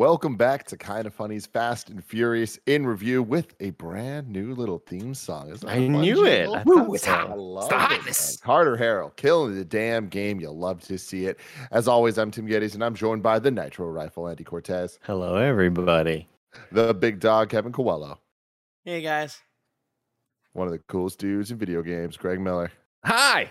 Welcome back to Kind of Funny's Fast and Furious in review with a brand new little theme song. I knew it. I Woo, it's hot. I love it's the hotness. It, Carter Harrell killing the damn game. You'll love to see it. As always, I'm Tim Gettys, and I'm joined by the Nitro Rifle, Andy Cortez. Hello, everybody. The big dog, Kevin Coelho. Hey, guys. One of the coolest dudes in video games, Greg Miller. Hi.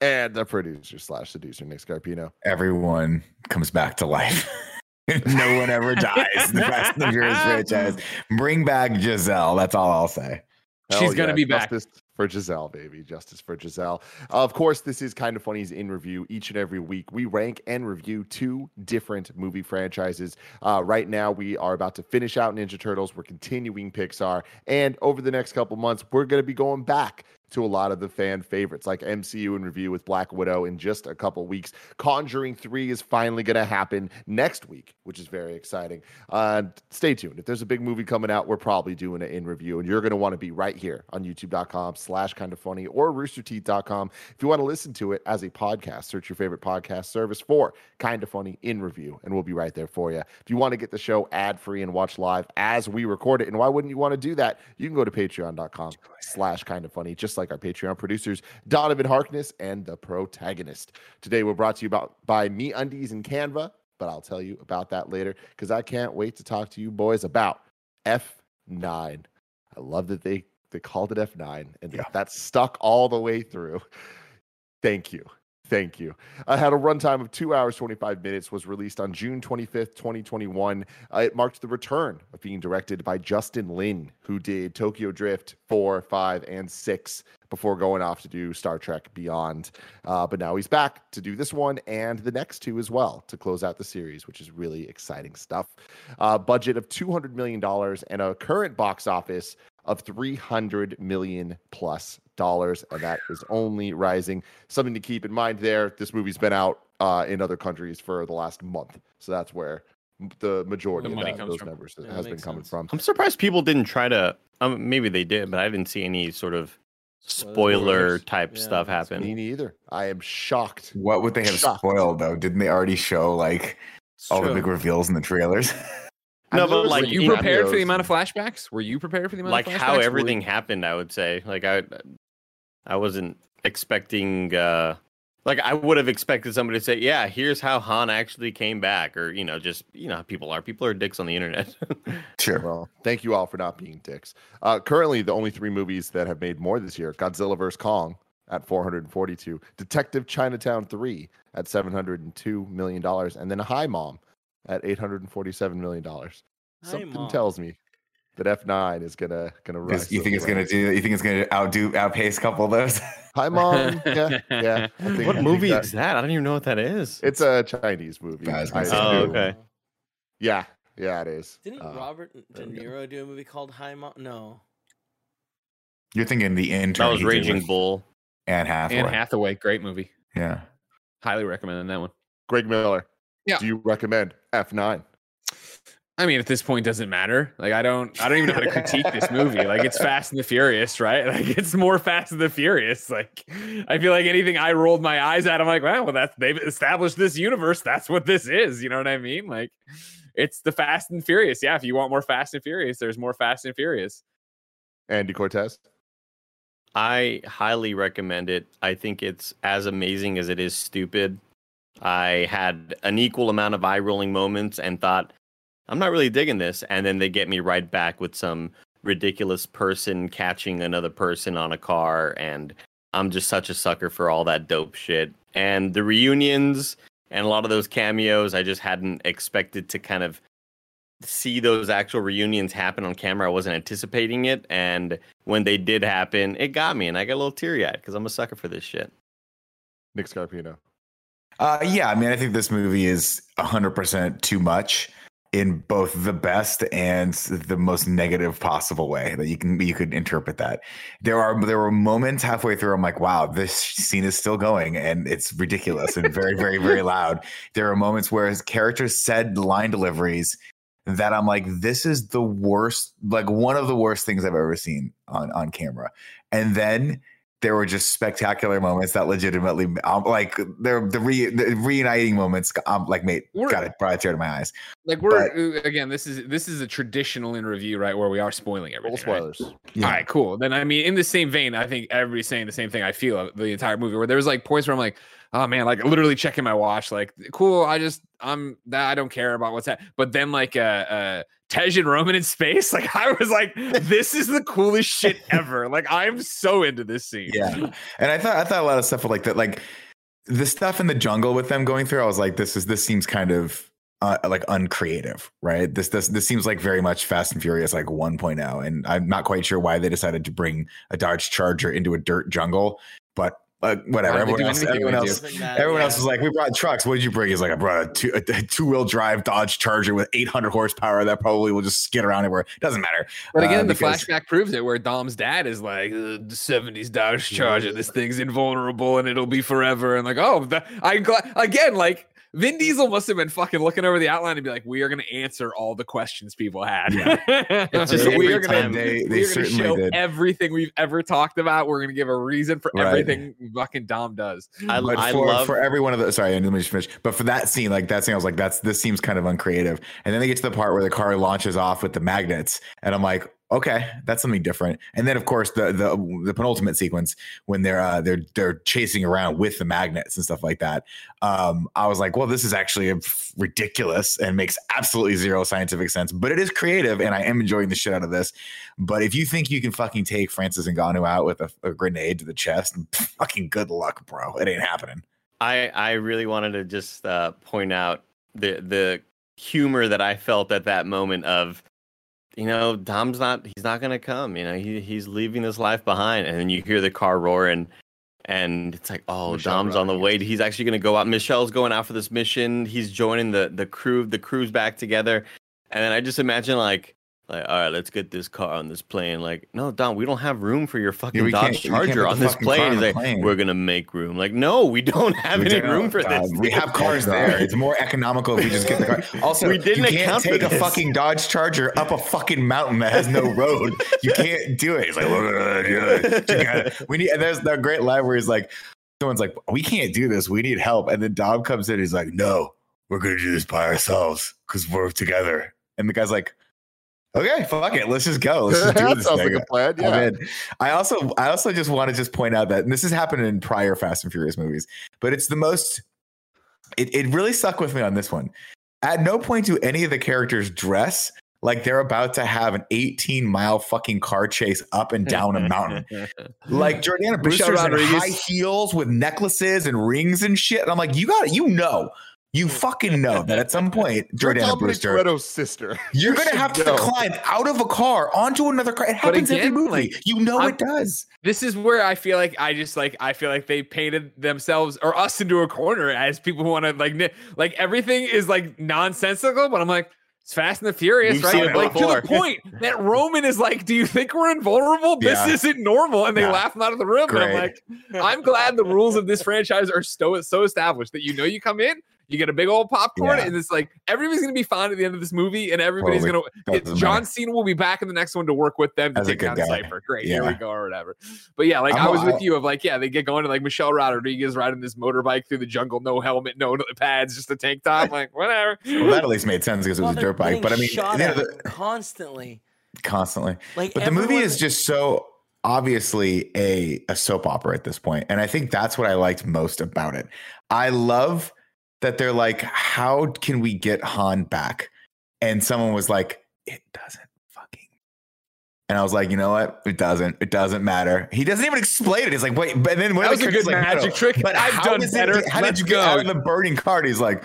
And the producer slash seducer, Nick Scarpino. Everyone comes back to life. no one ever dies. the Fast and the Furious franchise. Bring back Giselle. That's all I'll say. Hell She's gonna be back. Justice for Giselle, baby. Justice for Giselle. Of course, this is kind of funny's in review each and every week. We rank and review two different movie franchises. Uh, right now, we are about to finish out Ninja Turtles. We're continuing Pixar, and over the next couple months, we're going to be going back to a lot of the fan favorites, like MCU in review with Black Widow in just a couple weeks. Conjuring 3 is finally going to happen next week, which is very exciting. Uh, stay tuned. If there's a big movie coming out, we're probably doing it in review, and you're going to want to be right here on youtube.com slash kind of funny or roosterteeth.com. If you want to listen to it as a podcast, search your favorite podcast service for kind of funny in review, and we'll be right there for you. If you want to get the show ad free and watch live as we record it, and why wouldn't you want to do that? You can go to patreon.com slash kind of funny, just like like our Patreon producers, Donovan Harkness and the protagonist. Today, we're brought to you about by MeUndies and Canva, but I'll tell you about that later because I can't wait to talk to you boys about F9. I love that they they called it F9 and yeah. that's stuck all the way through. Thank you. Thank you. I had a runtime of two hours, 25 minutes, was released on June 25th, 2021. Uh, it marked the return of being directed by Justin Lin, who did Tokyo Drift 4, 5, and 6 before going off to do Star Trek Beyond. Uh, but now he's back to do this one and the next two as well to close out the series, which is really exciting stuff. Uh, budget of $200 million and a current box office of 300 million plus dollars, and that is only rising. Something to keep in mind there. This movie's been out uh, in other countries for the last month, so that's where the majority the of that, those from. numbers yeah, has been coming sense. from. I'm surprised people didn't try to. Um, maybe they did, but I didn't see any sort of spoiler type yeah, stuff happen. Me neither. I am shocked. What would they have shocked. spoiled though? Didn't they already show like it's all true. the big reveals in the trailers? No, but like, were you prepared for the amount of flashbacks? Were you prepared for the amount like of flashbacks? how everything happened? I would say, like I, I wasn't expecting. uh like I would have expected somebody to say, "Yeah, here's how Han actually came back," or you know, just you know how people are. People are dicks on the internet. sure. Well, thank you all for not being dicks. Uh, currently, the only three movies that have made more this year: Godzilla vs Kong at 442, Detective Chinatown 3 at 702 million dollars, and then Hi Mom at 847 million dollars. Something Mom. tells me that F9 is gonna gonna rise. You think it's gonna do? You think it's gonna outdo outpace a couple of those? Hi, mom. Yeah, yeah. what movie that, is that? I don't even know what that is. It's a Chinese movie. Guys, oh, okay. Yeah, yeah, it is. Didn't uh, Robert De Niro do a movie called Hi Mom? No. You're thinking the intern. That was Raging Bull. Anne Hathaway. Anne Hathaway, great movie. Yeah. Highly recommend that one. Greg Miller. Yeah. Do you recommend F9? I mean, at this point, doesn't matter. Like, I don't, I don't even know how to critique this movie. Like, it's Fast and the Furious, right? Like, it's more Fast and the Furious. Like, I feel like anything I rolled my eyes at, I'm like, well, well, that's they've established this universe. That's what this is. You know what I mean? Like, it's the Fast and Furious. Yeah, if you want more Fast and Furious, there's more Fast and Furious. Andy Cortez. I highly recommend it. I think it's as amazing as it is stupid. I had an equal amount of eye rolling moments and thought, I'm not really digging this. And then they get me right back with some ridiculous person catching another person on a car. And I'm just such a sucker for all that dope shit. And the reunions and a lot of those cameos, I just hadn't expected to kind of see those actual reunions happen on camera. I wasn't anticipating it. And when they did happen, it got me. And I got a little teary eyed because I'm a sucker for this shit. Nick Scarpino. Uh, yeah, I mean, I think this movie is 100% too much in both the best and the most negative possible way that you can you could interpret that. There are there were moments halfway through I'm like, wow, this scene is still going and it's ridiculous and very very very loud. There are moments where his characters said line deliveries that I'm like, this is the worst, like one of the worst things I've ever seen on on camera. And then there were just spectacular moments that legitimately, um, like they're the, re, the reuniting moments. Um, like, mate, We're- got it, brought a tear to my eyes. Like we're uh, again, this is this is a traditional in review, right? Where we are spoiling everything. Full right? spoilers. Yeah. All right, cool. Then I mean, in the same vein, I think everybody's saying the same thing. I feel the entire movie where there's like points where I'm like, oh man, like literally checking my watch, like cool. I just I'm that I don't care about what's that. But then like uh uh Tej and Roman in space, like I was like, this is the coolest shit ever. Like I'm so into this scene. Yeah, and I thought I thought a lot of stuff like that, like the stuff in the jungle with them going through. I was like, this is this seems kind of uh, like uncreative, right? This this this seems like very much Fast and Furious like 1.0, and I'm not quite sure why they decided to bring a Dodge Charger into a dirt jungle, but. Uh, whatever. Why would they Everyone else, anything everyone else, Doesn't matter, everyone else yeah. is like, we brought trucks. What did you bring? He's like, I brought a two a, two wheel drive Dodge Charger with 800 horsepower that probably will just skid around everywhere. Doesn't matter. But again, Uh, the because- flashback proves it, where Dom's dad is like, "Uh, the '70s Dodge Charger, this thing's invulnerable and it'll be forever. And like, oh, that, I glad again, like Vin Diesel must have been fucking looking over the outline and be like, we are going to answer all the questions people had. It's just we are going to they- they we're going to certainly show did. everything we've ever talked about. We're going to give a reason for Right. everything fucking Dom does. I, but I for, love for every one of the sorry, let me just finish. But for that scene, like that scene, I was like, that's this seems kind of uncreative. And then they get to the part where the car launches off with the magnets, and I'm like, okay, that's something different. And then of course the the the penultimate sequence when they're uh, they're they're chasing around with the magnets and stuff like that. Um, I was like, well, this is actually ridiculous and makes absolutely zero scientific sense, but it is creative, and I am enjoying the shit out of this. But if you think you can fucking take Francis and Ngannou out with a, a grenade to the chest, fucking good luck, bro. It ain't happening. I I really wanted to just uh, point out the the humor that I felt at that moment of, you know, Dom's not he's not gonna come. You know, he he's leaving this life behind, and then you hear the car roaring, and it's like, oh, Michelle Dom's on the way. He's actually gonna go out. Michelle's going out for this mission. He's joining the the crew. The crew's back together, and then I just imagine like. Like, all right, let's get this car on this plane. Like, no, Dom, we don't have room for your fucking can't- Dodge Charger on this plane. He's like, plane. we're gonna make room. Like, no, we don't have We any don't- room for uh, this. we have cars there. It's more economical if we just get the car. Also, We didn't you can't account for take a fucking Dodge Charger up a fucking mountain that has no road. you can't do it. He's like, we need. And there's that great line where he's like, someone's like, we can't do this. We need help. And then Dom comes in. He's like, no, we're gonna do this by ourselves because we're together. And the guy's like, okay, fuck it, let's just go. Let's just do that this. sounds thing. like a plan. Yeah. I also I also just want to just point out that and this has happened in prior Fast and Furious movies, but it's the most it, it really stuck with me on this one. At no point do any of the characters dress like they're about to have an 18 mile fucking car chase up and down a mountain. Like Jordana Brewster's in high heels with necklaces and rings and shit. And I'm like, you got it, you know. You mm. fucking know that at some point, You're Jordana Dominic Brewster, Toretto's sister. you're gonna should have to know. climb out of a car onto another car. It happens every movie. like, you know I'm- it does. this is where I feel like I just like I feel like they painted themselves or us into a corner as people who want to like like everything is like nonsensical, but I'm like it's Fast and the Furious, We've right? it Like to the point that Roman is like, "Do you think we're invulnerable? This Yeah. isn't normal," and they Yeah. laugh him out of the room. And I'm like, I'm glad the rules of this franchise are so so established that you know you come in. You get a big old popcorn, Yeah. and it's like everybody's gonna be fine at the end of this movie, and everybody's Totally. gonna. Doesn't John matter. Cena will be back in the next one to work with them to As a take down guy. Cypher. Great, here we go, or whatever. But yeah, like I'm i was a- with you of like, yeah, they get going to like Michelle Rodriguez riding this motorbike through the jungle, no helmet, no pads, just a tank top. Like whatever. Well, that at least made sense because it was Well, a dirt bike. But I mean, shot you know, the- constantly. constantly. Like, But the movie is just so obviously a a soap opera at this point, and I think that's what I liked most about it. I love that they're like, how can we get Han back? And someone was like, it doesn't fucking. And I was like, you know what? It doesn't. It doesn't matter. He doesn't even explain it. He's like, wait, but then one That was a good like, magic no, trick. But I've done is it- how did Let's you get out of the burning card? He's like,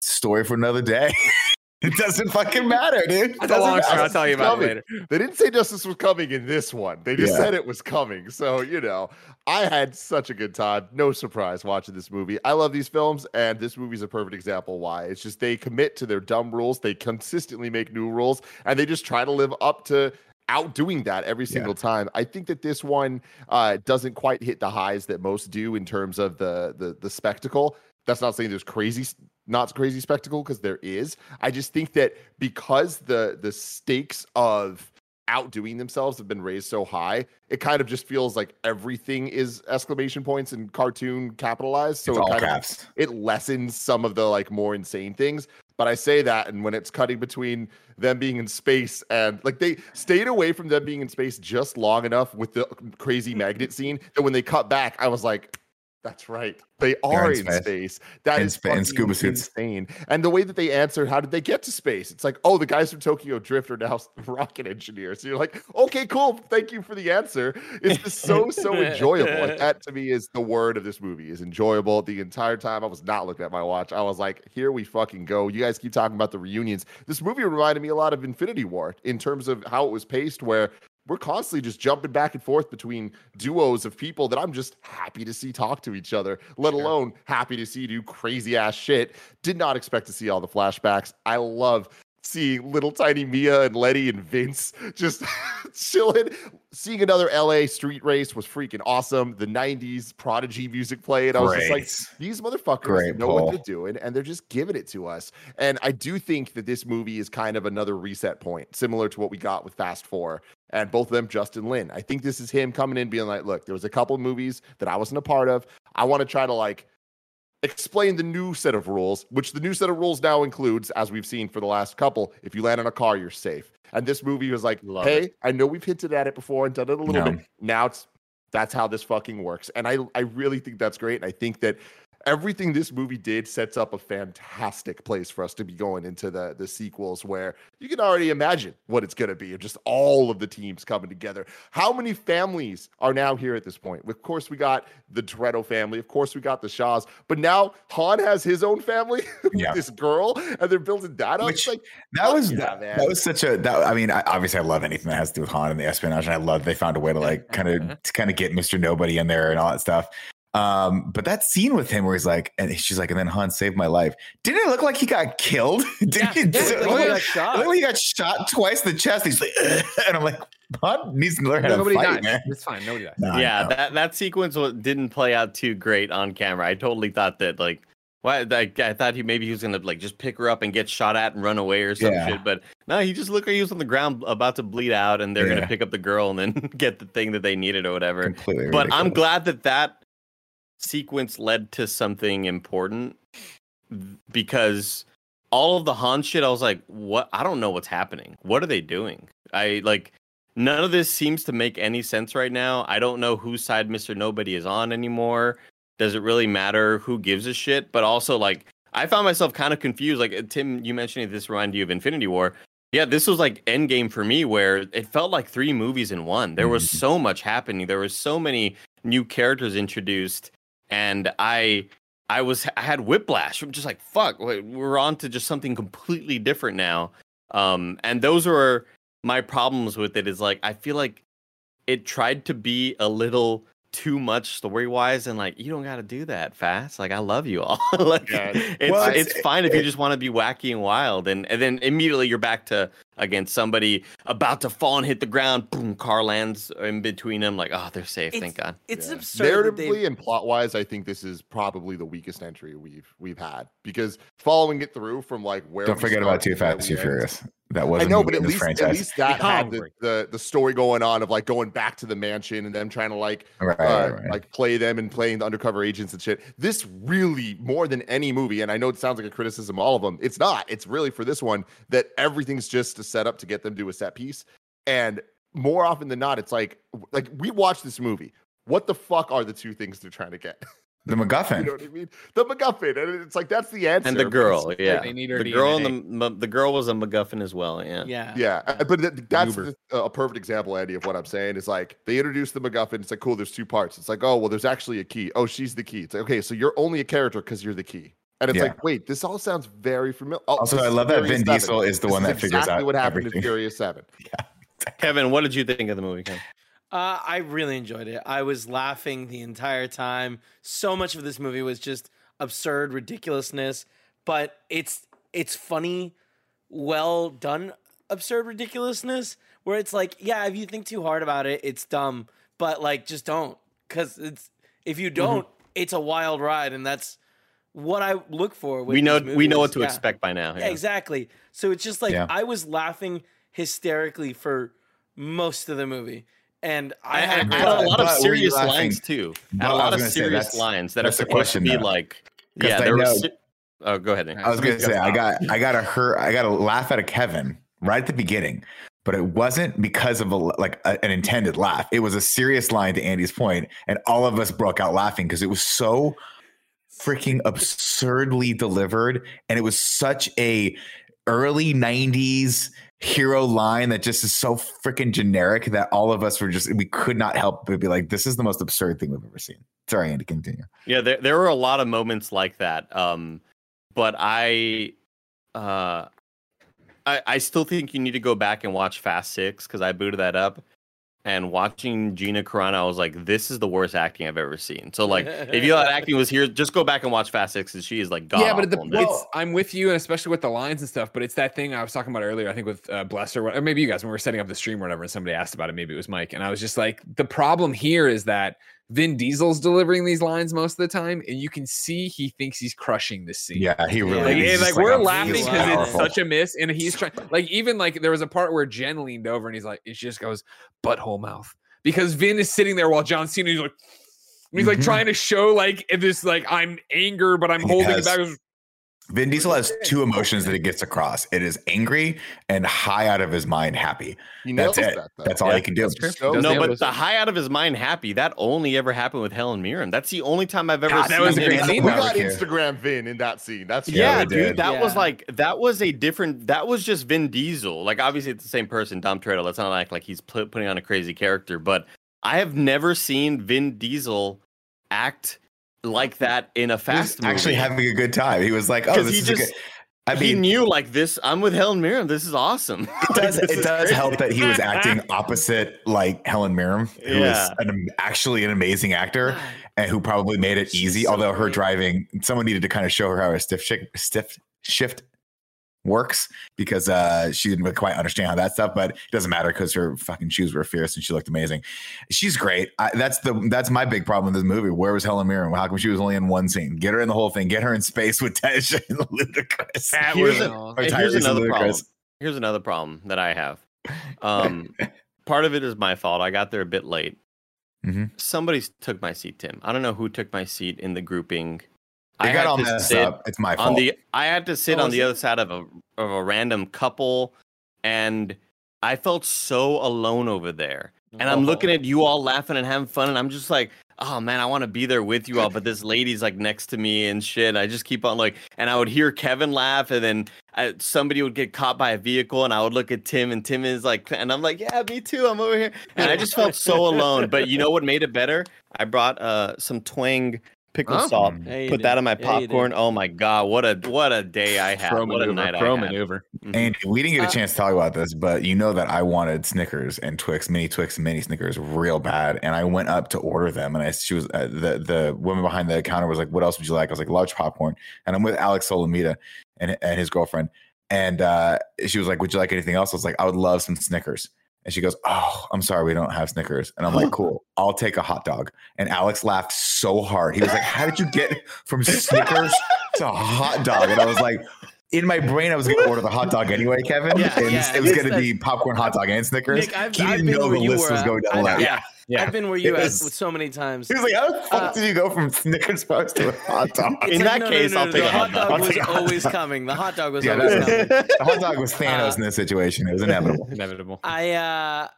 story for another day. it doesn't fucking matter, dude. That's a doesn't long story. I'll tell you about it later. They didn't say justice was coming in this one. They just Yeah. said it was coming. So, you know, I had such a good time. No surprise watching this movie. I love these films, and this movie's a perfect example why. It's just they commit to their dumb rules, they consistently make new rules, and they just try to live up to outdoing that every Yeah. single time. I think that this one uh, doesn't quite hit the highs that most do in terms of the the, the spectacle. That's not saying there's crazy not crazy spectacle because there is. I just think that because the the stakes of outdoing themselves have been raised so high, it kind of just feels like everything is exclamation points and cartoon capitalized. So it's it all kind of it lessens some of the like more insane things. But I say that, and when it's cutting between them being in space and like they stayed away from them being in space just long enough with the um, crazy magnet scene that when they cut back, I was like, that's right. They are in in space. space. That In is spa- in scuba suits. insane. And the way that they answered, how did they get to space? It's like, oh, the guys from Tokyo Drift are now rocket engineers. So you're like, okay, cool. Thank you for the answer. It's just so so enjoyable. That to me is the word of this movie. Is enjoyable. The entire time I was not looking at my watch. I was like, here we fucking go. You guys keep talking about the reunions. This movie reminded me a lot of Infinity War in terms of how it was paced, where we're constantly just jumping back and forth between duos of people that I'm just happy to see talk to each other, let alone happy to see do crazy ass shit. Did not expect to see all the flashbacks. I love seeing little tiny Mia and Letty and Vince just chilling. Seeing another LA street race was freaking awesome. The 90s Prodigy music played. I was just like, these motherfuckers Great know pull. what they're doing and they're just giving it to us. And I do think that this movie is kind of another reset point, similar to what we got with Fast Four. And both of them, Justin Lin. I think this is him coming in being like, look, there was a couple of movies that I wasn't a part of. I want to try to like explain the new set of rules, which the new set of rules now includes, as we've seen for the last couple, if you land on a car, you're safe. And this movie was like, Love hey, I know we've hinted at it before and done it a little No. bit. Now it's that's how this fucking works. And I I really think that's great. And I think that everything this movie did sets up a fantastic place for us to be going into the the sequels where you can already imagine what it's going to be of just all of the teams coming together how many families are now here at this point of course we got the Toretto family of course we got the shaws but now han has his own family with Yeah. this girl and they're building that up Which- like That was yeah, that, that was such a that I mean I, obviously I love anything that has to do with Han and the espionage and I love they found a way to like kind of to kind of get Mr. Nobody in there and all that stuff. Um, but that scene with him where he's like, and she's like, and then Han saved my life. Didn't it look like he got killed? Didn't Yeah, he, yeah, it look he like- got shot. it looked like he got shot twice in the chest. He's like, and I'm like, Han needs to learn how Nobody to fight, died. man. It's fine. Nobody died. Nah, yeah, that that sequence didn't play out too great on camera. I totally thought that like why like, I thought he maybe he was gonna like just pick her up and get shot at and run away or some Yeah. shit. But no, he just looked like he was on the ground about to bleed out, and they're Yeah. gonna pick up the girl and then get the thing that they needed or whatever. completely. But I'm glad that that sequence led to something important because all of the Han shit, I was like, what? I don't know what's happening. What are they doing? I like none of this seems to make any sense right now. I don't know whose side Mr. Nobody is on anymore. Does it really matter who gives a shit? But also, like, I found myself kind of confused. Like, Tim, you mentioned this reminded you of Infinity War. Yeah, this was like Endgame for me, where it felt like three movies in one. There was Mhm. so much happening. There was so many new characters introduced, and I, I was, I had whiplash. I'm just like, fuck, we're on to just something completely different now. Um, and those were my problems with it. Is like I feel like it tried to be a little too much story wise, and like you don't got to do that fast. Like I love you all. like Yeah. it's Well, it's, it's- fine if you just want to be wacky and wild, and and then immediately you're back to again somebody about to fall and hit the ground. Boom, car lands in between them. Like oh, they're safe. Thank God. It's Yeah. absurd. that Narratively and plot wise, I think this is probably the weakest entry we've we've had because following it through from like where Don't forget about start Too Fast, we Too. Furious. That was I know, but at least franchise. at least that Yeah, had the, the the story going on of like going back to the mansion and them trying to like right, uh, right, right. like play them and playing the undercover agents and shit. This really more than any movie, and I know it sounds like a criticism of all of them. It's not. It's really for this one that everything's just a setup to get them to a set piece. And more often than not, it's like like we watch this movie. What the fuck are the two things they're trying to get? the MacGuffin. you know what I mean? The MacGuffin, and it's like that's the answer. And the girl, it's- yeah, They need her the girl and the the girl was a MacGuffin as well. Yeah. yeah. Yeah, uh, but th- that's Uber. the, uh, a perfect example, Andy, of what I'm saying. Is like they introduced the MacGuffin. It's like cool. There's two parts. It's like oh well, there's actually a key. Oh, she's the key. It's like okay, so you're only a character because you're the key. And it's Yeah. like wait, this all sounds very familiar. Oh, Also, I love that Vin 7. Diesel is the This one is that figures out exactly what happened everything. in Furious Seven. Kevin, what did you think of the movie? Kevin? Uh, I really enjoyed it. I was laughing the entire time. So much of this movie was just absurd ridiculousness, but it's it's funny, well done absurd ridiculousness. Where it's like, yeah, if you think too hard about it, it's dumb. But like, just don't, because it's if you don't, it's a wild ride, and that's what I look for. With we know these we know what to Yeah. expect by now. Yeah, exactly. So it's just like Yeah. I was laughing hysterically for most of the movie, and I I had a had, a lot of But were you serious lines too. Had a lot of serious lines that are supposed to be though. like, yeah, there was. Oh, go ahead. Nick. I was gonna say I got I got a hurt I got a laugh out of Kevin right at the beginning, but it wasn't because of a like a, an intended laugh. It was a serious line to Andy's point, and all of us broke out laughing because it was so freaking absurdly delivered, and it was such a early '90s hero line that just is so freaking generic that all of us were just we could not help but be like, this is the most absurd thing we've ever seen. Sorry, Andy, continue. Yeah, there there were a lot of moments like that. Um, but I, uh, I I still think you need to go back and watch Fast Six because I booted that up. And watching Gina Carano, I was like, "This is the worst acting I've ever seen." So, like, if you thought acting was here, just go back and watch Fast Six, and she is like, god yeah, but the, awful it's, I'm with you, and especially with the lines and stuff. But it's that thing I was talking about earlier. I think with uh, Bless or, what, or maybe you guys when we were setting up the stream or whatever, and somebody asked about it. Maybe it was Mike, and I was just like, the problem here is that Vin Diesel's delivering these lines most of the time, and you can see he thinks he's crushing this scene. Yeah, he really Like, he's and, like we're laughing because it's such a miss, and he's trying. Like even like there was a part where Jen leaned over and he's like, it just goes butthole mouth because Vin is sitting there while John Cena is like, he's like Mhm. trying to show like this like I'm anger, but I'm He holding has- it back. Vin Diesel has two emotions that he gets across. It is angry and high out of his mind happy. He That's it. that. That's all Yeah, he can do. So- no, but the high out of his mind happy that only ever happened with Helen Mirren. That's the only time I've ever God, seen that was a him- great we scene, though. got Instagram Vin in that scene. That's Yeah, Yeah, dude, did. that was like that was a different. That was just Vin Diesel. Like obviously it's the same person, Dom Toretto. Let's not act like he's putting on a crazy character. But I have never seen Vin Diesel act like that in a He was fast movie. actually having a good time. He was like, "Oh, this he is just- good." I he mean, knew like this. I'm with Helen Mirren. This is awesome. it does, Like, it is does help that he was acting opposite like Helen Mirren, who is Yeah. an, actually an amazing actor and who probably made it She's easy. so although her great. driving, someone needed to kind of show her how a stiff shift, stiff shift works because uh, she didn't really quite understand how that stuff. But it doesn't matter because her fucking shoes were fierce and she looked amazing. She's great. I, that's the that's my big problem with this movie. Where was Helen Mirren? How come she was only in one scene? Get her in the whole thing. Get her in space with Tej and Ludacris. That Here's was a- all. Here's Tyrese and another Ludacris. problem. Here's another problem that I have. Um, part of it is my fault. I got there a bit late. Mm-hmm. Somebody took my seat, Tim. I don't know who took my seat in the grouping. They I got had all to messed up. It's my fault. on the. I had to sit Oh, on the it? other side of a of a random couple, and I felt so alone over there. And I'm looking at you all laughing and having fun, and I'm just like, oh man, I want to be there with you all, but this lady's like next to me and shit. I just keep on like, and I would hear Kevin laugh, and then I, somebody would get caught by a vehicle, and I would look at Tim, and Tim is like, and I'm like, yeah, me too, I'm over here, and I just felt so alone. But you know what made it better? I brought uh some twang pickle Huh? salt, Yeah, you put did. that on my Yeah, you did. popcorn. Oh my god, what a what a day I had! Pro What a night Pro I had! maneuver. Mhm. And we didn't get Uh, a chance to talk about this, but you know that I wanted Snickers and Twix, mini Twix and mini Snickers, real bad. And I went up to order them, and I she was uh, the the woman behind the counter was like, "What else would you like?" I was like, "Large popcorn." And I'm with Alex Solomita and and his girlfriend, and uh, she was like, "Would you like anything else?" I was like, "I would love some Snickers." And she goes, "Oh, I'm sorry, we don't have Snickers." And I'm like, "Cool, I'll take a hot dog." And Alex laughed so hard. He was like, "How did you get from Snickers to a hot dog?" And I was like, in my brain, I was going to order the hot dog anyway, Kevin. Yeah, and yeah, it was going to be popcorn, hot dog, and Snickers. Nick, I've, he I've didn't been know the list were. was going down I've- that. Yeah. Yeah. I've been where you It at so many times. He was like, "How the fuck Uh, did you go from Snickers bars to a hot dog?" In like, that no, no, case, no, I'll no, take the a hot hot dog dog. I'll was take a hot always coming. The hot dog was Yeah, always coming. the hot dog was Thanos Uh, in this situation. It was inevitable. Inevitable. I uh,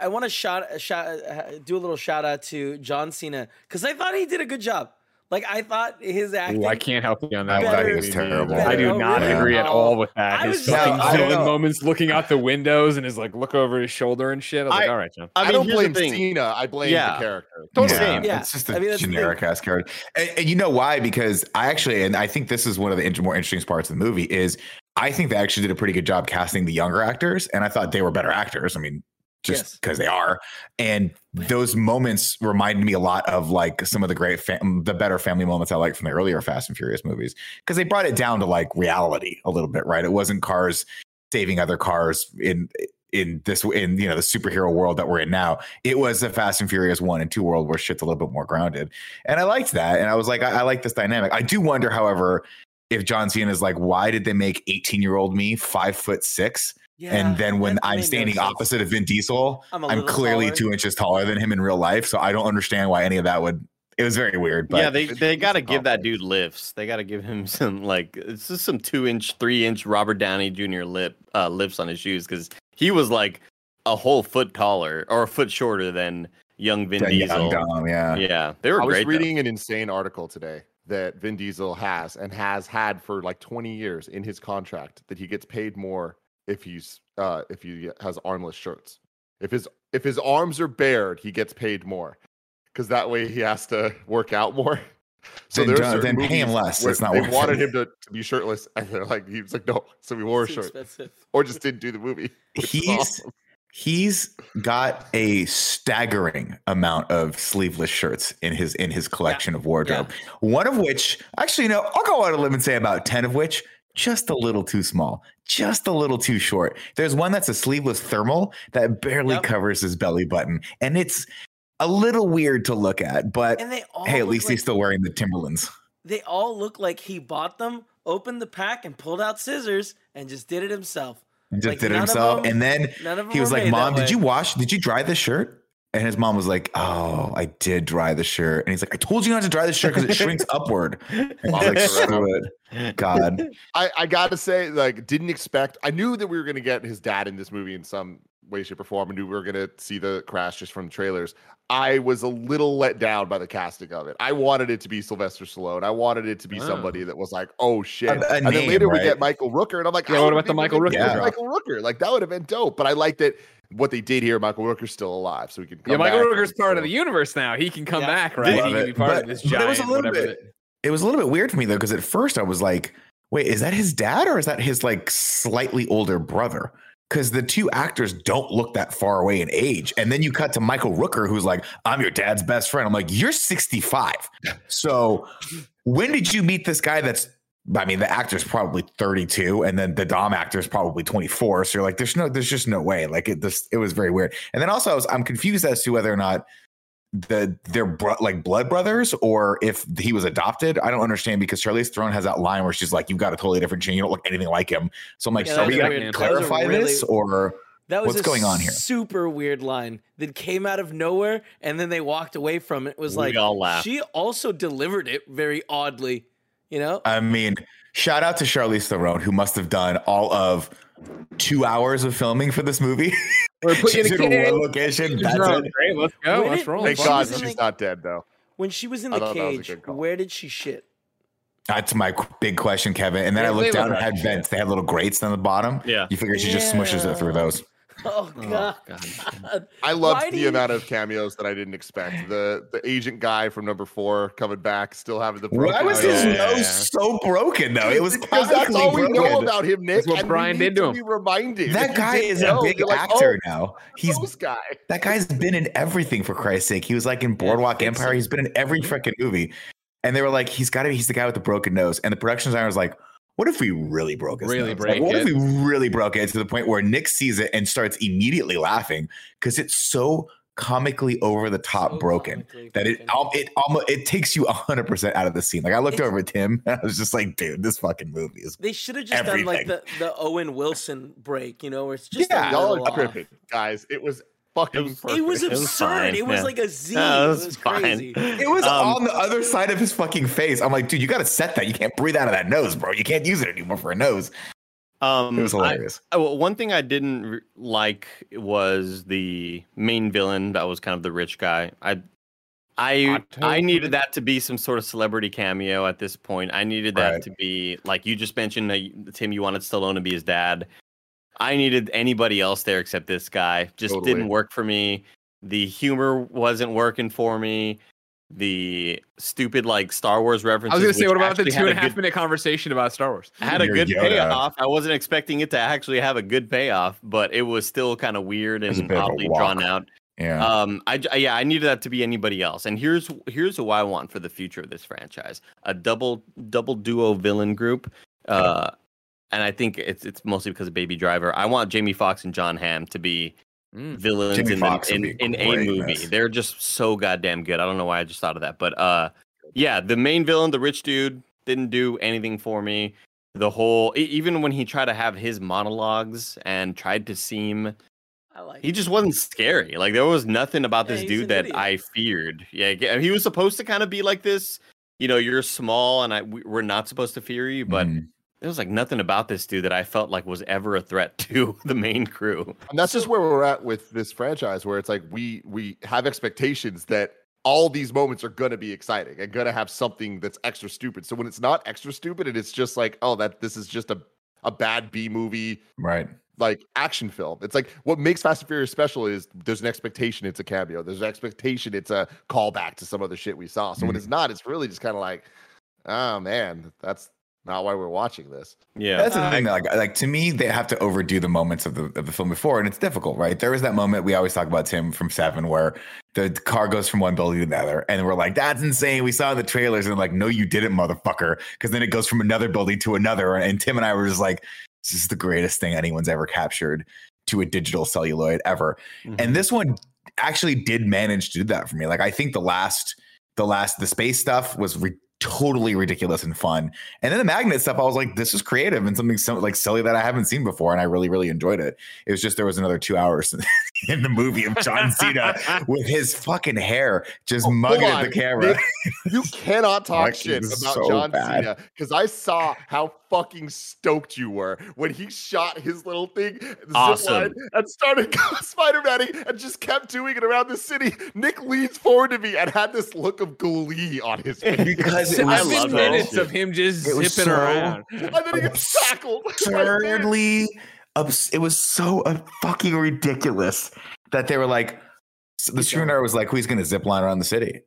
I want to shout, shout uh, do a little shout out to John Cena because I thought he did a good job. Like I thought his acting. Ooh, I can't help you on that. I thought he was terrible. I do Oh, not really? agree at all with that. I His was fucking just- I villain moments, looking out the windows, and his like look over his shoulder and shit. I was like, all right, John. I I, don't blame the thing. Cena. I blame Yeah. the character. Totally. Yeah, Yeah. it's just a I mean, that's the thing. generic ass character. And, and you know why? Because I actually, and I think this is one of the inter- more interesting parts of the movie is I think they actually did a pretty good job casting the younger actors, and I thought they were better actors. I mean, just Yes. because they are. And those moments reminded me a lot of like some of the great, fam- the better family moments I like from the earlier Fast and Furious movies because they brought it down to like reality a little bit, right? It wasn't cars saving other cars in in this in you know the superhero world that we're in now it was the fast and furious one and two world where shit's a little bit more grounded and i liked that and i was like i, I like this dynamic i do wonder however if john cena is like why did they make 18 year old me five foot six Yeah, and then when that I'm made no standing sense. opposite of Vin Diesel, I'm a I'm clearly taller. two inches taller than him in real life. So I don't understand why any of that would. It was very weird. But yeah, they they got to give that dude lifts. They got to give him some like it's just some two inch, three inch Robert Downey Jr. lip uh, lifts on his shoes because he was like a whole foot taller or a foot shorter than young Vin Dang, Diesel. young Dom, yeah. Yeah, they were I was great. though. reading an insane article today that Vin Diesel has and has had for like 20 years in his contract that he gets paid more if he's uh if he has armless shirts. If his if his arms are bared, he gets paid more because that way he has to work out more. Then there are don't- certain then pay him less. where It's not they wanted it. him to, to be shirtless, and they're like, he was like, no, so we wore a shirt, expensive. or just didn't do the movie. He's awesome. he's got a staggering amount of sleeveless shirts in his in his collection of wardrobe. One of which, actually, no, I'll go out on a limb and say about ten of which just a little too small, just a little too short. There's one that's a sleeveless thermal that barely Yep. covers his belly button, and it's a little weird to look at. But And they all hey, at least like, he's still wearing the Timberlands. They all look like he bought them, opened the pack, and pulled out scissors and just did it himself. and just Like, did it himself. them- and then None of them he was like, "Mom, did way." you wash? Did you dry the shirt?" And his mom was like, "Oh, I did dry the shirt." And he's like, "I told you not to dry the shirt because it shrinks upward." And I was like, "Screw it, God." I, I gotta say, like, didn't expect. I knew that we were gonna get his dad in this movie in some way, shape, or form. I knew we were gonna see the crash just from the trailers. I was a little let down by the casting of it. I wanted it to be Sylvester Stallone. I wanted it to be Oh. somebody that was like, "Oh shit!" A- a and then name, later we get Michael Rooker, and I'm like, Yeah, what about the Michael Rooker good drop? Michael Rooker, like that would have been dope. But I liked that what they did here. Michael Rooker's still alive, so we can. Yeah, Michael back Rooker's and part of the universe now. He can come Yeah. back, right? Love He can be it. part But- of this but it was a little bit- that- It was a little bit weird for me though, because at first I was like, "Wait, is that his dad or is that his like slightly older brother?" Because the two actors don't look that far away in age, and then you cut to Michael Rooker, who's like, "I'm your dad's best friend." I'm like, "You're 65." So, when did you meet this guy? That's I mean, the actor's probably 32, and then the Dom actor's probably 24. So you're like, there's no, there's just no way. Like it, this, it was very weird. And then also, I was, I'm confused as to whether or not the they're bro- like blood brothers or if he was adopted. I don't understand because Charlize Theron has that line where she's like, "You've got a totally different gene. You don't look anything like him." So I'm like, Yeah, so are we gonna weird. That clarify really- this or? That was What's a going on here? Super weird line that came out of nowhere, and then they walked away from it. It was We like all laughed. she also delivered it very oddly. You know, I mean, shout out to Charlize Theron who must have done all of two hours of filming for this movie. We're putting She's in a in kid. one location. That's No, it. Great, let's go. When Let's it- roll. Thank God she's the- not dead though. when she was in the thought that was a cage, good where did she shit? That's my big question, Kevin. And then Yeah, I looked down look and had like vents. They had little grates on the bottom. Yeah. You figure she just smushes it through those. Oh, oh god. God. I loved Why the you- amount of cameos that I didn't expect. The the agent guy from number four coming back, still having the broken Why was nose. his yeah, yeah, nose so broken though? It was because that's all we know about him, Nick. That's what Brian did to to him. be reminded. That guy didn't is a big you're like, actor oh, now. He's He's guy. that guy's been in everything for Christ's sake. He was like in Boardwalk fix Empire. it. He's been in every freaking movie. And they were like, he's got to be. He's the guy with the broken nose. And the production designer was like, "What if we really broke his Really nose? break Like, what if it? we really broke it to the point where Nick sees it and starts immediately laughing because it's so comically over the top So broken that it broken. it almost it takes you hundred percent out of the scene. Like I looked It's- over at Tim and I was just like, dude, this fucking movie is They should have just done like the, the Owen Wilson break, you know, where it's just Yeah, a Y'all are tripping, guys. It was fucking. It was- It was It was absurd. fine, it was yeah. like a Z. No, it it was was fine. crazy. It was Um, on the other side of his fucking face. I'm like, dude, you got to set that. You can't breathe out of that nose, bro. You can't use it anymore for a nose. Um, It was hilarious. I- well, one thing I didn't re- like was the main villain that was kind of the rich guy. I, I, I needed that to be some sort of celebrity cameo at this point. I needed that Right. to be like you just mentioned, uh, Tim. You wanted Stallone to be his dad. I needed anybody else there except this guy. Just Totally. didn't work for me. The humor wasn't working for me. The stupid like Star Wars references. I was gonna say, what about the actually two had and a half good- minute conversation about Star Wars? had a good Yoda. payoff. I wasn't expecting it to actually have a good payoff, but it was still kind of weird and bit of a oddly drawn out. Yeah. Um, I j- yeah, I needed that to be anybody else. And here's here's what I want for the future of this franchise: a double double duo villain group. Uh, and I think it's it's mostly because of Baby Driver. I want Jamie Foxx and John Hamm to be Mm. villains Jamie in, the, in, in a movie. this. They're just so goddamn good. I don't know why I just thought of that, but uh, yeah, the main villain, the rich dude, didn't do anything for me. the whole e- even when he tried to have his monologues and tried to seem I like. he just wasn't scary. Like there was nothing about Yeah, this dude that idiot. I feared. Yeah, he was supposed to kind of be like this. You know, you're small, and I we- we're not supposed to fear you, but Mhm. There was like nothing about this dude that I felt like was ever a threat to the main crew. And that's just where we're at with this franchise, where it's like we we have expectations that all these moments are gonna be exciting and gonna have something that's extra stupid. So when it's not extra stupid and it's just like, oh, that this is just a a bad B movie right. like action film. It's like what makes Fast and Furious special is there's an expectation it's a cameo. There's an expectation it's a callback to some other shit we saw. So when mm-hmm. it's not, it's really just kind of like, oh man, that's not why we're watching this. Yeah, That's the thing. Like, like to me, they have to overdo the moments of the of the film before, and it's difficult, right? There was that moment we always talk about Tim from Seven, where the car goes from one building to another, and we're like, "That's insane." We saw in the trailers, and like, "No, you didn't, motherfucker," because then it goes from another building to another, and Tim and I were just like, "This is the greatest thing anyone's ever captured to a digital celluloid ever." Mhm. and this one actually did manage to do that for me like i think the last the last the space stuff was re- totally ridiculous and fun. And then the magnet stuff i was like this is creative and something so like silly that i haven't seen before and i really really enjoyed it. It was just there was another two hours in the movie of john cena with his fucking hair just Oh, mugging at the camera. You cannot talk shit about so John bad. Cena because I saw how fucking stoked you were when he shot his little thing, zip Awesome. and started Spider Manning and just kept doing it around the city. Nick leans forward to me and had this look of glee on his face. because it I was love minutes shit. of him just It zipping so- around. and then he gets tackled. right absurdly abs- it was so uh, fucking ridiculous that they were like s- the screenwriter was like who's gonna zip line around the city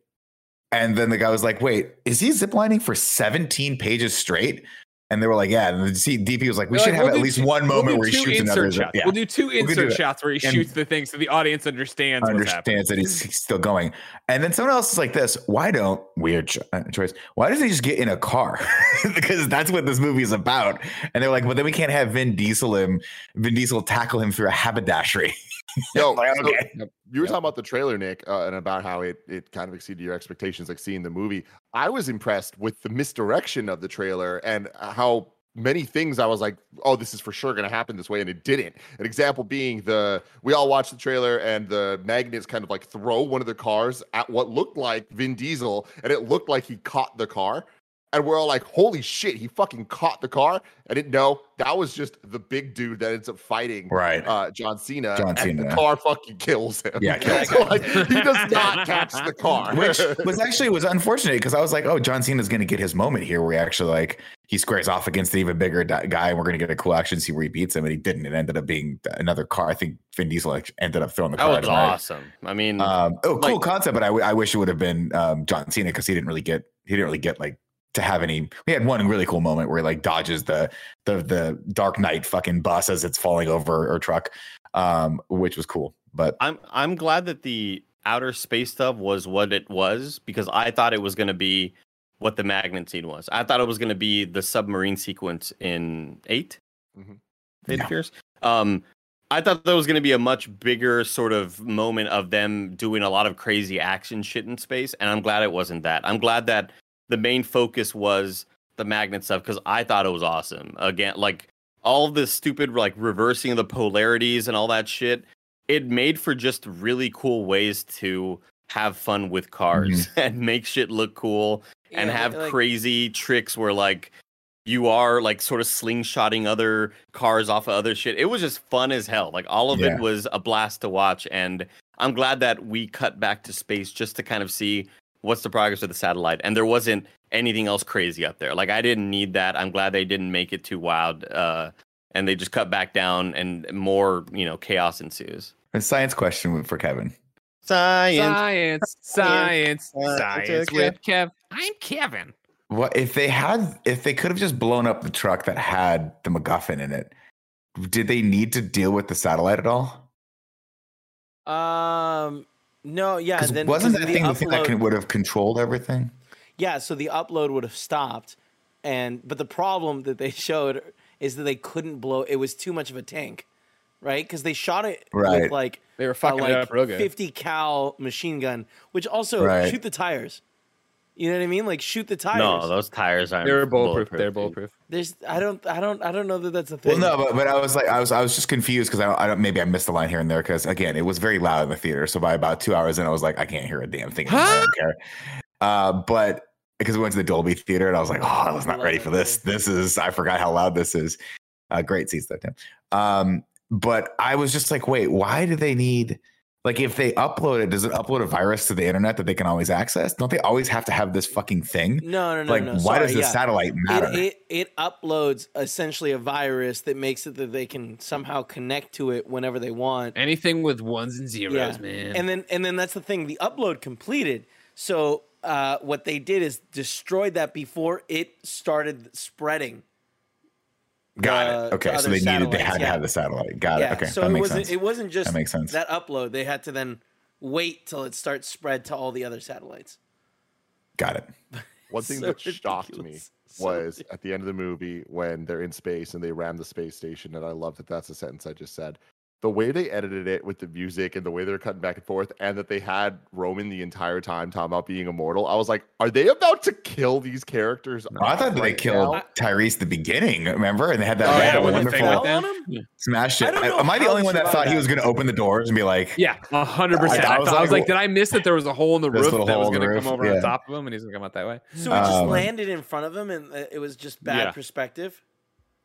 and then the guy was like wait is he ziplining for 17 pages straight and they were like yeah. And the dp was like we They're should like, have we'll at least two- one we'll moment where he shoots another shots. yeah. We'll do two do insert that. shots where he And- shoots the thing so the audience understands understands that he's still going. And then someone else is like this why don't weird uh, choice why doesn't he just get in a car? Because that's what this movie is about. And they're like well then we can't have vin diesel him vin diesel tackle him through a haberdashery Yo, Like, so okay. you were Yep. talking about the trailer, Nick, uh, and about how it it kind of exceeded your expectations, like seeing the movie. I was impressed with the misdirection of the trailer and how many things I was like, "Oh, this is for sure going to happen this way," and it didn't. An example being the we all watched the trailer and the magnets kind of like throw one of the cars at what looked like Vin Diesel, and it looked like he caught the car. And we're all like, holy shit, he fucking caught the car. I didn't know. That was just the big dude that ends up fighting right uh, John Cena. John and the Cena. car fucking kills him. Yeah, kills So, like, he does not catch the car. which was actually was unfortunate because I was like, oh, John Cena's going to get his moment here where he actually like he squares off against an even bigger di- guy, and we're going to get a cool action see where he beats him, and he didn't. It ended up being another car. I think Vin Diesel like, ended up throwing the car. that car. was at right? awesome. I mean, Um, oh, cool Like- concept, but I, w- I wish it would have been um, John Cena because he didn't really get he didn't really get like to have any. We had one really cool moment where he like dodges the the the Dark Knight fucking bus as it's falling over or truck, um, which was cool. But I'm I'm glad that the outer space stuff was what it was because I thought it was going to be what the magnet scene was. I thought it was going to be the submarine sequence in 8 Mhm. Fate Yeah. Furious. Um, I thought that was going to be a much bigger sort of moment of them doing a lot of crazy action shit in space, and I'm glad it wasn't that. I'm glad that the main focus was the magnet stuff because I thought it was awesome. Again, like all this stupid like reversing of the polarities and all that shit. It made for just really cool ways to have fun with cars mm-hmm. and make shit look cool and have like- crazy tricks where like you are like sort of slingshotting other cars off of other shit. It was just fun as hell. Like all of Yeah. it was a blast to watch and I'm glad that we cut back to space just to kind of see what's the progress of the satellite and there wasn't anything else crazy up there. Like I didn't need that. I'm glad they didn't make it too wild uh and they just cut back down and more, you know, chaos ensues. a science question for Kevin. Science. Science, science, Uh, science with Kev. I'm Kevin. What if they had if they could have just blown up the truck that had the MacGuffin in it? Did they need to deal with the satellite at all? Um, no, yeah. 'Cause Then wasn't that thing the thing that can, would have controlled everything? Yeah, so the upload would have stopped, and but the problem that they showed is that they couldn't blow. It was too much of a tank, right? Because they shot it Right. with like They were a fucking like it up real good. 50 cal machine gun, which also Right. shoot the tires. You know what I mean? Like shoot the tires. No, those tires aren't. They're bulletproof. They're bulletproof. There's I don't I don't I don't know that that's a thing. Well, no, but, but I was like, I was, I was just confused because I don't, I don't, maybe I missed a line here and there because again, it was very loud in the theater. So by about two hours in, I was like, I can't hear a damn thing. anymore. I don't care. Uh, but because we went to the Dolby theater and I was like, oh, I was not ready for this. This is, I forgot how loud this is. Uh, great seats though, Tim. Um, but I was just like, wait, why do they need? Like, if they upload it, does it upload a virus to the internet that they can always access? Don't they always have to have this fucking thing? no, no, no. like, no, why sorry, does the yeah. satellite matter? It, it it uploads essentially a virus that makes it that they can somehow connect to it whenever they want. Anything with ones and zeros, Yeah. man. And then and then that's the thing. The upload completed. So uh, what they did is destroyed that before it started spreading. Got uh, it. Okay, to so they needed, they satellites, had to have the satellite. Got yeah. it. Okay, so that it makes wasn't sense. it wasn't just That makes sense. that upload. They had to then wait till it starts spread to all the other satellites. Got it. One thing So that shocked me ridiculous. So was at the end of the movie when they're in space and they ram the space station, and I love that that's a sentence I just said. The way they edited it with the music and the way they're cutting back and forth, and that they had Roman the entire time talking about being immortal, I was like, are they about to kill these characters? Oh, I thought they right killed now? Tyrese the beginning. Remember, and they had that, Oh, they had yeah, that when they wonderful fell Fell on him? smash it. don't Am I the only one that survived thought he was going to open the doors and be like, yeah, hundred percent. I I, was thought- I was like, like, did I miss that there was a hole in the This roof little that was going to come over yeah. on top of him, and he's going to come out that way? So it just Um, landed in front of him, and uh, it was just bad Yeah. perspective.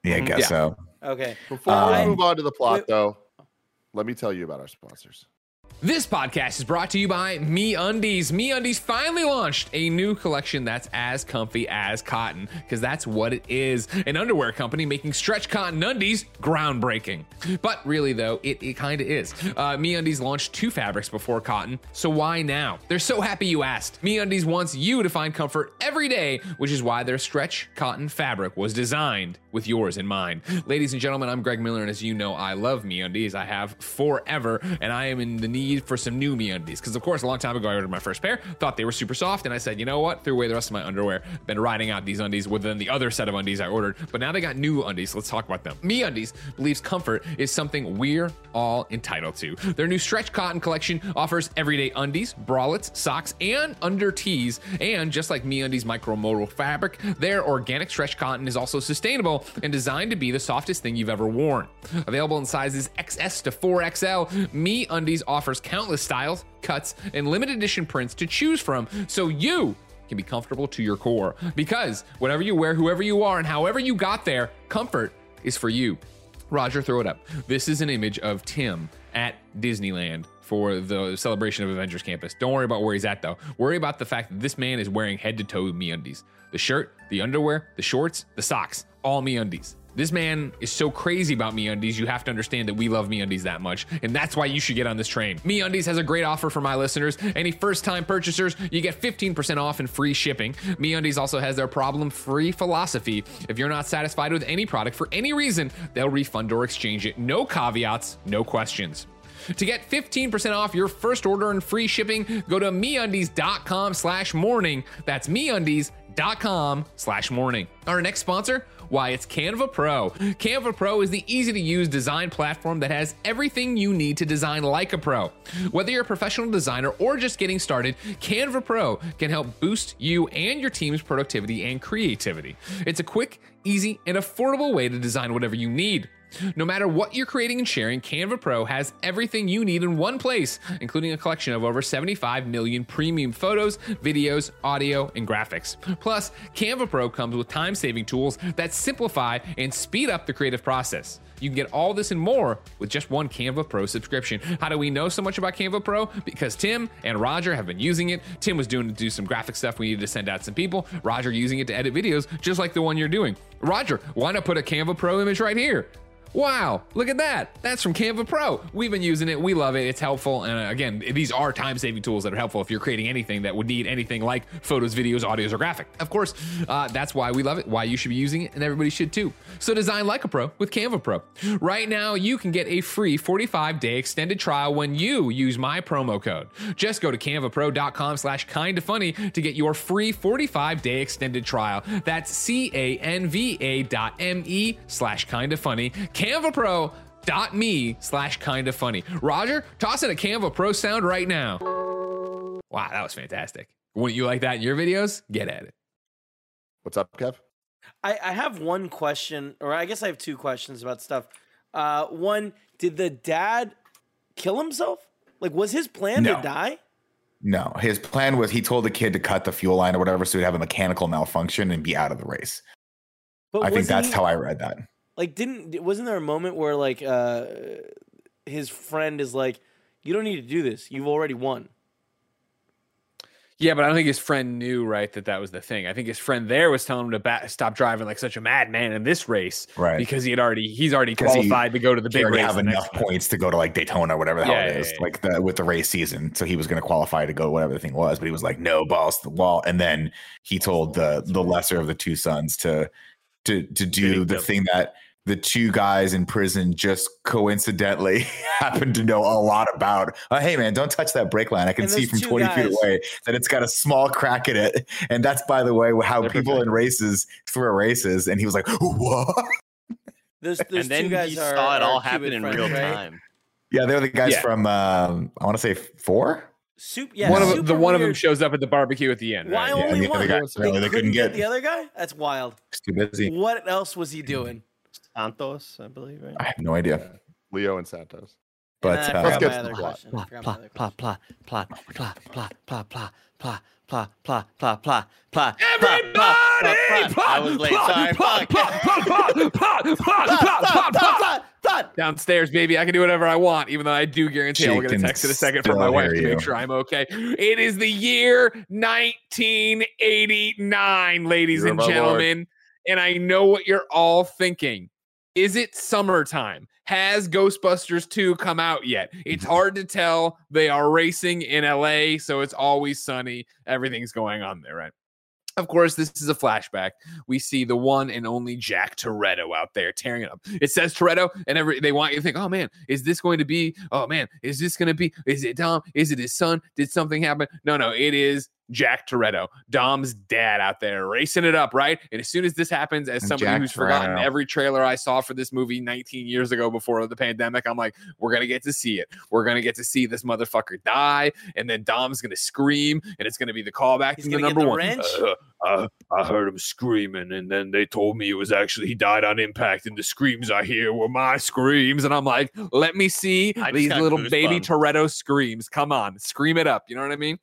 yeah, I guess Yeah. so. Okay. Before Um, we move on to the plot, wait- though, let me tell you about our sponsors. This podcast is brought to you by MeUndies. Me Undies finally launched a new collection that's as comfy as cotton, because that's what it is. An underwear company making stretch cotton undies groundbreaking. But really, though, it, it kind of is. Uh, MeUndies launched two fabrics before cotton, so why now? They're so happy you asked. MeUndies wants you to find comfort every day, which is why their stretch cotton fabric was designed with yours in mind. Ladies and gentlemen, I'm Greg Miller, and as you know, I love MeUndies. I have forever, and I am in the need for some new MeUndies. Because, of course, a long time ago, I ordered my first pair, thought they were super soft, and I said, you know what? Threw away the rest of my underwear. Been riding out these undies within uh, the other set of undies I ordered, but now they got new undies. Let's talk about them. MeUndies believes comfort is something we're all entitled to. Their new stretch cotton collection offers everyday undies, bralettes, socks, and under tees. And just like MeUndies micromodal fabric, their organic stretch cotton is also sustainable and designed to be the softest thing you've ever worn. Available in sizes XS to 4XL, MeUndies offers countless styles, cuts, and limited edition prints to choose from so you can be comfortable to your core. Because whatever you wear, whoever you are, and however you got there, comfort is for you. Roger, throw it up. This is an image of Tim at Disneyland for the celebration of Avengers Campus. Don't worry about where he's at though. Worry about the fact that this man is wearing head to toe MeUndies. The shirt, the underwear, the shorts, the socks, all MeUndies. This man is so crazy about MeUndies, you have to understand that we love MeUndies that much, and that's why you should get on this train. MeUndies has a great offer for my listeners. Any first-time purchasers, you get 15% off and free shipping. MeUndies also has their problem-free philosophy. If you're not satisfied with any product for any reason, they'll refund or exchange it. No caveats, no questions. To get 15% off your first order and free shipping, go to MeUndies.com slash morning. That's MeUndies.com slash morning. Our next sponsor, why it's Canva Pro. Canva Pro is the easy to use design platform that has everything you need to design like a pro. Whether you're a professional designer or just getting started, Canva Pro can help boost you and your team's productivity and creativity. It's a quick, easy, and affordable way to design whatever you need. No matter what you're creating and sharing, Canva Pro has everything you need in one place, including a collection of over 75 million premium photos, videos, audio, and graphics. Plus, Canva Pro comes with time saving tools that simplify and speed up the creative process. You can get all this and more with just one Canva Pro subscription. How do we know so much about Canva Pro? Because Tim and Roger have been using it. Tim was doing to do some graphic stuff we needed to send out some people. Roger using it to edit videos, just like the one you're doing. Roger, why not put a Canva Pro image right here? Wow, look at that. That's from Canva Pro. We've been using it. We love it. It's helpful. And uh, again, these are time saving tools that are helpful if you're creating anything that would need anything like photos, videos, audios, or graphic. Of course, uh, that's why we love it, why you should be using it, and everybody should too. So design like a pro with Canva Pro. Right now, you can get a free 45 day extended trial when you use my promo code. Just go to canvapro.com slash kinda funny to get your free 45 day extended trial. That's C A N V A dot M E slash kinda funny. CanvaPro.me slash kinda funny. Roger, toss in a Canva Pro sound right now. Wow, that was fantastic. Wouldn't you like that in your videos? Get at it. What's up, Kev? I, I have one question, or I guess I have two questions about stuff. Uh, one, did the dad kill himself? Like, was his plan No. to die? No, his plan was he told the kid to cut the fuel line or whatever, so he'd have a mechanical malfunction and be out of the race. But I think that's he- how I read that. Like, didn't wasn't there a moment where like uh, his friend is like, "You don't need to do this. You've already won." Yeah, but I don't think his friend knew right that that was the thing. I think his friend there was telling him to ba- stop driving like such a madman in this race, Right. Because he had already he's already 'Cause he- qualified to go to the He big already race. have the enough points to go to like Daytona, whatever the hell Yeah, it yeah, is, yeah. like the with the race season. So he was going to qualify to go whatever the thing was, but he was like, "No, balls to the wall." And then he told the the lesser of the two sons to to to do the thing that the two guys in prison just coincidentally happen to know a lot about. Uh, hey man, don't touch that brake line. I can see from two 20 feet away that it's got a small crack in it. And that's by the way how They're people in races throw races. And he was like, "What?" Those, those and then two guys he are, saw it all happen in friends, real right? time. Yeah, they're the guys Yeah. from um, I want to say four. Soup, yeah, one of super the one of them shows up at the barbecue at the end. Why Right? Only and the other one? guy, They they couldn't get- the other guy. That's wild. It's too busy. What else was he doing? Santos, I believe, right? I have no idea. Leo and Santos. But, And uh, I Let's forgot get my to other the plot. question. I forgot my plot, other plot, question. plot, plot, plot, plot, plot, plot, plot, plot, plot, plot, plot, plot. Everybody, I was late. Sorry. plot, Fuck. plot, plot, plot, plot, plot, plot, plot, plot. plot. downstairs, baby. I can do whatever I want, even though I do guarantee I'll She get a can text in a second from still my wife hear to you. make sure I'm okay. It is the year 1989, ladies Year and of our Lord. gentlemen. And I know what you're all thinking. Is it summertime? Has Ghostbusters 2 come out yet? It's mm-hmm. hard to tell. They are racing in LA, so it's always sunny. Everything's going on there, right? Of course, this is a flashback. We see the one and only Jack Toretto out there tearing it up. It says Toretto, and every they want you to think, oh man, is this going to be? Oh man, is this going to be? Is it Dom? Is it his son? Did something happen? No, no, it is Jack Toretto, Dom's dad out there racing it up, right? And as soon as this happens, as somebody Jack who's forgotten every trailer I saw for this movie 19 years ago before the pandemic, I'm like, we're gonna get to see it. We're gonna get to see this motherfucker die, and then Dom's gonna scream, and it's gonna be the callback He's to the number the one. wrench? Uh, uh, I heard him screaming, and then they told me it was actually he died on impact, and the screams I hear were my screams, and I'm like, let me see I these got little baby goosebumps. Toretto screams. Come on, scream it up. You know what I mean?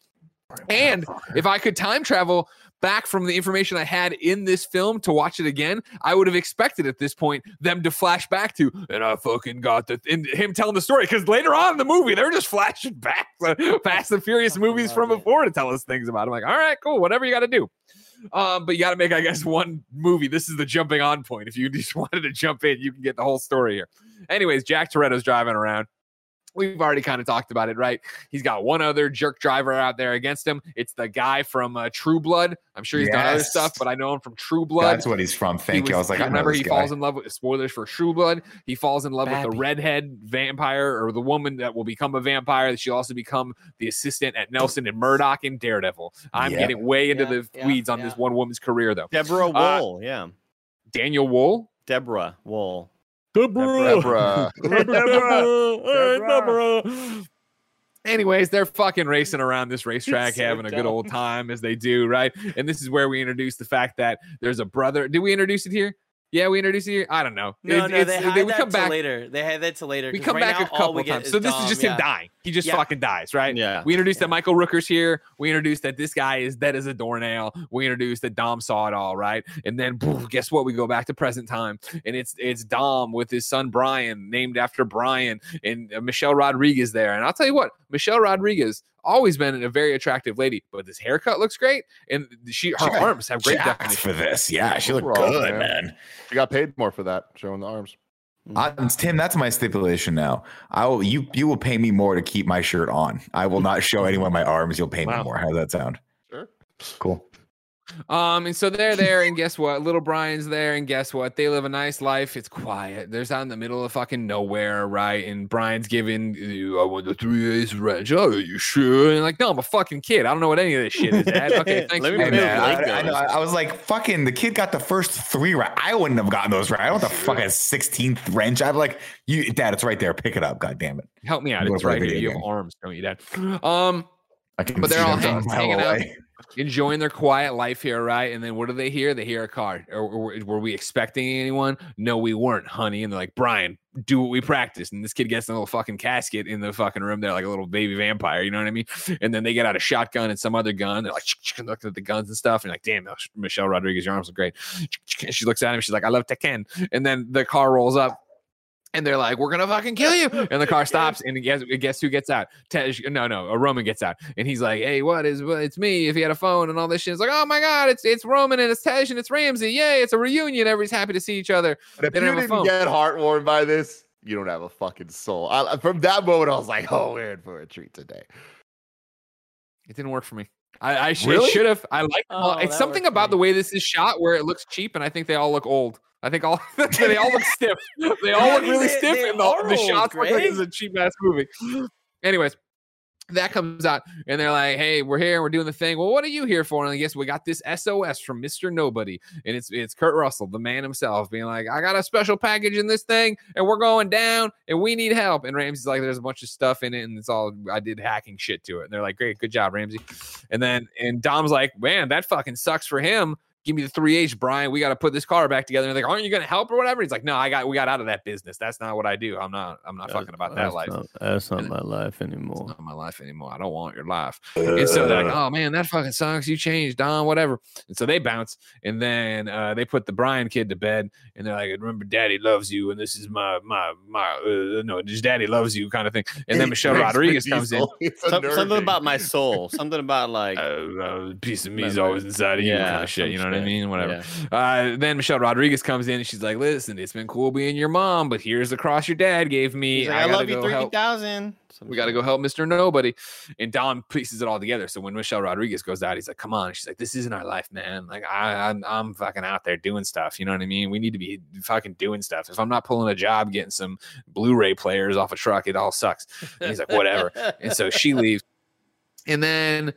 And if I could time travel back from the information I had in this film to watch it again, I would have expected at this point them to flash back to, and I fucking got the, and him telling the story. Because later on in the movie, they're just flashing back the Fast and Furious movies from before to tell us things about it. I'm like, all right, cool, whatever you got to do. Um, but you got to make, I guess, one movie. This is the jumping on point. If you just wanted to jump in, you can get the whole story here. Anyways, Jack Toretto's driving around. We've already kind of talked about it, right? He's got one other jerk driver out there against him. It's the guy from uh, True Blood. I'm sure he's done other stuff, but I know him from True Blood. That's what he's from. Thank He you. I was like, you I remember remember he this falls in love with spoilers for True Blood. He falls in love with Babby. the redhead vampire or the woman that will become a vampire. That she'll also become the assistant at Nelson and Murdock in Daredevil. I'm Yeah. getting way into Yeah, the yeah, weeds on yeah. this one woman's career though. Deborah Uh, Woll. yeah. Daniel Woll. Deborah Woll. Deborah. Anyways, they're fucking racing around this racetrack, so having a good old time as they do, right? And this is where we introduce the fact that there's a brother. Did we introduce it here? Yeah, we introduced it here. I don't know. No, It- no, they it's- had we that come back. later. They had that to later. We come right back now, a couple of times. So this is just yeah. him dying. He just Yeah. fucking dies, right? Yeah. We introduced Yeah. that Michael Rooker's here. We introduced that this guy is dead as a doornail. We introduced that Dom saw it all, right? And then poof, guess what? We go back to present time, and it's it's Dom with his son Brian, named after Brian, and uh, Michelle Rodriguez there. And I'll tell you what, Michelle Rodriguez always been a very attractive lady, but this haircut looks great, and she her She arms have great definition. for this. Yeah, she looked Overall, good, man. man. You got paid more for that, showing the arms. I, Tim, that's my stipulation now. I will you you will pay me more to keep my shirt on. I will not show anyone my arms. You'll pay Wow. me more. How does that sound? Sure. Cool. Um, and so they're there, and guess what? Little Brian's there, and guess what? They live a nice life. It's quiet. They're out in the middle of fucking nowhere, right? And Brian's giving, you, "I want the three A's ranch. Oh, are you sure? And like, no, I'm a fucking kid. I don't know what any of this shit is. Dad. Okay, thanks. Let me Hey, man, I, I. I was like, fucking, the kid got the first three right. I wouldn't have gotten those right. I don't want the fucking 16th wrench. I'm like, you, dad, it's right there. Pick it up. God damn it. Help me out. What It's right here. You have arms, don't you, Dad? Um, I can But they're all hang- hanging out. away. Enjoying their quiet life here, right? And then what do they hear? They hear a car. Or, or were we expecting anyone? No, we weren't, honey. And they're like, Brian, do what we practiced. And this kid gets in a little fucking casket in the fucking room there, like a little baby vampire. You know what I mean? And then they get out a shotgun and some other gun. They're like looking at the guns and stuff. And like, damn, Michelle Rodriguez, your arms are great. She looks at him. She's like, I love Tekken. And then the car rolls up and they're like, "We're gonna fucking kill you!" And the car stops, and guess guess who gets out? Tej, no, no, a Roman gets out, and he's like, "Hey, what is? Well, it's me." If he had a phone and all this shit, it's like, "Oh my god, it's it's Roman and it's Tej and it's Ramsey! Yay, it's a reunion! Everybody's happy to see each other." But if you didn't get heartwarmed by this, you don't have a fucking soul. I, from that moment, I was like, "Oh, we're in for a treat today." It didn't work for me. I, I sh- really? should have. I like. Oh, it's something about the way this is shot where it looks cheap, and I think they all look old. I think all they all look stiff. They all look really they, stiff they in the, the shots. Look like it's a cheap ass movie. Anyways, that comes out and they're like, "Hey, we're here. We're doing the thing. Well, what are you here for?" And I guess we got this SOS from Mister Nobody, and it's it's Kurt Russell, the man himself, being like, "I got a special package in this thing, and we're going down, and we need help." And Ramsey's like, "There's a bunch of stuff in it, and it's all I did hacking shit to it." And they're like, "Great, good job, Ramsey." And then and Dom's like, "Man, that fucking sucks for him." Give me the three H, Brian. We got to put this car back together. And they're like, aren't you going to help or whatever? He's like, no, I got, we got out of that business. That's not what I do. I'm not, I'm not that's, fucking about that life. Not, that's not and my life anymore. not my life anymore. I don't want your life. and so they're like, oh man, that fucking sucks. You changed, Dom, whatever. And so they bounce. And then uh, they put the Brian kid to bed. And they're like, remember, daddy loves you. And this is my, my, my, uh, no, just daddy loves you kind of thing. And then Michelle Rodriguez comes in. Some, something about my soul. Something about like, uh, uh, piece of me is always inside of you yeah, kind of shit. You know what I mean? I mean, whatever. Yeah. Uh, then Michelle Rodriguez comes in and she's like, "Listen, it's been cool being your mom, but here's the cross your dad gave me. Like, I, I love you three thousand. We got to go help Mister Nobody." And Dom pieces it all together. So when Michelle Rodriguez goes out, he's like, "Come on!" she's like, "This isn't our life, man. Like I, I'm, I'm fucking out there doing stuff. You know what I mean? We need to be fucking doing stuff. If I'm not pulling a job, getting some Blu-ray players off a truck, it all sucks." And he's like, "Whatever." and so she leaves, and then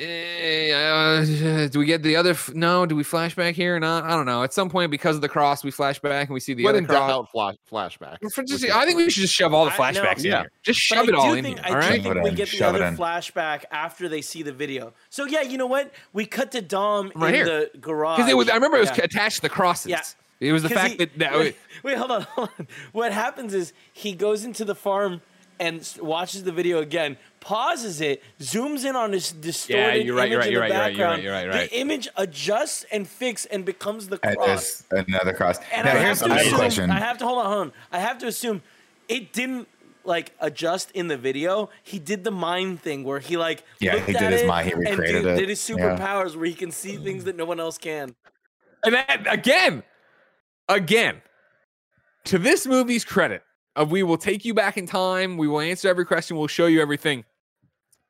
uh, do we get the other? F- no, do we flashback here or not? I don't know. At some point, because of the cross, we flashback and we see the when other cross. Flash, flashback. Just, I think we should just shove all the flashbacks I, no, in yeah. here. Just shove it all in here. All I right? think we get the other flashback after they see the video. So yeah, you know what? We cut to Dom right in here. the garage because it was. I remember it was yeah. attached to the crosses. Yeah. It was the fact he, that, that wait, wait, hold on, hold on. What happens is he goes into the farm and watches the video again, pauses it, zooms in on this distorted yeah, you're right, image you're right, in the you're background. You're right, you're right, you're right. The image adjusts and fixes and becomes the cross. another cross. And now, I here's have to assume, question. I have to hold on, hold on. I have to assume it didn't like adjust in the video. He did the mind thing where he like yeah he did his mind. He recreated did, it. Did his superpowers yeah. where he can see things that no one else can. And that again, again, to this movie's credit, of we will take you back in time. We will answer every question. We'll show you everything.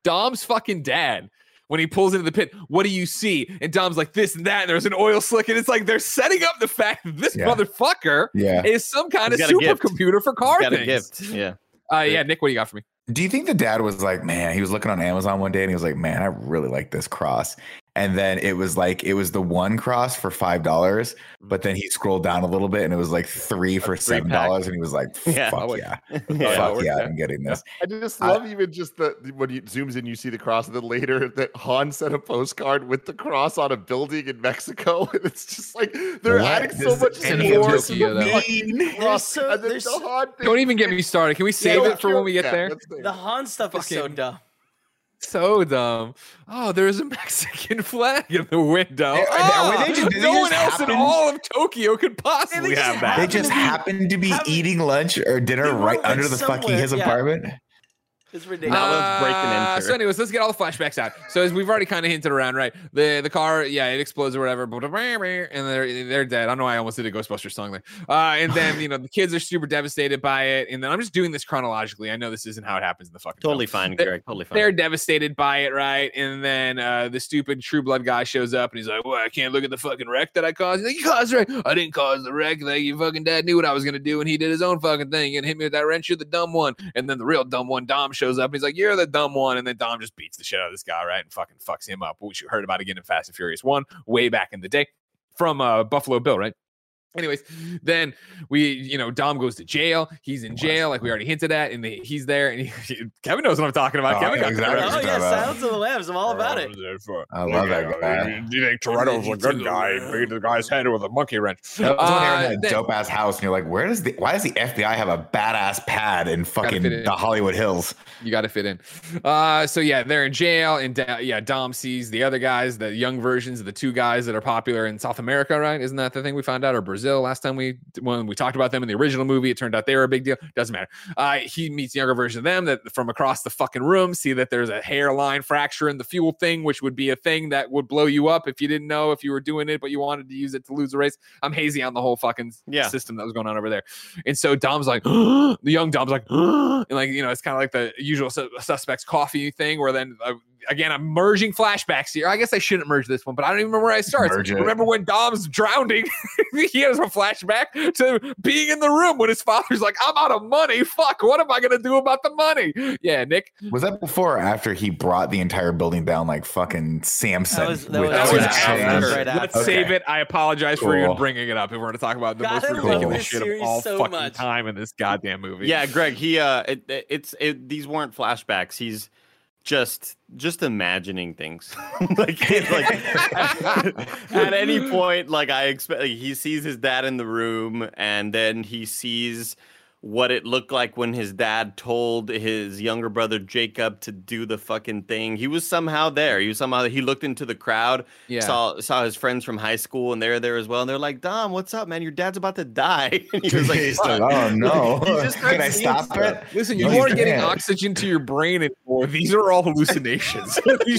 Dom's fucking dad when he pulls into the pit, what do you see? And Dom's like this and that, and there's an oil slick, and it's like they're setting up the fact that this yeah. motherfucker yeah. is some kind He's of supercomputer for car He's things. Yeah. Uh, yeah, Nick, what do you got for me? Do you think the dad was like, man, he was looking on Amazon one day and he was like, man, I really like this cross and then it was like it was the one cross for five dollars mm-hmm. but then he scrolled down a little bit and it was like three for seven dollars and he was like yeah, fuck yeah, yeah. Fuck yeah i'm getting this. I just love I, even just the when he zooms in you see the cross and then later that han sent a postcard with the cross on a building in mexico and it's just like they're what? adding so much more so, the don't even get me started. Can we save yeah, it for when we get there? the han stuff Fucking, is so dumb so dumb. Oh, there's a Mexican flag in the window. They, oh, they ah, just, no one else in all of Tokyo could possibly have that. They just happened to be eating lunch or dinner right under the fucking his yeah. apartment. It's ridiculous. Now let's break and enter. So, anyways, let's get all the flashbacks out. So, as we've already kind of hinted around, right? The the car, yeah, it explodes or whatever, and they're they're dead. I don't know why I almost did a Ghostbusters song there. Uh, and then you know the kids are super devastated by it, and then I'm just doing this chronologically. I know this isn't how it happens in the fucking totally film. fine, Greg. Totally fine. They're devastated by it, right? And then uh, the stupid True Blood guy shows up, and he's like, "Well, I can't look at the fucking wreck that I caused." He's like, "You caused the wreck. I didn't cause the wreck. Like your fucking dad knew what I was gonna do, and he did his own fucking thing and hit me with that wrench. You're the dumb one." And then the real dumb one, Dom, shows up. And he's like, "You're the the dumb one, and then Dom just beats the shit out of this guy, right? And fucking fucks him up, which you heard about again in Fast and Furious 1 way back in the day from uh, Buffalo Bill, right? Anyways, then we, you know, Dom goes to jail. He's in jail, like we already hinted at, and the, he's there. And he, Kevin knows what I'm talking about. Oh, Kevin got exactly. the Oh yeah, Silence of the Lambs. I'm all about it. I love that guy. Do you think Toretto's a good guy? He beat the guy's head with a monkey wrench. That was when you're Uh, that dope ass house, and you're like, "Where does the? Why does the FBI have a badass pad in fucking in. the Hollywood Hills?" You got to fit in. Uh, so yeah, they're in jail, and Da- yeah, Dom sees the other guys, the young versions of the two guys that are popular in South America, right? Isn't that the thing we found out, or Brazil? Last time we when we talked about them in the original movie, it turned out they were a big deal. Doesn't matter. Uh, he meets younger version of them that from across the fucking room see that there's a hairline fracture in the fuel thing, which would be a thing that would blow you up if you didn't know if you were doing it, but you wanted to use it to lose a race. I'm hazy on the whole fucking Yeah. system that was going on over there. And so Dom's like, the young Dom's like, and like, you know, it's kind of like the usual su- suspects coffee thing where then, uh, again, I'm merging flashbacks here. I guess I shouldn't merge this one, but I don't even remember where I start. Remember when Dom's drowning? he has a flashback to being in the room when his father's like, I'm out of money. Fuck, what am I going to do about the money? Yeah, Nick. Was that before or after he brought the entire building down like fucking Samson? That was- that was- That was after. hands? After. Let's after. save it. I apologize for even bringing it up if we're going to talk about the God, most ridiculous shit of all so fucking much. time in this goddamn movie. Yeah, Greg. He uh, it, it- it's it, these weren't flashbacks. He's just just imagining things. like like at any point, like I expect, like, he sees his dad in the room, and then he sees what it looked like when his dad told his younger brother Jacob to do the fucking thing. He was somehow there. He was somehow he looked into the crowd, Yeah. saw saw his friends from high school, and they're there as well. And they're like, "Dom, what's up, man? Your dad's about to die." And he was like, He's "Fuck." like, "Oh no! He Can I starts seeing stop it?" Listen, you you aren't getting oxygen to your brain anymore. These are all hallucinations. you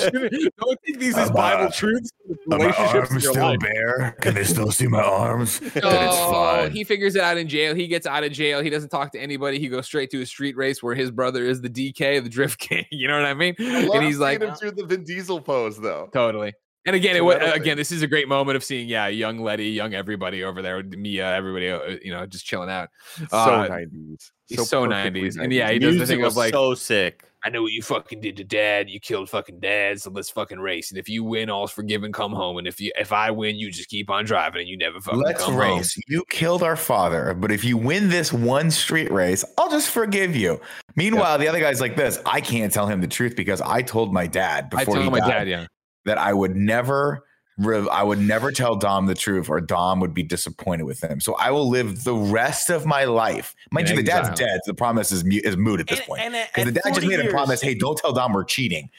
don't think these as Uh, Bible uh, truths. Are my arms still life. bare? Can they still see my arms? then it's Oh, fine. he figures it out in jail. He gets out of jail. He doesn't talk to anybody. He goes straight to a street race where his brother is the DK, the Drift King. You know what I mean? I and he's like, seeing him do the Vin Diesel pose though. Totally. And again, it wa- thing. again, this is a great moment of seeing, yeah, young Letty, young everybody over there, Mia, everybody, uh, you know, just chilling out. So Uh, 90s. He's so, perfectly 90s. And yeah, he 90s. does the Music thing of was like, so sick. I know what you fucking did to dad. You killed fucking dad, so let's fucking race. And if you win, all's forgiven. Come home. And if you if I win, you just keep on driving and you never fucking Let's come home. race. You killed our father, but if you win this one street race, I'll just forgive you. Meanwhile, the other guy's like this. I can't tell him the truth because I told my dad I before tell he my died dad, yeah. that I would never. Re- I would never tell Dom the truth, or Dom would be disappointed with him. So I will live the rest of my life. Mind In you, the dad's dead. So the promise is, mu- is moot at this And- point. Because the dad just 40 made a promise, hey, don't tell Dom we're cheating.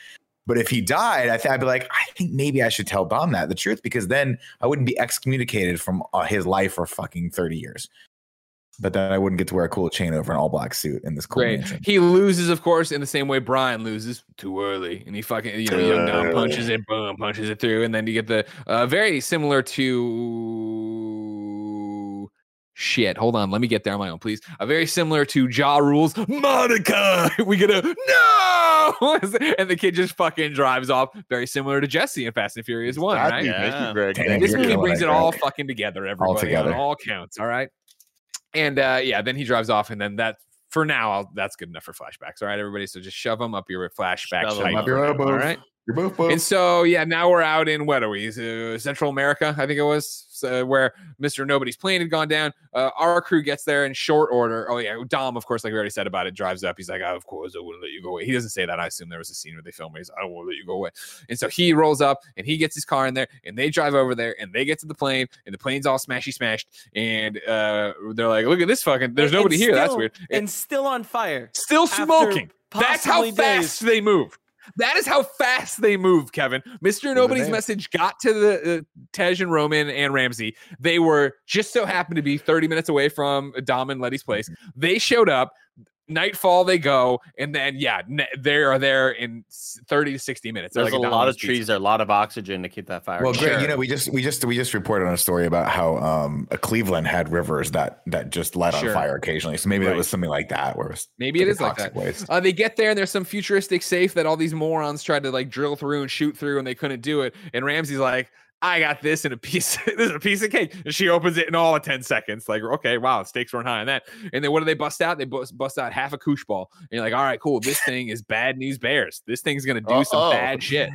But if he died, I think I'd be like, I think maybe I should tell Dom that the truth because then I wouldn't be excommunicated from uh, his life for fucking 30 years. But then I wouldn't get to wear a cool chain over an all black suit in this cool Great. mansion. He loses, of course, in the same way Brian loses too early, and he fucking you know young Dom punches it, boom, punches it through, and then you get the uh, very similar to shit. Hold on, let me get there on my own, please. A very similar to Ja Rule's, Monica. We get a no, and the kid just fucking drives off. Very similar to Jesse in Fast and Furious One, Exactly. right? Thank you, Greg. Dang, this you're movie brings it, it all fucking together, everybody together. on all counts. All right, and uh, yeah, then he drives off, and then that for now, I'll, that's good enough for flashbacks. All right, everybody, so just shove them up your flashback. Shove 'em pipe up your elbows. right. You're both, both. And so, yeah, now we're out in what are we? Uh, Central America, I think it was, so, where Mr. Nobody's plane had gone down. Uh, our crew gets there in short order. Oh, yeah. Dom, of course, like we already said about it, drives up. He's like, oh, of course, I wouldn't let you go away. He doesn't say that. I assume there was a scene where they filmed where he's like, I don't want to let you go away. And so he rolls up and he gets his car in there and they drive over there and they get to the plane and the plane's all smashy smashed. And uh, they're like, look at this fucking, there's And- nobody and here. That's weird. And still on fire. Still smoking. That's how fast days. they move. That is how fast they move, Kevin. Mr. Nobody's message got to the uh, Tej and Roman and Ramsey. They were just so happened to be 30 minutes away from Dom and Letty's place. They showed up. Nightfall, they go, and then yeah, ne- they are there in 30 to 60 minutes. They're There's like a lot Domino's of pizza. trees there, a lot of oxygen to keep that fire. Well, going. Greg, you know, we just we just we just reported on a story about how um Cleveland had rivers that that just light on fire occasionally. So maybe Right. that was something like that, where it was Maybe it like is like that. waste. Uh, they get there and there's some futuristic safe that all these morons tried to like drill through and shoot through and they couldn't do it. And Ramsey's like, I got this in a piece. this is a piece of cake. And she opens it in all of 10 seconds. Like, okay, wow, stakes weren't high on that. And then what do they bust out? They bust, bust out half a koosh ball. And you're like, all right, cool. This thing is bad news bears. This thing's gonna do some Uh-oh. bad shit.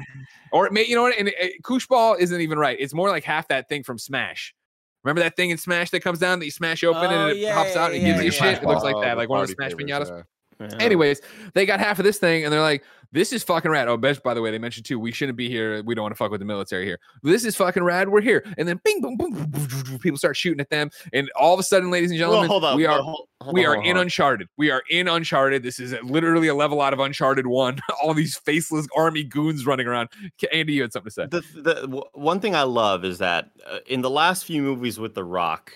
Or it may, you know what? And uh, koosh ball isn't even right. It's more like half that thing from Smash. Remember that thing in Smash that comes down that you smash open Oh, and it yeah, pops out and it yeah, gives you yeah, shit? yeah. It looks like that, like one of the Smash pinatas. Yeah. Anyways, they got half of this thing and they're like, this is fucking rad. Oh, best by the way, they mentioned too, we shouldn't be here. We don't want to fuck with the military here. This is fucking rad. We're here. And then bing, boom, boom, boom, boom, boom, boom, people start shooting at them. And all of a sudden, ladies and Well, gentlemen, hold on. we are hold- hold we on, are hold in on. Uncharted. We are in Uncharted. This is literally a level out of Uncharted One. All these faceless army goons running around. Andy, you had something to say. the, the w- one thing I love is that uh, in the last few movies with The Rock,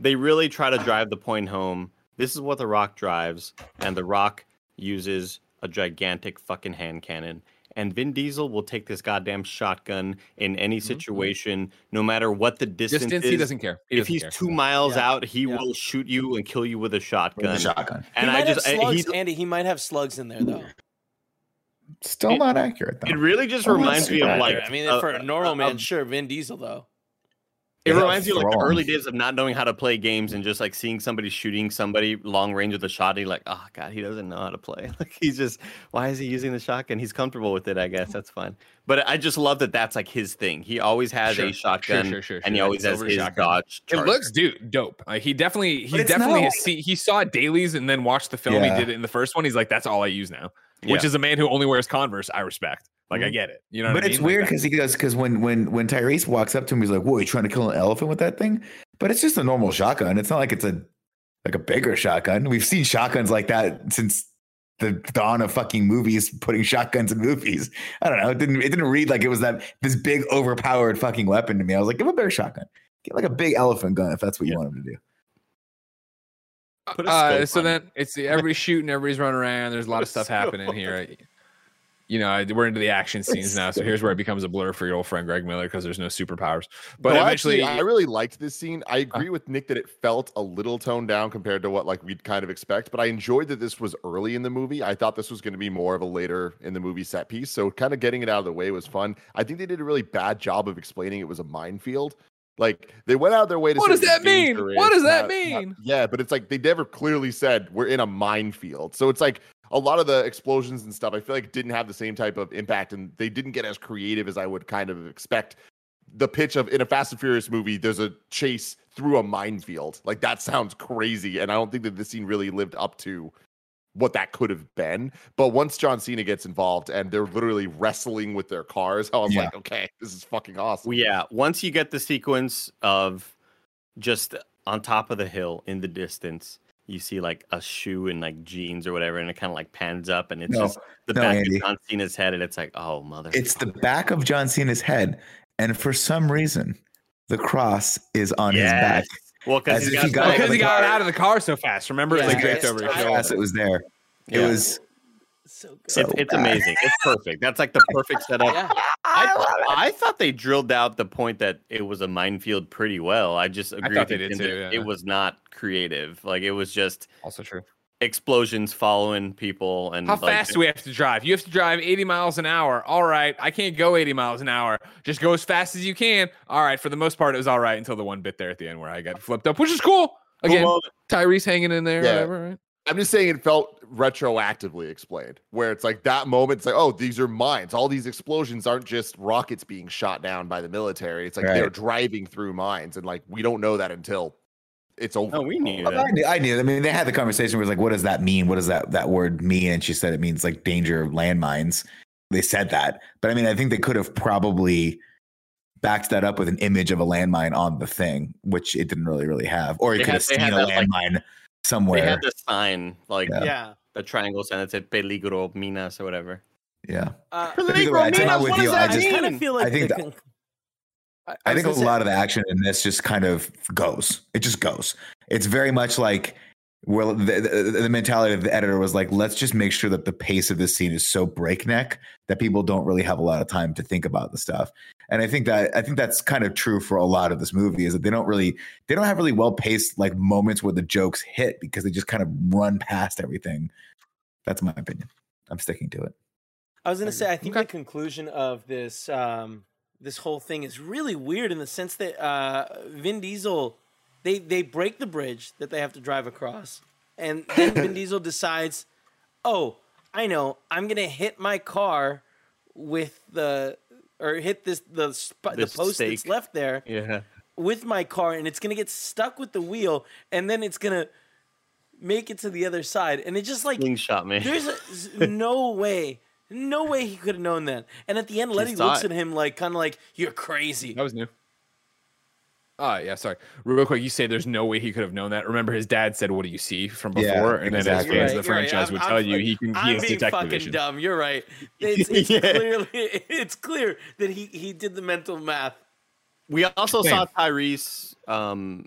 they really try to drive the point home. This is what The Rock drives, and The Rock uses a gigantic fucking hand cannon. And Vin Diesel will take this goddamn shotgun in any mm-hmm, mm-hmm. situation, no matter what the distance, Distance, is. he doesn't care. He if doesn't he's care. two miles Yeah. out, he Yeah. will shoot you and kill you with a With shotgun. a shotgun. And he I just, have I- slugs, he's, Andy. He might have slugs in there though. Still It- not accurate though. it really just reminds me of super like I mean, a- for a a- normal a- man, sure, Vin Diesel though. It Yeah, reminds me of like the early days of not knowing how to play games and just like seeing somebody shooting somebody long range with a shot. And like, oh god, he doesn't know how to play. Like he's just, why is he using the shotgun? He's comfortable with it, I guess. That's fine. But I just love that that's like his thing. He always has Sure, a sure, shotgun, sure, sure, and he sure. always has his shotgun. Dodge. It looks dude dope. Like he definitely he definitely not- has seen he saw dailies and then watched the film. Yeah. He did it in the first one. He's like, that's all I use now. Which Yeah. is a man who only wears Converse. I respect. Like I get it. You know, what but I it's mean? Weird that- because he goes because when when when Tyrese walks up to him, he's like, "Whoa, you trying to kill an elephant with that thing?" But it's just a normal shotgun. It's not like it's a like a bigger shotgun. We've seen shotguns like that since the dawn of fucking movies, putting shotguns in movies. I don't know. It didn't it didn't read like it was that this big overpowered fucking weapon to me. I was like, give him a bigger shotgun. Get like a big elephant gun if that's what you want him to do. Put a Uh, so on then it's everybody's shooting, everybody's running around. There's a lot of stuff happening here. You know, we're into the action scenes now. So here's where it becomes a blur for your old friend Greg Miller because there's no superpowers. But No, eventually, actually, I really liked this scene. I uh. agree with Nick that it felt a little toned down compared to what like we'd kind of expect, but I enjoyed that this was early in the movie. I thought this was going to be more of a later in the movie set piece, so kind of getting it out of the way was fun. I think they did a really bad job of explaining it was a minefield. Like they went out of their way to. What does that mean? What does that not- not- mean? yeah, but it's like they never clearly said we're in a minefield. So it's like a lot of the explosions and stuff. I feel like didn't have the same type of impact, and they didn't get as creative as I would kind of expect. The pitch of in a Fast and Furious movie, there's a chase through a minefield. Like that sounds crazy, and I don't think that this scene really lived up to what that could have been. But once John Cena gets involved and they're literally wrestling with their cars, I was Yeah. like, okay, this is fucking awesome. Well, yeah, once you get the sequence of just on top of the hill in the distance, you see like a shoe and like jeans or whatever, and it kind of like pans up, and it's No, just the no, back Andy. of John Cena's head, and it's like, oh mother. It's the back of John Cena's head, and for some reason, the cross is on his back. Well, because As got he got stuff out because of he the got car. out of the car so fast. Remember, Yeah, it like it's- draped over his shoulder. Yes, it was there. It Yeah. was So good. So it's, it's amazing. It's perfect. That's like the perfect setup. yeah. I, I thought they drilled out the point that it was a minefield pretty well. I just agree thought with they did too, that yeah. It was not creative. Like it was just Also true. explosions following people and How like, fast do we have to drive? You have to drive 80 miles an hour. All right, I can't go 80 miles an hour. Just go as fast as you can. All right, for the most part, it was all right until the one bit there at the end where I got flipped up, which is cool. Again, Well, Tyrese hanging in there, Yeah. whatever. Right? I'm just saying it felt retroactively explained, where it's like that moment, it's like, oh, these are mines. All these explosions aren't just rockets being shot down by the military. It's like they're driving through mines, and like we don't know that until it's over. No, we knew oh, I that. knew, I knew. I mean, they had the conversation where it's like, what does that mean? What does that that word mean? And she said it means like danger of landmines. They said that, but I mean, I think they could have probably backed that up with an image of a landmine on the thing, which it didn't really, really have. Or you They could had- have they seen a that, like- landmine They somewhere. had the sign, like Yeah. Yeah. The triangle sign that said peligro minas or whatever. yeah, Uh, Either way, I think I'm with you. I just- kind of feel like I think the that- I, I think a say- lot of the action in this just kind of goes. It just goes. It's very much like well, the, the, the mentality of the editor was like, let's just make sure that the pace of this scene is so breakneck that people don't really have a lot of time to think about the stuff. And I think that I think that's kind of true for a lot of this movie is that they don't really they don't have really well paced like moments where the jokes hit because they just kind of run past everything. That's my opinion. I'm sticking to it. I was gonna say, I think Okay. the conclusion of this um, this whole thing is really weird in the sense that uh, Vin Diesel they they break the bridge that they have to drive across, and then Vin Diesel decides, oh, I know, I'm gonna hit my car with the or hit this the sp- the This post that's left there, Yeah. with my car and it's gonna get stuck with the wheel and then it's gonna make it to the other side and it just like Slingshot me. there's a, no way no way he could have known that and at the end letty looks at him like kind of like you're crazy That was new. Oh yeah, sorry. Real quick, you say there's no way he could have known that. Remember, his dad said, "What do you see from before?" Yeah, and then as fans You're of the right, you're right. franchise I'm- would I'm tell you, he can. He I'm has being fucking vision. dumb. You're right. It's, it's Yeah. clearly it's clear that he he did the mental math. We also Same. saw Tyrese um,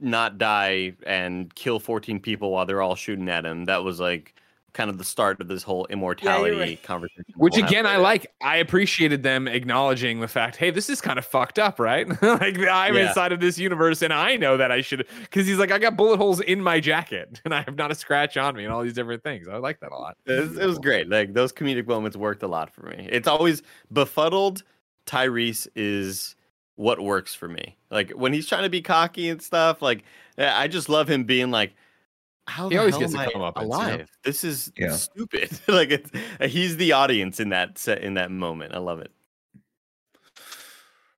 not die and kill 14 people while they're all shooting at him. That was like kind of the start of this whole immortality right. conversation. Which we'll again, I like. I appreciated them acknowledging the fact, hey, this is kind of fucked up, right? like I'm Yeah. inside of this universe, and I know that I should, because he's like, I got bullet holes in my jacket, and I have not a scratch on me, and all these different things. I like that a lot. It was, it was great. Like those comedic moments worked a lot for me. It's always befuddled. Tyrese is what works for me. Like when he's trying to be cocky and stuff. Like eh, I just love him being like, "How He always gets to come up alive? This is Yeah. stupid." like it's, he's the audience in that set in that moment. I love it.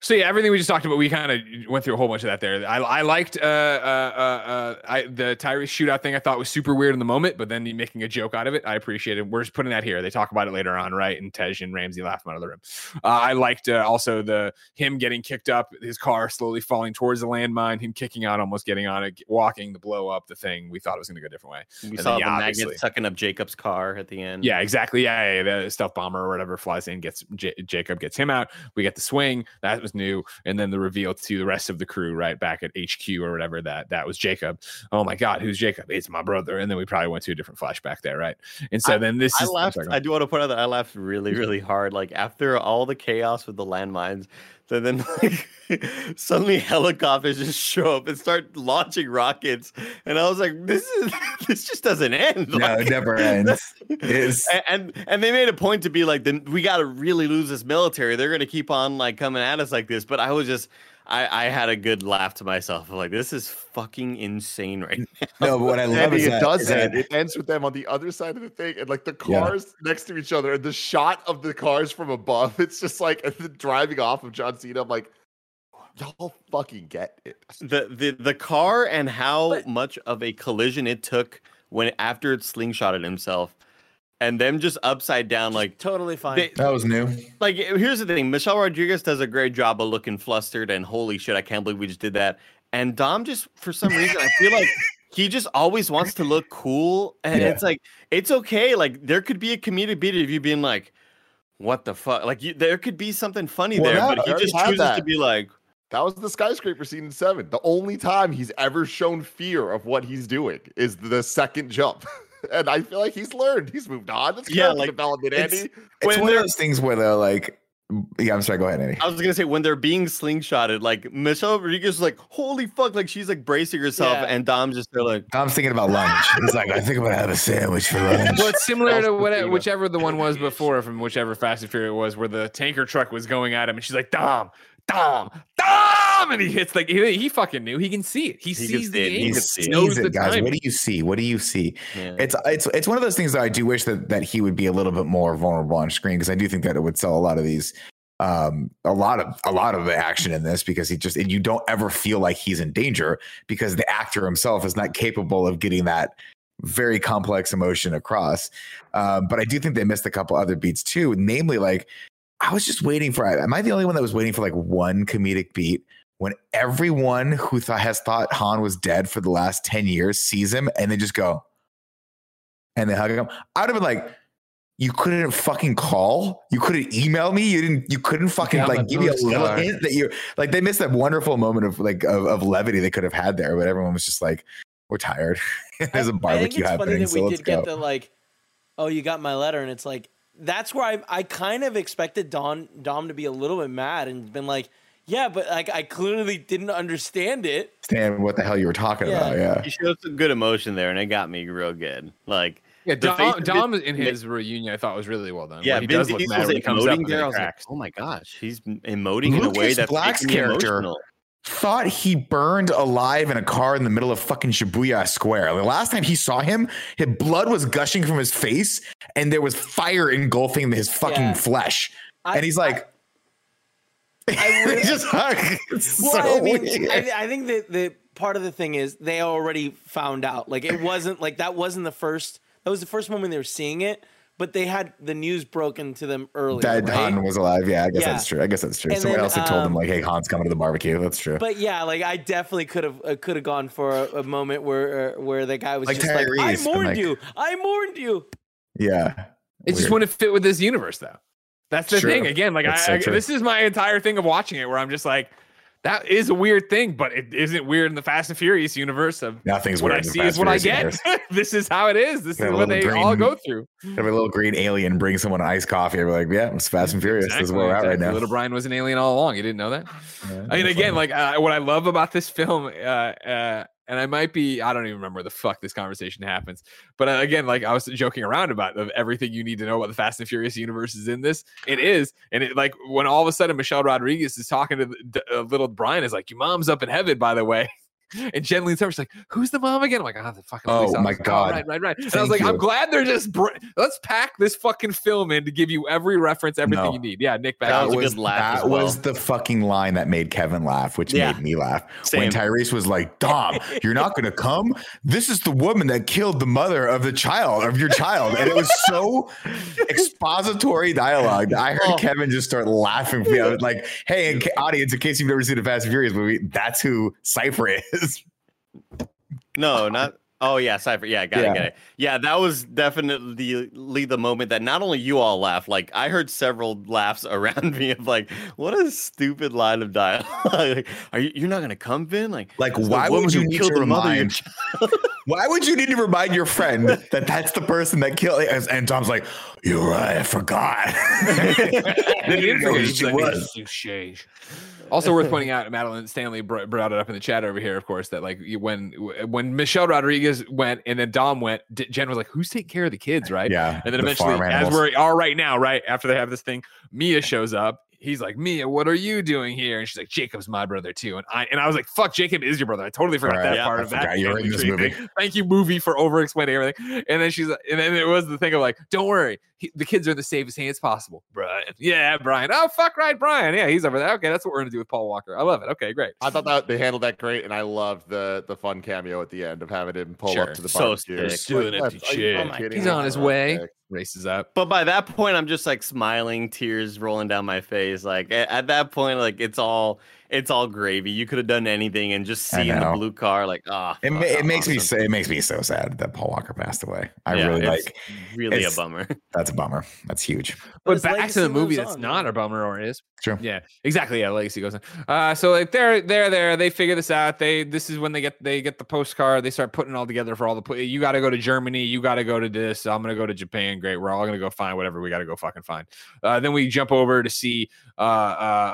So yeah, everything we just talked about, we kind of went through a whole bunch of that there. I, I liked uh, uh, uh, uh, I, the Tyrese shootout thing. I thought was super weird in the moment, but then making a joke out of it, I appreciated. We're just putting that here. They talk about it later on, right? And Tej and Ramsey laugh out of the room. Uh, I liked uh, also the him getting kicked up, his car slowly falling towards the landmine, him kicking out, almost getting on it, walking, the blow up, the thing. We thought it was going to go a different way. We And saw then, the yeah, maggot obviously. sucking up Jacob's car at the end. Yeah, exactly. Yeah, yeah, the stealth bomber or whatever flies in, gets J- Jacob gets him out. We get the swing that was new, and then the reveal to the rest of the crew right back at HQ or whatever that that was Jacob. Oh my God, who's Jacob? It's my brother. And then we probably went to a different flashback there, right? And so then this I is laughed. I do want to point out that I laughed really, really hard. Like after all the chaos with the landmines, so then like suddenly helicopters just show up and start launching rockets, and I was like, "This is this just doesn't end." No, Like- it never ends. It's A- and and they made a point to be like, then we got to really lose this military. They're gonna keep on like coming at us like this. But I was just, I I had a good laugh to myself. I'm like, this is fucking insane right now. no, but what I love Andy, is it that, does is that- end. It ends with them on the other side of the thing, and like the Yeah. cars next to each other, and the shot of the cars from above. It's just like driving off of John Cena. I'm like, y'all fucking get it. the the the car and how But- much of a collision it took when after it slingshotted himself and them just upside down like totally fine. they, that was new. like here's the thing michelle rodriguez does a great job of looking flustered and holy shit i can't believe we just did that and dom just for some reason i feel like he just always wants to look cool and Yeah. it's like it's okay like there could be a comedic beat of you being like what the fuck like you, there could be something funny Well, there no, but he just had chooses to be like That was the skyscraper scene in seven. The only time he's ever shown fear of what he's doing is the second jump. and I feel like he's learned. He's moved on. That's Yeah, character like, development, it's- Andy. It's When one of those things where they're like, yeah, I'm sorry. Go ahead, Andy. I was gonna say when they're being slingshotted, like Michelle Rodriguez is like, "Holy fuck!" Like she's like bracing herself, Yeah. and Dom's just there like, Tom's thinking about lunch. He's like, I think I'm gonna have a sandwich for lunch. Well, it's similar to Elsa what, whichever the one was before from whichever Fast and Furious it was, where the tanker truck was going at him, and she's like, "Dom, Dom, Dom," and he hits like he, he fucking knew. He can see it. He, He sees the it. He He angle. can sees it. the guys. timing. What do you see? What do you see? yeah. It's it's it's one of those things that I do wish that that he would be a little bit more vulnerable on screen because I do think that it would sell a lot of these um a lot of a lot of the action in this because he just and you don't ever feel like he's in danger because the actor himself is not capable of getting that very complex emotion across um but i do think they missed a couple other beats too namely like i was just waiting for am i the only one that was waiting for like one comedic beat when everyone who thought has thought han was dead for the last 10 years sees him and they just go and they hug him i'd have been like you couldn't fucking call. You couldn't email me. You didn't. You couldn't fucking got my like give me a little postcard. hint that you like. They missed that wonderful moment of like of, of levity they could have had there, but everyone was just like, "We're tired. There's a I think barbecue it's funny that so we let's did go." get the like, oh, you got my letter, and it's like that's where I I kind of expected Don Dom to be a little bit mad and been like, yeah, but like I clearly didn't understand it. Understand what the hell you were talking Yeah. about? Yeah, he showed some good emotion there, and it got me real good. Like, Yeah, Dom, of Dom Vin- in his reunion, I thought was really well done. yeah, where he Vin does look Diesel mad was when he comes up emoting there. I was like, oh my gosh, he's m- emoting in a way Lucas that's Black's making me character- emotional. Thought he burned alive in a car in the middle of fucking Shibuya Square. The last time he saw him, his blood was gushing from his face, and there was fire engulfing his fucking Yeah. flesh. I- and he's like, I would- just Well, so I mean. I, I think that the part of the thing is they already found out. Like it wasn't like that wasn't the first. That was the first moment they were seeing it, but they had the news broken to them earlier. that right? Han was alive. Yeah, I guess Yeah. that's true. I guess that's true. And Someone then, else had told him um, like, "Hey, Han's coming to the barbecue." That's true. But yeah, like I definitely could have uh, could have gone for a, a moment where uh, where the guy was Like just like, "I mourned like- you, I mourned you." yeah, It just wouldn't fit with this universe, though. That's the True. thing. Again, like I, so I- this is my entire thing of watching it, where I'm just like, that is a weird thing, but it isn't weird in the Fast and Furious universe. Of nothing's what weird. I see is what I get. this is how it is. This is what they little all go through. Have a little green alien bring someone iced coffee. We're like, yeah, it's Fast and Furious. this is where we're at right now. Little Brian was an alien all along. You didn't know that? Yeah, I mean, again, like uh, what I love about this film, uh, uh, and I might be, I don't even remember the fuck this conversation happens, but uh, again, like I was joking around about of everything you need to know about the Fast and Furious universe is in this. It is, and it like when all of a sudden Michelle Rodriguez is talking to the, uh, little Brian is like, "Your mom's up in heaven, by the way." And Jen leans over. She's like, "Who's the mom again?" I'm like, "Ah, the fucking." Oh, my officer." God. right, right, right. And I was Thank like, "I'm glad they're just br- let's pack this fucking film in to give you every reference, everything No. you need." Yeah, Nick back. That to was you. a good laugh That well. was the fucking line that made Kevin laugh, which Yeah. made me laugh. Same. When Tyrese was like, Dom, you're not going to come? This is the woman that killed the mother of the child, of your child. And it was so expository dialogue. I heard Oh. Kevin just start laughing. I was like, hey, in ca- audience, in case you've never seen a Fast and Furious movie, that's who Cipher is. No, not. Oh yeah, Cipher. Yeah, got Yeah. it, got it. Yeah, that was definitely the moment that not only you all laughed, like I heard several laughs around me of like, what a stupid line of dialogue. like, Are you? You're not gonna come, Vin? Like, Like, why would you who need to the mother remind- child. Why would you need to remind your friend that that's the person that killed? And Dom's like, you're right, I forgot. They didn't forget. she was. "You change." Also worth pointing out, Madeline Stanley brought it up in the chat over here, of course, that like when when Michelle Rodriguez went and then Dom went, D- Jen was like, "Who's taking care of the kids?" Right? Yeah. And then the eventually, as we're all right now, right after they have this thing, Mia shows up. He's like, Mia, what are you doing here? And she's like, Jacob's my brother too. And I and I was like, fuck, Jacob is your brother. I totally forgot Right. that Yeah, part I of that. forgot you were in this movie. thing. Thank you, movie, for over explaining everything. And then she's and then it was the thing of like, don't worry, he, the kids are in the safest hands possible. Brian, yeah, Brian. Oh fuck, right, Brian. Yeah, he's over there. Okay, that's what we're gonna do with Paul Walker. I love it. Okay, great. I thought that they handled that great, and I loved the the fun cameo at the end of having him pull Sure. up to the So barbecue. sick. Do an Like, empty that's- are you chick. fucking Oh my kidding He's on his way. sick. Races up. But by that point, I'm just like smiling, tears rolling down my face. Like a- at that point, like it's all it's all gravy. You could have done anything, and just I seeing the blue car, like ah, It, ma- it how makes me awesome. so, it makes me so sad that Paul Walker passed away. I Yeah, really it's like really a bummer. that's a bummer. That's huge. But his back to the movie lives that's not man. a bummer or is. True. Yeah, exactly. Yeah, legacy goes on. Uh, so like they're they're there. They figure this out. They this is when they get they get the postcard. They start putting it all together for all the. po- You got to go to Germany. You got to go to this. I'm gonna go to Japan. Great. We're all gonna go find whatever we got to go fucking find. Uh, then we jump over to see uh, uh,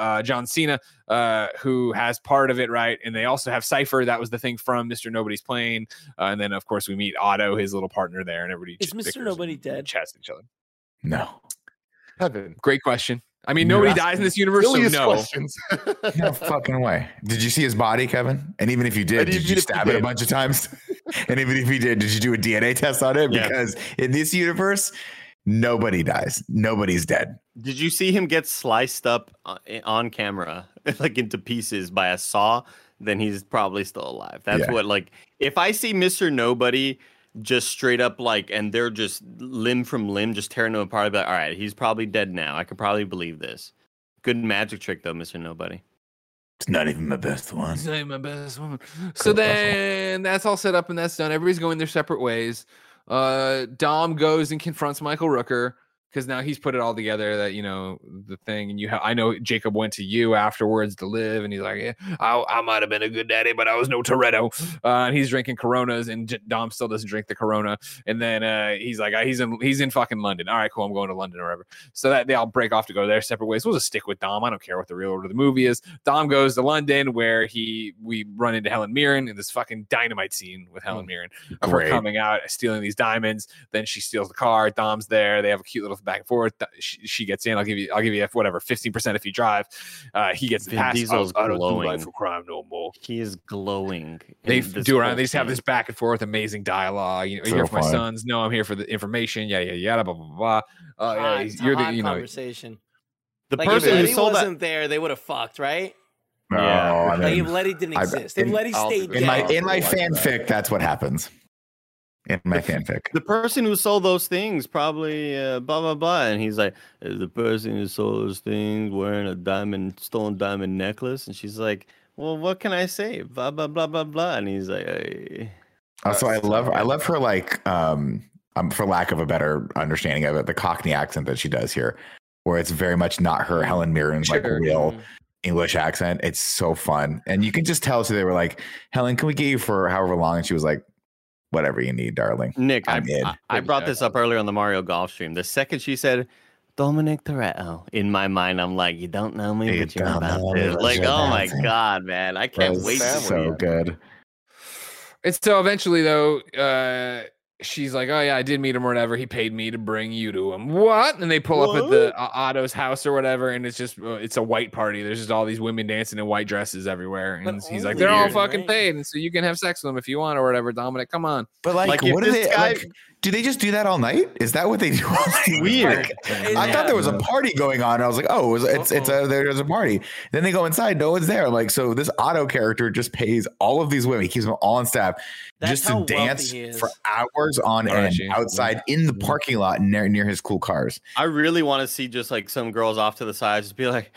uh, John Cena, uh, who has part of it right, and they also have Cipher. That was the thing from Mister Nobody's Plane. Uh, and then of course we meet Otto, his little partner there, and everybody. Is ch- Mr. Nobody dead? Chats each other. No. Heaven. Great question. I mean, nobody dies in this universe, so no. questions. No fucking way. Did you see his body, Kevin? And even if you did, did you stab it a bunch of times? and even if you did, did you do a DNA test on it? Yeah. Because in this universe, nobody dies. Nobody's dead. Did you see him get sliced up uh, on camera, like into pieces by a saw? Then he's probably still alive. That's Yeah. what like if I see Mister Nobody just straight up like, and they're just limb from limb, just tearing him apart. I'd be like, all right, he's probably dead now. I could probably believe this. Good magic trick though, Mister Nobody. It's not even my best one. It's not my best one. So then that's all set up and that's done. Everybody's going their separate ways. Uh, Dom goes and confronts Michael Rooker because now he's put it all together that you know the thing. And you, ha- I know Jacob went to you afterwards to live, and he's like, yeah, I, I might have been a good daddy, but I was no Toretto. Uh, and he's drinking Coronas, and J- Dom still doesn't drink the Corona. And then uh, he's like, he's in, he's in fucking London. All right, cool, I'm going to London or whatever. So that they all break off to go their separate ways. We'll just stick with Dom. I don't care what the real order of the movie is. Dom goes to London where he we run into Helen Mirren in this fucking dynamite scene with Helen Mirren of her coming out stealing these diamonds. Then she steals the car. Dom's there. They have a cute little back and forth. She, she gets in. I'll give you. I'll give you whatever fifteen percent if you drive. Uh, he gets the Vin pass. Diesel's I, I don't do glowing. life for crime no more. He is glowing. They in f- this do around. They just have this back and forth, amazing dialogue. You know, So here for my sons. No, I'm here for the information. Yeah, yeah, yeah. Blah blah blah. blah. Uh, yeah, Hot- it's a you're the hot you know conversation. The Like if person who sold wasn't there, they would have fucked, right? No, Yeah. I Like if Letty didn't I- exist, if Letty stayed in my dead. in my Like that. fanfic, that's what happens. In my fanfic. The person who sold those things probably uh, blah blah blah, and he's like, the person who sold those things wearing a diamond stolen diamond necklace?" And she's like, "Well, what can I say?" Blah blah blah blah blah, and he's like, hey. Also, I love I love her like um, um for lack of a better understanding of it, the Cockney accent that she does here, where it's very much not her Helen Mirren's like Sure. real Mhm. English accent. It's so fun, and you can just tell. So they were like, "Helen, can we get you for however long?" And she was like, "Whatever you need, darling." Nick, I, I'm in. I, I brought this up earlier on the Mario Golf stream. The second she said Dominic Toretto, in my mind, I'm like, you don't know me, You but you're don't about know me, to. but Like, oh my about god, man, I can't wait to family. see so good. It's so eventually though, uh, she's like, "Oh yeah, I did meet him or whatever. He paid me to bring you to him." What? And they pull up at the uh, Otto's house or whatever, and it's just uh, it's a white party. There's just all these women dancing in white dresses everywhere, and But he's like, "They're all fucking right? paid, and so you can have sex with them if you want or whatever." Dominic, come on. But like, Like, if what do this they guy- like? Do they just do that all night? Is that what they do? all? Weird. Like, I thought there was a party going on. I was like, oh, it was, it's it's a there's a party. Then they go inside, no one's there. I'm like, so this Otto character just pays all of these women, he keeps them all on staff, That's just to dance for hours on Oh, end she- outside in the Mhm. parking lot near near his cool cars. I really want to see just like some girls off to the side, just be like,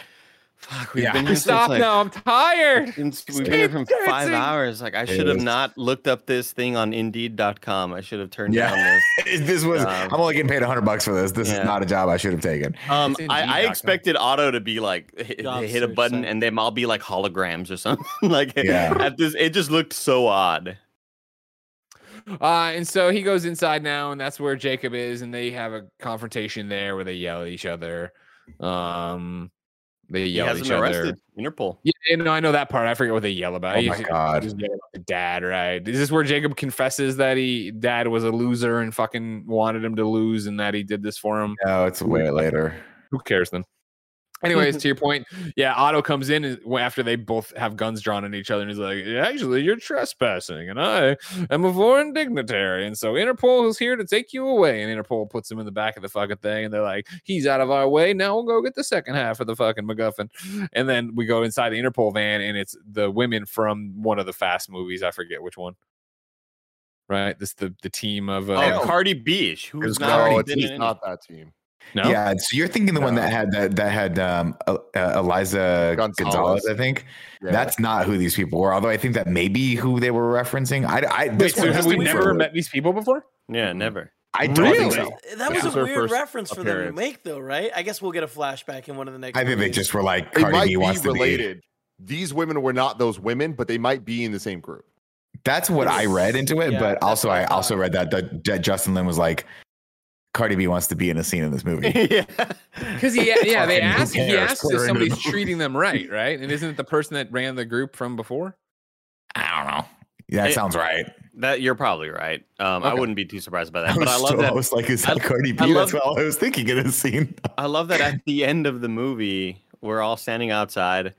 "Fuck, we've Yeah. been here Stop like, now. I'm tired. since we've been here from Keep five hours. Like, I should have not looked up this thing on Indeed.com. I should have turned Yeah. down this." this was Um, I'm only getting paid hundred bucks for this. This yeah. is not a job I should have taken. Um, I, I expected Otto to be like hit, hit a button site. and them all be like holograms or something. like Yeah. at this, it just looked so odd. Uh, and so he goes inside now, and that's where Jacob is, and they have a confrontation there where they yell at each other. Um, they yell at each him other. arrested. Interpol. Yeah, you know, I know that part. I forget what they yell about. Oh my just- God. about dad, right? Is this where Jacob confesses that he dad was a loser and fucking wanted him to lose, and that he did this for him? No, it's way later. Who cares then? Anyways, to your point, yeah, Otto comes in after they both have guns drawn on each other, and he's like, "Actually, you're trespassing, and I am a foreign dignitary, and so Interpol is here to take you away." And Interpol puts him in the back of the fucking thing, and they're like, "He's out of our way. Now we'll go get the second half of the fucking MacGuffin." And then we go inside the Interpol van, and it's the women from one of the Fast movies. I forget which one. Right, this the the team of uh, Oh, Cardi B, who's not No, B. it's been in not that team. No, Yeah, so you're thinking the one that had that that had um, uh, Eliza Gonzalez. Gonzalez, I think. Yeah. That's not who these people were. Although I think that may be who they were referencing. I, I Wait, this so one have we never met these people before? Yeah, never. I don't think so. That was This is a weird reference for them to make, though, right? I guess we'll get a flashback in one of the next. I think they just were like They Cardi might B be wants to be. related. These women were not those women, but they might be in the same group. That's what I read into it, Yeah, but also I I also read that, that that Justin Lin was like, Cardi B wants to be in a scene in this movie. yeah. Because he, yeah, they Fucking asked. He cares? asked if her the somebody's treating them right, right? And isn't it the person that ran the group from before? I don't know. Yeah, that It- sounds right. That you're probably right. Um, I wouldn't be too surprised by I that. But I love still, I that. was like, is that I- Cardi B? I That's love- all I was thinking in a scene. I love that at the end of the movie, we're all standing outside,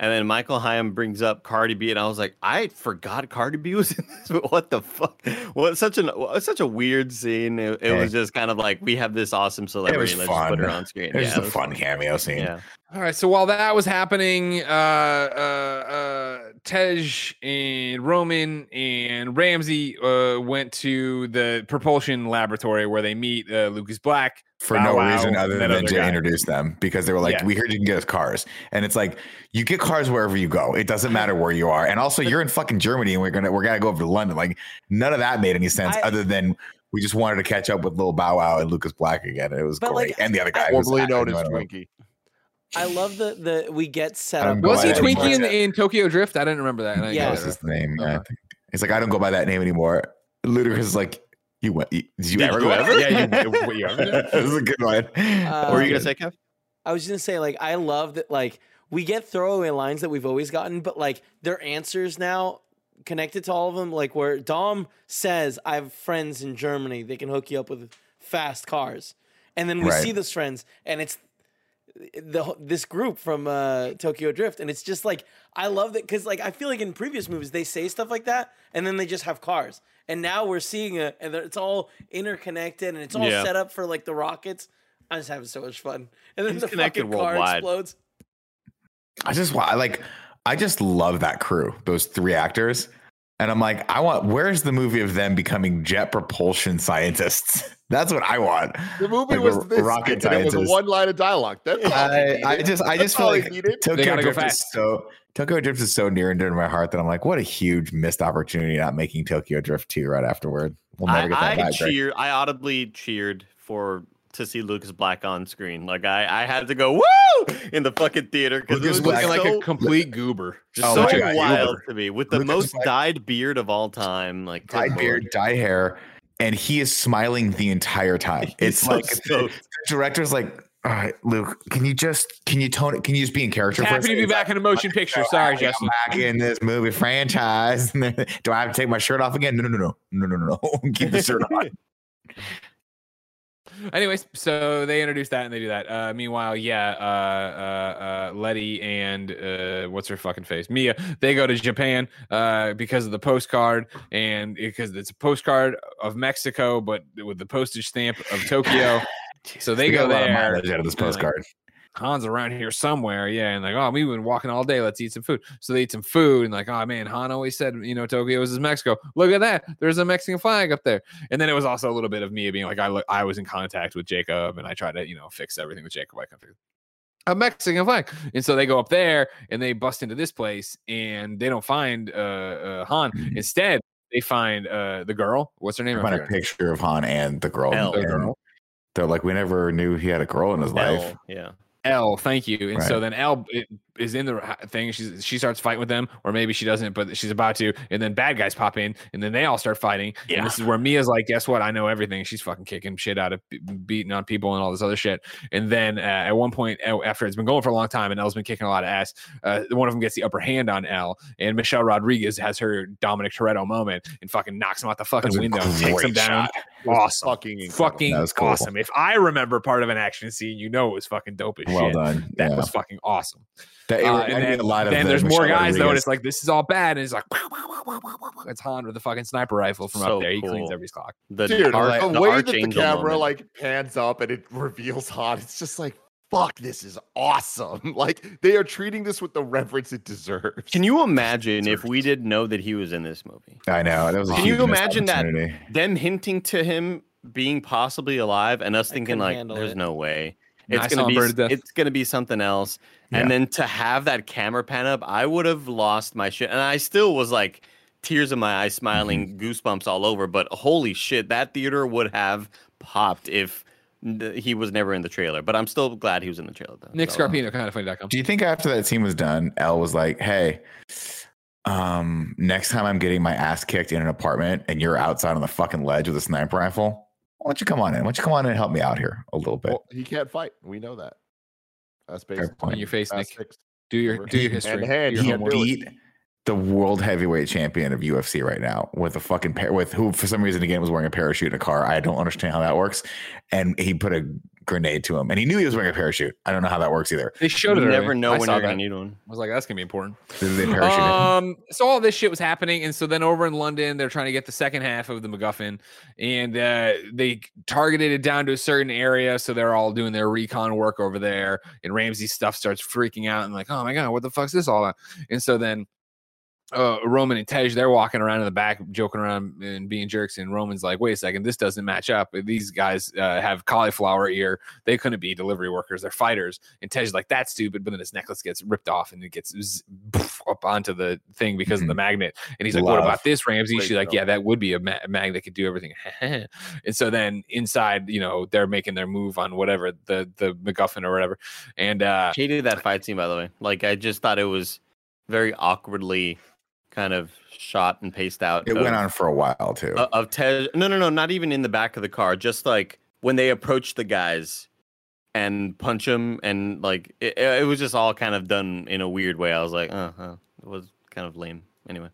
and then Michael Hyam brings up Cardi B, and I was like, I forgot Cardi B was in this. But What the fuck? What such an such a weird scene. It, it was just kind of like we have this awesome celebrity. Let's just put her fun. on screen. It was yeah, just it a was fun cameo scene. Yeah. All right. So while that was happening, uh, uh, uh, Tej and Roman and Ramsey uh, went to the propulsion laboratory where they meet uh, Lucas Black for Bow no Wow, reason other and that than other to guy. introduce them because they were like, Yeah. "We heard you can get us cars," and it's like you get cars wherever you go. It doesn't matter where you are, and also you're in fucking Germany, and we're gonna we're gonna go over to London. Like none of that made any sense I- other than we just wanted to catch up with Lil Bow Wow and Lucas Black again. and It was But, great, like, and the other guy, who's- Formerly known as know. Twinkie. I love the the we get set up. Was he Twinkie in, in Tokyo Drift? I didn't remember that. I Yeah. That was his name. yeah, I think. It's like I don't go by that name anymore. Ludacris is like, you went? you- Did you Did ever you go? ever? Yeah, you- what, you ever did? That was a good one. Uh, What were you gonna say, Kev? I was gonna say like I love that like we get throwaway lines that we've always gotten, but like their answers now connected to all of them. Like where Dom says, "I have friends in Germany; they can hook you up with fast cars," and then we Right. see those friends, and it's the this group from uh, Tokyo Drift, and it's just like I love that because like I feel like in previous movies they say stuff like that, and then they just have cars, and now we're seeing it, and it's all interconnected, and it's all Yeah. set up for like the rockets. I'm just having so much fun. And then He's the connected fucking car worldwide. explodes. I just wa- I like I just love that crew, those three actors. And I'm like, I want where's the movie of them becoming jet propulsion scientists? That's what I want. The movie Like was a this, rocket and it was scientist. one line of dialogue. That's I, I just I That's just feel all they like needed. Tokyo gotta go Drift is so Tokyo Drift is so near and dear to my heart that I'm like, what a huge missed opportunity not making Tokyo Drift 2 right afterward. We'll never I, get that I back. Greg. I audibly cheered for to see Lucas Black on screen. Like I, I had to go woo in the fucking theater because it was Black- Looking so, like a complete goober. Just Oh so my such a God, wild goober. to me with the Lucas most Black- dyed beard of all time. Like dyed lord. beard, dye hair, and he is smiling the entire time. It's so like stoked. the director's like, all right, Luke, can you just can you tone it? Can you just be in character? for Happy to be back in a motion picture. Sorry, I'm Justin. back in this movie franchise. Do I have to take my shirt off again? No, no, no, no, no, no, no, no. Keep the shirt on. Anyways, so they introduce that and they do that. Uh, meanwhile, yeah, uh, uh, uh, Letty and uh, what's her fucking face, Mia, they go to Japan uh, because of the postcard and because it's a postcard of Mexico, but with the postage stamp of Tokyo. So they go got a lot of there. mileage out of this postcard. Han's around here somewhere, yeah, and like, oh, we've been walking all day. Let's eat some food. So they eat some food, and like, oh man, Han always said, you know, Tokyo is Mexico. Look at that, there's a Mexican flag up there. And then it was also a little bit of me being like, I look, I was in contact with Jacob, and I tried to, you know, fix everything with Jacob. I can fix a Mexican flag, and so they go up there and they bust into this place, and they don't find uh, uh Han. Instead, they find uh the girl. What's her name? I I find a picture of Han and the girl. Elle. The girl. They're like, we never knew he had a girl in his life. Yeah. Elle, thank you. And so Right. then Elle i- is in the thing. She's she starts fighting with them, or maybe she doesn't, but she's about to. And then bad guys pop in, and then they all start fighting. Yeah. And this is where Mia's like, "Guess what? I know everything." She's fucking kicking shit out of beating on people and all this other shit. And then uh, at one point, after it's been going for a long time, and Elle's been kicking a lot of ass, uh, one of them gets the upper hand on L, and Michelle Rodriguez has her Dominic Toretto moment and fucking knocks him out the fucking window, takes him down. Awesome. fucking incredible. Fucking cool. awesome. If I remember part of an action scene, you know it was fucking dope as Well shit. done. That yeah. was fucking awesome. That, it Uh, reminded and then, a lot of then the there's more Michelle guys though, and it's like this is all bad, and it's like it's Han with the fucking sniper rifle from So up there. He cleans cool. every clock. The, Dude, arch- the the way that the camera moment. like pans up and it reveals Han, it's just like, fuck, this is awesome. Like they are treating this with the reverence it deserves. Can you imagine if we didn't know that he was in this movie? I know. That was a Can you imagine that? Them hinting to him being possibly alive, and us I thinking like, "There's it. no way." I It's saw gonna be death. it's gonna be something else. Yeah. And then to have that camera pan up, I would have lost my shit. And I still was like tears in my eyes, smiling, Mm-hmm. goosebumps all over. But holy shit, that theater would have popped if he was never in the trailer. But I'm still glad he was in the trailer though. Nick So, Scarpino, kind of funny.com. Do you think after that scene was done, Elle was like, "Hey, um, next time I'm getting my ass kicked in an apartment and you're outside on the fucking ledge with a sniper rifle, why don't you come on in? Why don't you come on in and help me out here a little bit?" Well, he can't fight. We know that. That's Fair point. On your face, Fast Nick. Six. Do your do your history. to hand, do your he homework. beat the world heavyweight champion of UFC right now with a fucking pair with who for some reason again was wearing a parachute in a car. I don't understand how that works. And he put a grenade to him, and he knew he was wearing a parachute. I don't know how that works either. They showed You it. never know I when saw you're that. gonna need one. I was like, that's gonna be important. Did they parachute him? Um, so all this shit was happening, and so then over in London, they're trying to get the second half of the MacGuffin, and uh, they targeted it down to a certain area. So they're all doing their recon work over there, and Ramsey's stuff starts freaking out and like, oh my god, what the fuck's this all about? And so then. Uh, Roman and Tej, they're walking around in the back, joking around and being jerks. And Roman's like, "Wait a second, this doesn't match up. These guys uh, have cauliflower ear. They couldn't be delivery workers. They're fighters." And Tej's like, "That's stupid." But then his necklace gets ripped off and it gets z- poof, up onto the thing because of the magnet. And he's like, "What about this, Ramsey?" Great She's like, "Yeah, that would be a ma- mag that could do everything." and so then inside, you know, they're making their move on whatever the the MacGuffin or whatever. And uh, Hated that fight scene, by the way. Like I just thought it was very awkwardly kind of shot and paced out. It of, went on for a while too. uh, of Tej. No, no, no, not even in the back of the car. Just like when they approach the guys and punch them, and like it, it was just all kind of done in a weird way. I was like, uh, uh it was kind of lame. Anyway,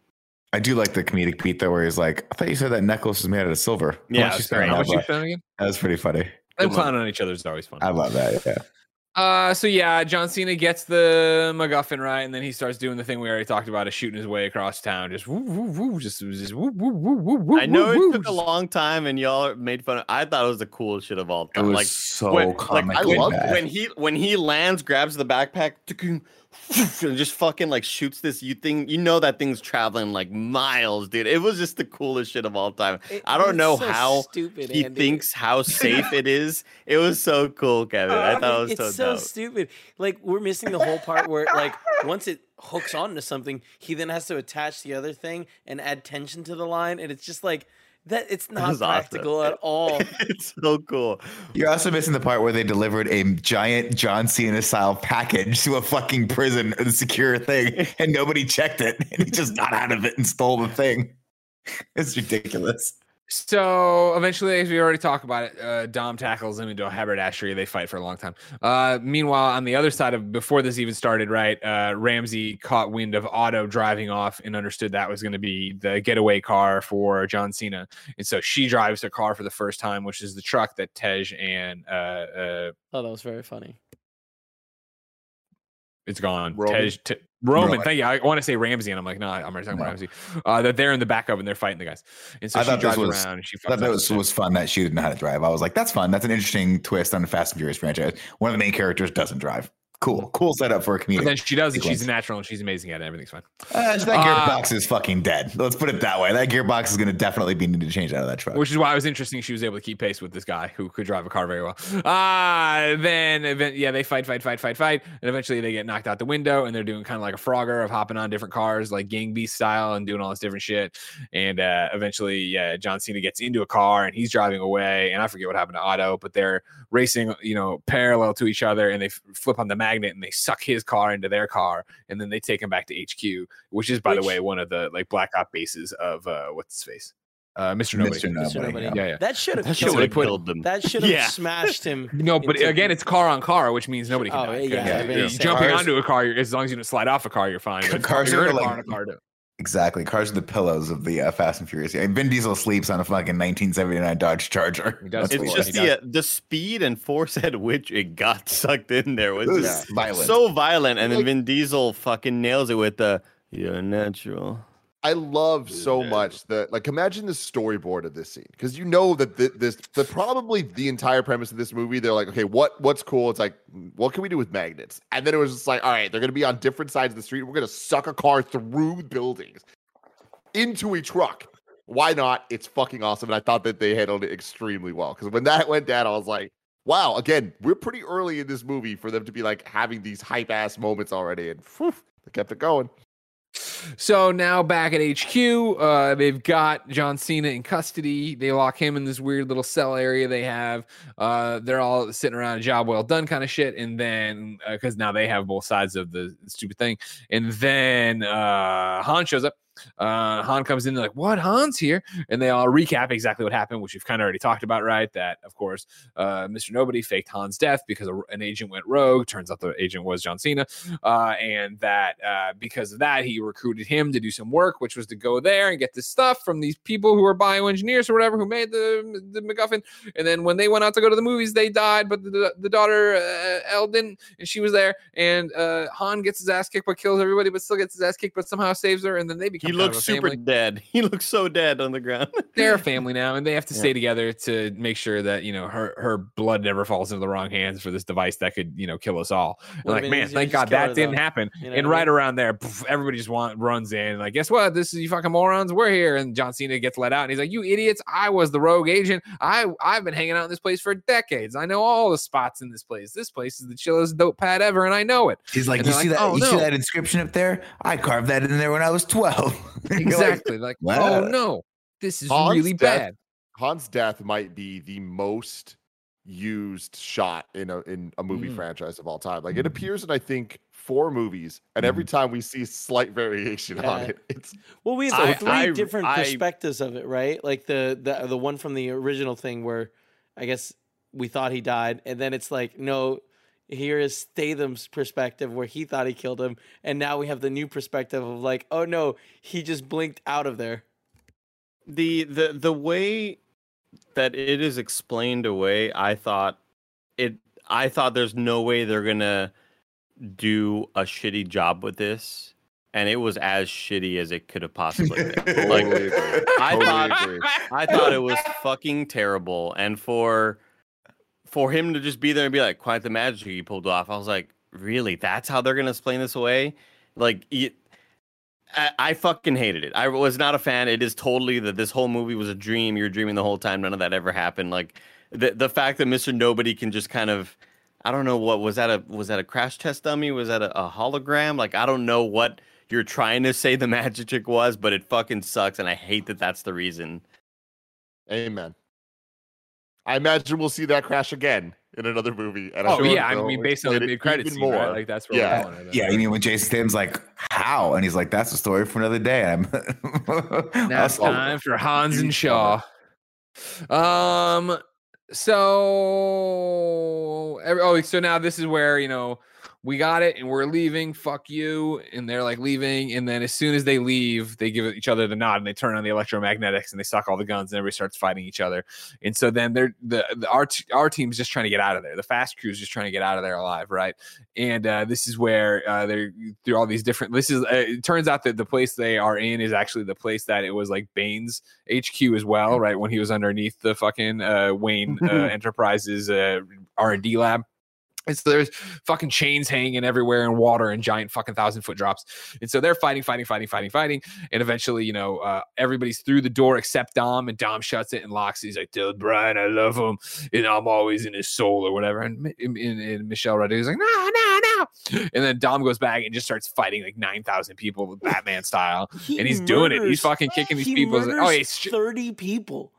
I do like the comedic beat though, where he's like, "I thought you said that necklace was made out of silver." Why Yeah, don't you spend great. that how much you spend again? That was pretty funny. Them Good one. clowning on each other is always fun. I love that. Yeah. Uh, so yeah, John Cena gets the MacGuffin right, and then he starts doing the thing we already talked about, of shooting his way across town, just woo woo woo, just just woo woo woo woo woo. I know woo, it took a long time, and y'all made fun of. I thought it was the coolest shit of all It time. was like so when, like I loved bad. when he when he lands, grabs the backpack, and just fucking like shoots this you thing. You know that thing's traveling like miles, dude. It was just the coolest shit of all time. It- I don't know so how stupid, he Andy. thinks how safe it is. It was so cool, Kevin. I thought it was it's so, so stupid. Like we're missing the whole part where like once it hooks onto something, he then has to attach the other thing and add tension to the line, and it's just like that. It's not was awesome. practical at all. it's so cool. You're also missing the part where they delivered a giant John Cena style package to a fucking prison, a secure thing, and nobody checked it, and he just got out of it and stole the thing. It's ridiculous. So eventually, as we already talked about it, uh, Dom tackles him into a haberdashery. They fight for a long time. Uh, meanwhile, on the other side of before this even started, right, uh, Ramsey caught wind of Otto driving off and understood that was going to be the getaway car for John Cena, and so she drives the car for the first time, which is the truck that Tej and uh, uh, Oh, that was very funny. It's gone. Roman? Tej, Te- Roman, Roman. thank you. I want to say Ramsey, and I'm like, no, I'm already talking No. about Ramsey. Uh, that they're in the back of and they're fighting the guys, and so I she drives was- around and she. I thought that was, was fun that she didn't know how to drive. I was like, that's fun. That's an interesting twist on the Fast and Furious franchise. One of the main characters doesn't drive. Cool. Cool setup for a But comedian. then she does, and she's a natural, and she's amazing at it. Everything's fine. Uh, that Uh, gearbox is fucking dead. Let's put it that way. That gearbox is going to definitely be needed to change out of that truck. Which is why it was interesting she was able to keep pace with this guy who could drive a car very well. Ah, then event, yeah, they fight, fight, fight, fight, fight, and eventually they get knocked out the window, and they're doing kind of like a Frogger of hopping on different cars, like Gang Beast style, and doing all this different shit. And uh, eventually, yeah, John Cena gets into a car and he's driving away, and I forget what happened to Otto, but they're racing, you know, parallel to each other, and they f- flip on the magnet and they suck his car into their car, and then they take him back to HQ, which is, by the way, one of the like Black Op bases of uh, what's his face, uh, Mr. Nobody. Mr. Mr. Nobody. Nobody. yeah. Yeah, yeah. That should have That killed would him. put- killed them. That should have Yeah. smashed him. No, but into- again, it's car on car, which means nobody can Oh, die. yeah, 'cause yeah, you- yeah. jumping Cars- onto a car, you're, as long as you don't slide off a car, you're fine. But Cars you're are in a like- car on a car. too. Exactly. Cars are the pillows of the uh, Fast and Furious. And Vin Diesel sleeps on a fucking 1979 Dodge Charger. That's It's That's just the uh, the speed and force at which it got sucked in there was. It was just violent. so violent, and then Vin Diesel fucking nails it with the "You're natural." I love so much that like imagine the storyboard of this scene because you know that th- this the probably the entire premise of this movie they're like okay what what's cool? It's like what can we do with magnets? And then it was just like all right they're gonna be on different sides of the street. We're gonna suck a car through buildings into a truck. Why not? It's fucking awesome. And I thought that they handled it extremely well because when that went down I was like wow again we're pretty early in this movie for them to be like having these hype ass moments already. And whew, they kept it going. So now back at HQ, uh, they've got John Cena in custody. They lock him in this weird little cell area they have. Uh, they're all sitting around a job well done kind of shit. And then, because now they have both sides of the stupid thing. And then uh, Han shows up. Uh, Han comes in, they're like, What? Han's here. And they all recap exactly what happened, which we've kind of already talked about, right? That, of course, uh, Mr. Nobody faked Han's death because a, an agent went rogue. Turns out the agent was John Cena. Uh, and that uh, because of that, he recruited him to do some work, which was to go there and get this stuff from these people who are bioengineers or whatever who made the, the MacGuffin. And then when they went out to go to the movies, they died, but the, the daughter, uh, Elle, didn't, and she was there. And uh, Han gets his ass kicked, but kills everybody, but still gets his ass kicked, but somehow saves her. And then they become looks super family dead. He looks so dead on the ground. they're a family now and they have to Yeah. stay together to make sure that you know her her blood never falls into the wrong hands for this device that could you know kill us all like man thank god that her, didn't though. happen You know and right mean? around there poof, everybody just want, runs in like guess what this is you fucking morons we're here and john cena gets let out and he's like you idiots i was the rogue agent i i've been hanging out in this place for decades i know all the spots in this place this place is the chillest dope pad ever and i know it He's like, And you see like, that? "Oh, you see that inscription up there? I carved that in there when I was 12. You're like, exactly like, "Wow." oh no this is Hans really death- bad Han's death might be the most used shot in a in a movie Mhm. franchise of all time. Like it appears in I think four movies, and every time we see slight variation on it, it's Well, we have I- three I- different I- perspectives of it, right? Like the, the the one from the original thing where I guess we thought he died, and then it's like no, here is Statham's perspective where he thought he killed him, and now we have the new perspective of like, oh no, he just blinked out of there. the the the way that it is explained away, I thought it. I thought there's no way they're gonna do a shitty job with this, and it was as shitty as it could have possibly been. like Totally. I thought agree. I thought it was fucking terrible, and for for him to just be there and be like, "Quite the magic he pulled off," I was like, "Really? That's how they're gonna explain this away?" Like, it, I, I fucking hated it. I was not a fan. It is totally that this whole movie was a dream. You're dreaming the whole time. None of that ever happened. Like the the fact that Mister Nobody can just kind of, I don't know what was that a was that a crash test dummy? Was that a, a hologram? Like I don't know what you're trying to say the magic trick was, but it fucking sucks, and I hate that that's the reason. Amen. I imagine we'll see that crash again in another movie. And I'm Oh sure yeah, I mean, based on the mid credit even right? more. Like that's where Yeah. we're going. Yeah, you mean when Jason Statham's like, "How?" and he's like, "That's a story for another day." I'm Now it's time for Hans and Shaw. Um. So, every, oh, so now this is where you know we got it, and we're leaving. Fuck you, and they're like leaving, and then as soon as they leave, they give each other the nod, and they turn on the electromagnetics, and they suck all the guns, and everybody starts fighting each other. And so then they're the, the our t- our team's just trying to get out of there. The fast crew's just trying to get out of there alive, right? and uh, this is where uh, they're through all these different. This is uh, it turns out that the place they are in is actually the place that it was like Bane's HQ as well, right? When he was underneath the fucking uh, Wayne uh, Enterprises uh, R and D lab. And so there's fucking chains hanging everywhere and water and giant fucking thousand foot drops. And so they're fighting, fighting, fighting, fighting, fighting. And eventually, you know, uh, everybody's through the door except Dom, and Dom shuts it and locks it. He's like, Tell Brian I love him, and I'm always in his soul or whatever. And, and, and Michelle Rodriguez is like, No, no, no. And then Dom goes back and just starts fighting like 9,000 people, Batman style. He And he's doing it. He's fucking kicking these he people. Like, oh, he's sh- thirty people.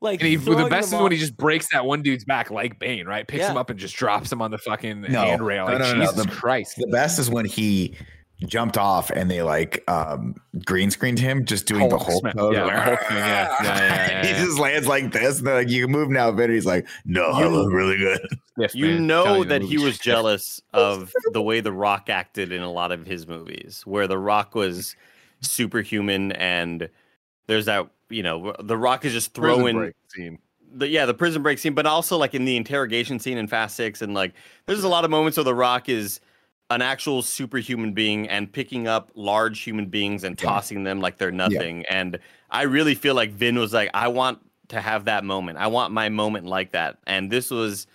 Like and he, the best is them when he just breaks that one dude's back like Bane, right? Picks him up and just drops him on the fucking No. handrail. No, Like, no, no, no. Jesus The- Christ. The best is when he jumped off and they like um green screened him just doing the Hulk Hulk smash- pose. yeah, like, thing, yeah. Yeah, yeah, yeah, he just lands like this, and they're like, "You can move now." But he's like, "No, I You- look really good." Stiff, You man. Know telling you, that he was jealous of the way The Rock acted in a lot of his movies, where The Rock was superhuman, and there's that you know The Rock is just throwing break scene. the yeah the prison break scene, but also like in the interrogation scene in Fast Six, and like there's a lot of moments where The Rock is an actual superhuman being and picking up large human beings and Yeah. tossing them like they're nothing. And I really feel like Vin was like, I want to have that moment. I want my moment like that. And this was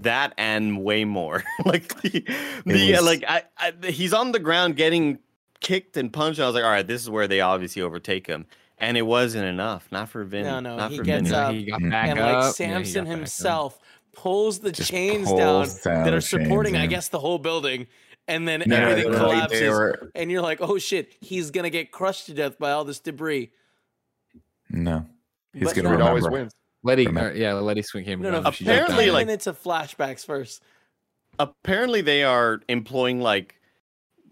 that and way more. like the, the uh, was- like I, I he's on the ground getting kicked and punched. And I was like, all right, this is where they obviously overtake him. And it wasn't enough. Not for Vin. No, no, not he for gets Vin. up He got back and up. like Yeah, he Samson got up. himself pulls the Just chains down pulls down that are supporting, I guess, the whole building, and then No, everything literally, collapses, were- and you're like, "Oh shit, he's gonna get crushed to death by all this debris." No, he's gonna no. Always remember. wins. Letty, Remember- uh, yeah, Letty Swing came. No, no, down. Apparently, down. like- minutes of flashbacks first. apparently they are employing like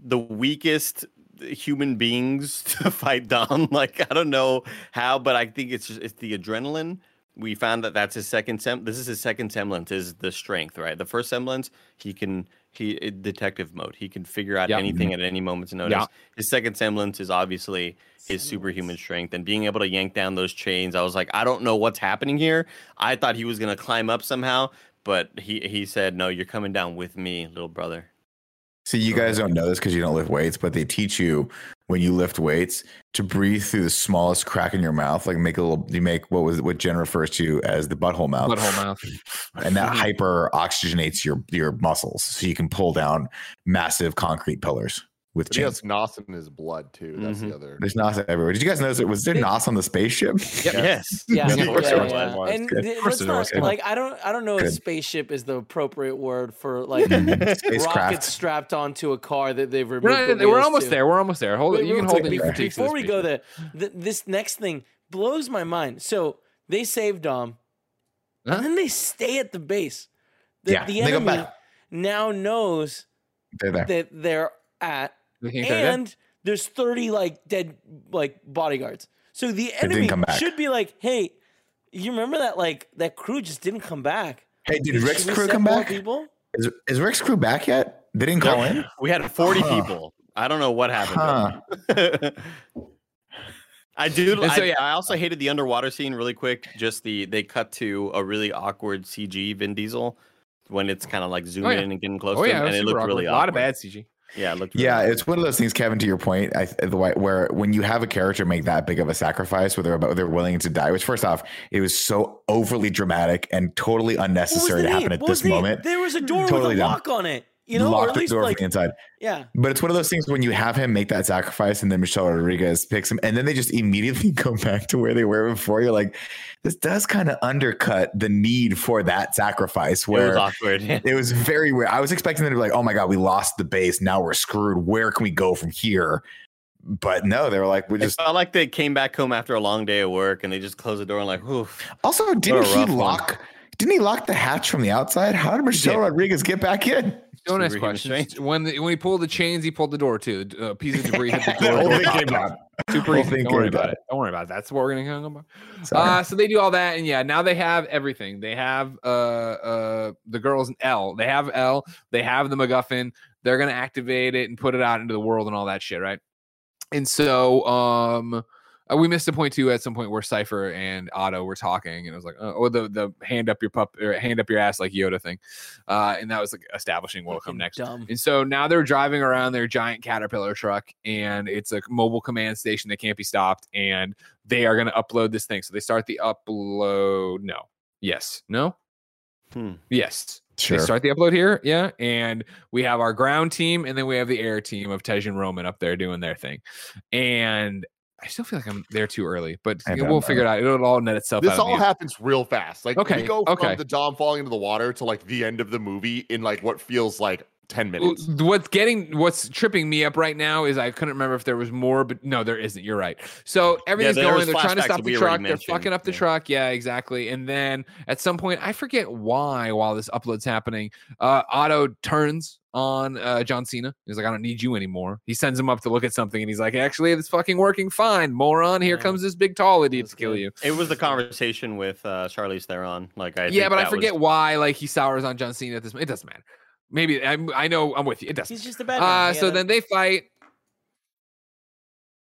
the weakest human beings to fight Dom. Like I don't know how, but I think it's just it's the adrenaline. We found that that's his second sem. This is his second semblance. Is the strength right? The first semblance he can he detective mode. He can figure out Yeah. anything mm-hmm. at any moment's notice. Yeah. His second semblance is obviously his superhuman strength and being able to yank down those chains. I was like, I don't know what's happening here. I thought he was gonna climb up somehow, but he he said, "No, you're coming down with me, little brother." See, you guys don't know this because you don't lift weights, but they teach you when you lift weights to breathe through the smallest crack in your mouth, like make a little. You make what was what Jen refers to as the butthole mouth, butthole mouth. and that hmm. hyper oxygenates your your muscles, so you can pull down massive concrete pillars with But he has nos in his blood too. That's Mhm. the other. There's nos everywhere. Did you guys notice it? Was there It- nos on the spaceship? Yes. Yeah, Yeah, yeah, yeah, yeah. And Good. th- Of course let's there was. not like I don't I don't know if spaceship is the appropriate word for like Spacecraft. rockets strapped onto a car that they've removed. We're, the we're almost to. there. We're almost there. Hold it. You can hold it. be- critiques Before we go there, th- this next thing blows my mind. So they save Dom, Huh? and then they stay at the base. The, Yeah, the enemy now knows that they're at, You think they're dead? and there's 30 like dead like bodyguards. So the enemy should be like, hey, you remember that like that crew just didn't come back. Hey, did Should Rick's crew come back? People? Is, is Rick's crew back yet? They didn't call in. We had 40 Huh. people. I don't know what happened. Huh. I do. And so, I, yeah. I also hated the underwater scene really quick. Just the they cut to a really awkward CG Vin Diesel when it's kind of like oh, zooming yeah. in and getting close. Oh yeah, and it looked awkward. really a lot of bad CG. Yeah, it looked. Really Yeah, awkward. it's one of those things, Kevin. To your point, I the way where when you have a character make that big of a sacrifice, where they're about they're willing to die. Which first off, it was so overly dramatic and totally unnecessary to happen at this the moment. There was a door Totally with a lock on it. You know, or Locked at the door like from the inside. yeah. But it's one of those things when you have him make that sacrifice and then Michelle Rodriguez picks him and then they just immediately go back to where they were before. You're like, this does kind of undercut the need for that sacrifice it was where awkward. it was very weird. I was expecting them to be like, oh my God, we lost the base. Now we're screwed. Where can we go from here? But no, they were like, we just felt like they came back home after a long day of work and they just closed the door and like, whew. also didn't he rough one. lock didn't he lock the hatch from the outside? How did Michelle did. Rodriguez get back in? Don't ask questions. When the, when he pulled the chains, he pulled the door too. A piece of debris hit the The door. whole door thing came. Super easy. Don't worry about down. it. Don't worry about it. That's what we're gonna talk about. Uh, so they do all that, and yeah, now they have everything. They have uh uh the girls in Elle. They have Elle. They have the MacGuffin. They're gonna activate it and put it out into the world and all that shit, right? And so um uh, we missed a point too at some point where Cipher and Otto were talking, and it was like, uh, oh, the the hand up your pup or hand up your ass like Yoda thing, uh, and that was like establishing what will come next. Dumb. And so now they're driving around their giant caterpillar truck, and it's a mobile command station that can't be stopped. And they are going to upload this thing. So they start the upload. No. Yes. No. Hmm. Yes. Sure. They start the upload here. Yeah. And we have our ground team, and then we have the air team of Tej and Roman up there doing their thing. And I still feel like I'm there too early, but we'll don't figure it out. It'll all net itself This all happens real fast. Like Okay, we go from the Dom falling into the water to like the end of the movie in like what feels like ten minutes. What's getting what's tripping me up right now is I couldn't remember if there was more, but no, there isn't. You're right. So everything's there going. They're trying to stop the truck. They're fucking up the yeah. truck. Yeah, exactly. And then at some point, I forget why. While this upload's happening, uh, Otto turns on uh, John Cena. He's like, "I don't need you anymore." He sends him up to look at something, and he's like, "Actually, it's fucking working fine, moron. Here Yeah. comes this big tall idiot to kill you." It was the conversation with uh, Charlize Theron. Like I yeah, but I forget was- why. Like he sours on John Cena at this. It doesn't matter. Maybe I, I know I'm with you. It doesn't. He's just a bad guy. Uh, He so had then they fight.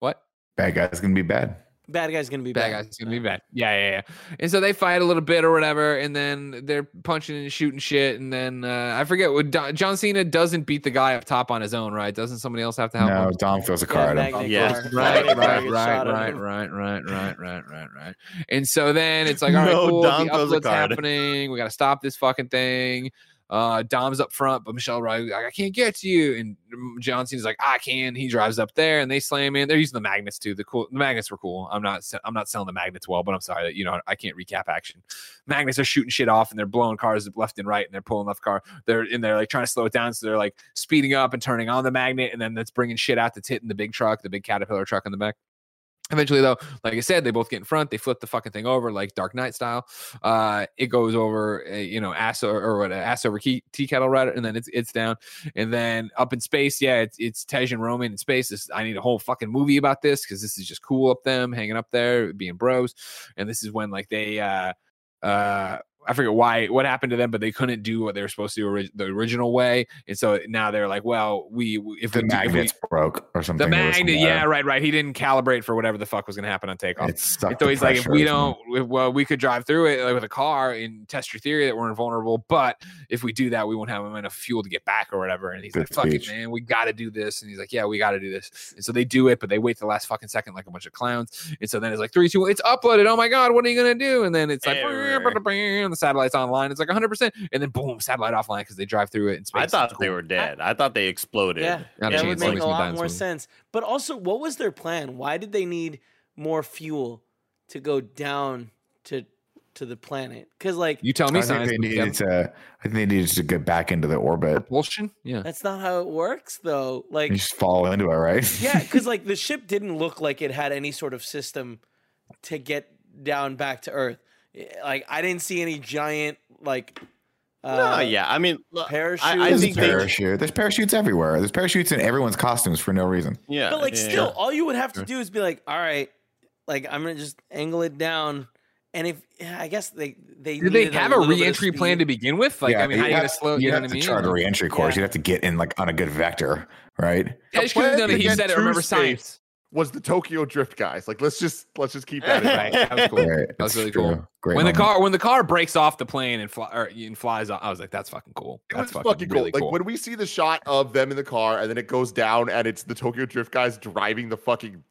What? Bad guy's gonna be bad. bad guy's gonna be Bad bad. guy's gonna be bad. Yeah, yeah, yeah. And so they fight a little bit or whatever, and then they're punching and shooting shit, and then uh, I forget what Don- John Cena doesn't beat the guy up top on his own, right? Doesn't somebody else have to help No, him? Dom throws a Yeah, at him. Yeah. car. Right, Magnet right, right, right, right, right, right, right, right, right. And so then it's like, all right, No, cool. Dom the throws a card. happening. We got to stop this fucking thing. Uh, Dom's up front, but Michelle Riley, like, I can't get to you. And John Cena's like, I can. He drives up there, and they slam in. They're using the magnets too. The cool, the magnets were cool. I'm not, I'm not selling the magnets well, but I'm sorry that you know I can't recap action. Magnets are shooting shit off, and they're blowing cars left and right, and they're pulling left car. They're in there like trying to slow it down, so they're like speeding up and turning on the magnet, and then that's bringing shit out that's hitting the big truck, the big Caterpillar truck in the back. Eventually, though, like I said, they both get in front. They flip the fucking thing over like Dark Knight style. Uh, it goes over, uh, you know, ass or, or what, ass over key, tea kettle, rather, and then it's it's down. And then up in space, yeah, it's it's Tej and Roman in space. This, I need a whole fucking movie about this because this is just cool up them hanging up there, being bros. And this is when like they, uh, uh, I forget why what happened to them, but they couldn't do what they were supposed to do ori- the original way, and so now they're like, well, we we- if The we do- if we- magnets broke or something. the magnet, uh, yeah, right, right. He didn't calibrate for whatever the fuck was gonna happen on takeoff. It so the he's like, if we don't, if- well, we could drive through it like, with a car and test your theory that we're invulnerable. But if we do that, we won't have enough fuel to get back or whatever. And he's Good like, fuck it, man, we got to do this. And he's like, yeah, we got to do this. And so they do it, but they wait the last fucking second like a bunch of clowns. And so then it's like three, two, it's uploaded. Oh my god, what are you gonna do? And then it's like, Error. the satellite's online. It's like 100, percent and then boom, satellite offline because they drive through it in space. I It's thought they were dead. I thought they exploded. Yeah, Not a that would make a lot more sense. But also, what was their plan? Why did they need more fuel to go down to to the planet? Because like You tell me, I think science. they book, needed Kevin. to. I think they needed to get back into the orbit. propulsion. Yeah. that's not how it works, though. Like You just fall into it, right? yeah, because like the ship didn't look like it had any sort of system to get down back to Earth. Like I didn't see any giant like. Uh, No, yeah. I mean, look, parachute. I, I There's a think they. parachute. There's parachutes everywhere. There's parachutes in everyone's costumes for no reason. Yeah, But like, yeah, still, yeah. all you would have to do is be like, all right, like I'm gonna just angle it down, and if I guess they they Did they have a little bit of re-entry plan to begin with? Like, I mean, how you you'd gonna have- slow? You'd You know have what I to mean? chart a re-entry course. Yeah. You'd have to get in like on a good vector, right? Tej plan could've done it. He said it. Remember space science. Was the Tokyo Drift guys. Like let's just let's just keep that in Right, mind. that was cool. Right, That was really true. cool. Great when the car when the car breaks off the plane and, fly, or, and flies off, I was like, "That's fucking cool. It That's fucking, fucking cool. really Like cool." when we see the shot of them in the car and then it goes down and it's the Tokyo Drift guys driving the fucking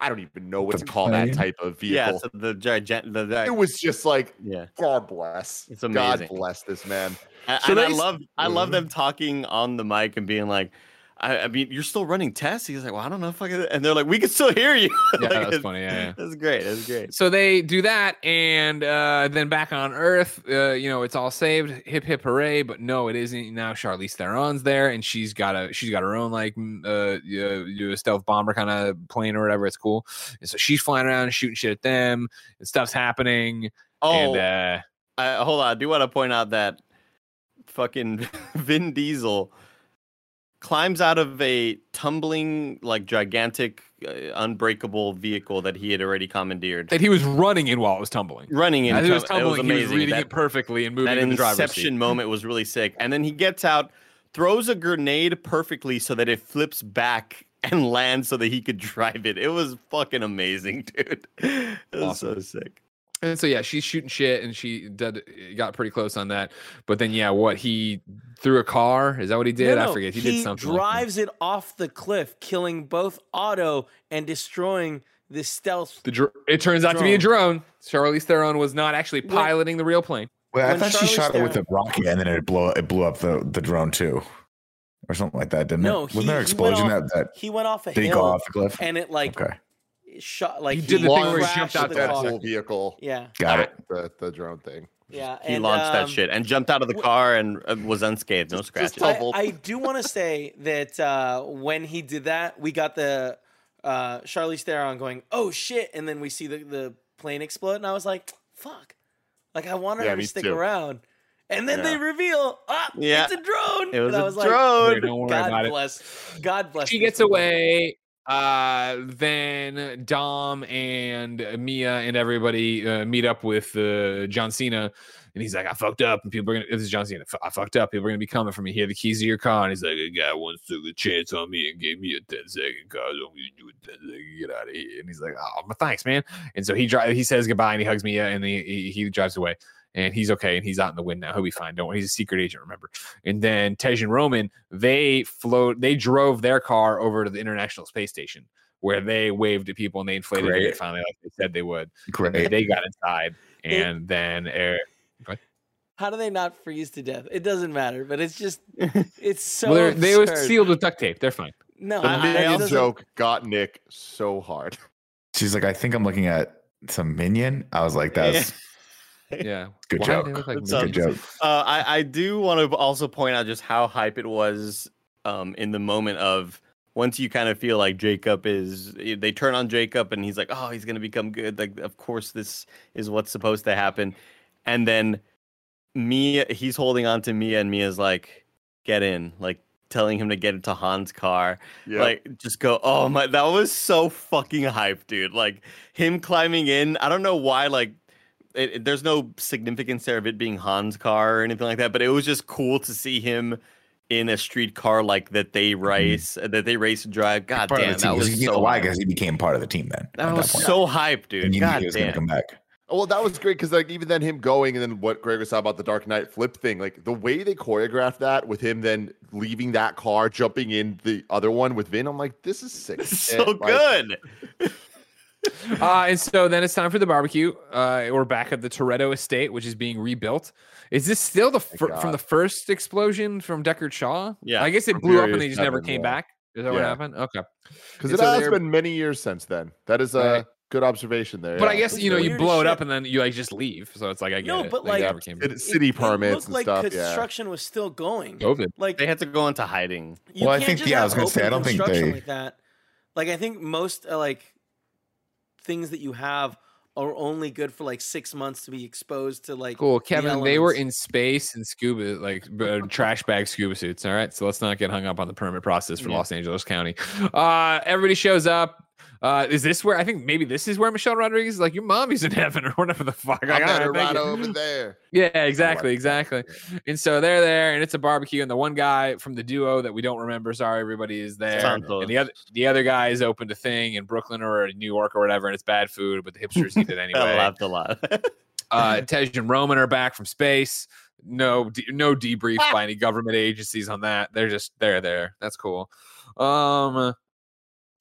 I don't even know what The to call that type of Yeah, vehicle. so the giant, the, the it was just like yeah. God bless. It's amazing. God bless this man. A- So and I love I love Mhm. them talking on the mic and being like, I, I mean, you're still running tests. He's like, well, I don't know if I can. And they're like, we can still hear you. Yeah, Like, that was it's- funny. Yeah, yeah. That's great. That's great. So they do that, and uh, then back on Earth, uh, you know, it's all saved. Hip hip hooray! But no, it isn't. Now Charlize Theron's there, and she's got a she's got her own like uh, uh, stealth bomber kind of plane or whatever. It's cool. And so she's flying around and shooting shit at them, and stuff's happening. Oh, and uh, I, hold on. I do want to point out that fucking Vin Diesel climbs out of a tumbling, like gigantic, uh, unbreakable vehicle that he had already commandeered, that he was running in while it was tumbling. running in. As he was tum- tumbling, he was amazing. reading That- it perfectly and moving that in the driver's seat. inception moment was really sick. And then he gets out, throws a grenade perfectly so that it flips back and lands so that he could drive it. It was fucking amazing, dude. It was so sick. And so yeah, she's shooting shit, and she did got pretty close on that. But then yeah, what he threw a car? Is that what he did? No, I forget. He, did something. like that. drives it off the cliff, killing both Otto and destroying the stealth. The dr- it turns out to be a drone. Charlize Theron was not actually When- piloting the real plane. Well, I When thought she Charlize shot it with a rocket and then it blew it blew up the, the drone too, or something like that, didn't No, it? Wasn't he- there an he explosion off- that that He went off a did he hill off the cliff? and it like okay, shot like He did the thing where he jumped out the that car. whole vehicle. Yeah, got it. The the drone thing. yeah. He and, launched that um, shit and jumped out of the car and uh, was unscathed, no scratches. just I, I do want to say that uh, when he did that, we got the uh, Charlize Theron going, "Oh shit!" and then we see the, the plane explode, and I was like, "Fuck!" Like I wanted Yeah, her to stick too. around, and then they reveal, "Ah, Yeah. it's a drone." it was and I a was like, drone. Don't worry "God about it. bless, God bless." She gets away. Uh, then Dom and Mia and everybody uh, meet up with uh, John Cena, and he's like, "I fucked up, and people are gonna." This is John Cena. "I fucked up. People are gonna be coming for me. Here, the keys to your car." And he's like, "A guy once took a chance on me and gave me a 10 second car. So I'm gonna do a 10 second. Get out of here." And he's like, "Oh, thanks, man." And so he drives. He says goodbye and he hugs Mia, and he, he he drives away. And he's okay, and he's out in the wind now. He'll be fine. Don't worry. He's a secret agent, remember? And then Tej and Roman, they float. They drove their car over to the International Space Station, where they waved at people and they inflated Great. it finally, like they said they would. And Great. they got inside, and then uh, How do they not freeze to death? It doesn't matter, but it's just, it's so. well, they're, were sealed with duct tape. They're fine. No, The I- it minion doesn't- joke got Nick so hard. She's like, I think I'm looking at some minion. I was like, that's Yeah, good Why joke. like good awesome. joke. Uh, I, I do want to also point out just how hype it was um, in the moment of once you kind of feel like Jacob is, they turn on Jacob and he's like, oh, he's going to become good. Like, of course, this is what's supposed to happen. And then Mia, he's holding on to Mia, and Mia's like, get in, like telling him to get into Han's car. Yeah. Like, just go, oh my, that was so fucking hype, dude. Like, him climbing in, I don't know why, like, it, it- there's no significance there of it being Han's car or anything like that, but it was just cool to see him in a street car like that they mm-hmm. race, uh, that they race and drive. God Part damn, of the team. that was you know so why? Because he became part of the team then. That was point. so hype, dude. And you knew God he was going to damn. come back. Oh, well, that was great because like even then him going and then what Greg was talking about the Dark Knight flip thing, like the way they choreographed that with him then leaving that car, jumping in the other one with Vin, I'm like, this is sick. as so. Like, good. uh, and so then it's time for the barbecue. Uh, we're back at the Toretto estate, which is being rebuilt. Is this still the fir- from the first explosion from Deckard Shaw? Yeah, I guess it blew up and they just never came yeah. back. Is that what happened? Okay. Because it so has been many years since then. That is a Right. good observation there. But I guess It's you know you weird as blow it shit. up and then you like just leave. So it's like I get No, it. but, They like, never came It- back. city it permits looked and like stuff. Yeah. construction was still going. COVID. Like They had to go into hiding. Well, I think- yeah, I was gonna say, I don't think they- like that. Like I think most uh, like things that you have are only good for like six months to be exposed to like Cool, the Kevin. They were in space and scuba, like uh, trash bag scuba suits. All right, so let's not get hung up on the permit process for Yeah. Los Angeles County. Uh, everybody shows up. Uh, is this where I think maybe this is where Michelle Rodriguez is like your mommy's in heaven or whatever the fuck? I Like, got all her right, thank right you. over there. Yeah, exactly, exactly. And so they're there, and it's a barbecue, and the one guy from the duo that we don't remember, sorry, everybody is there, Santos. and the other the other guy is opened a thing in Brooklyn or New York or whatever, and it's bad food, but the hipsters eat it anyway. I anyway. laughed a lot. uh, Tej and Roman are back from space. No, de- no debrief by any government agencies on that. They're just they're there. That's cool. Um,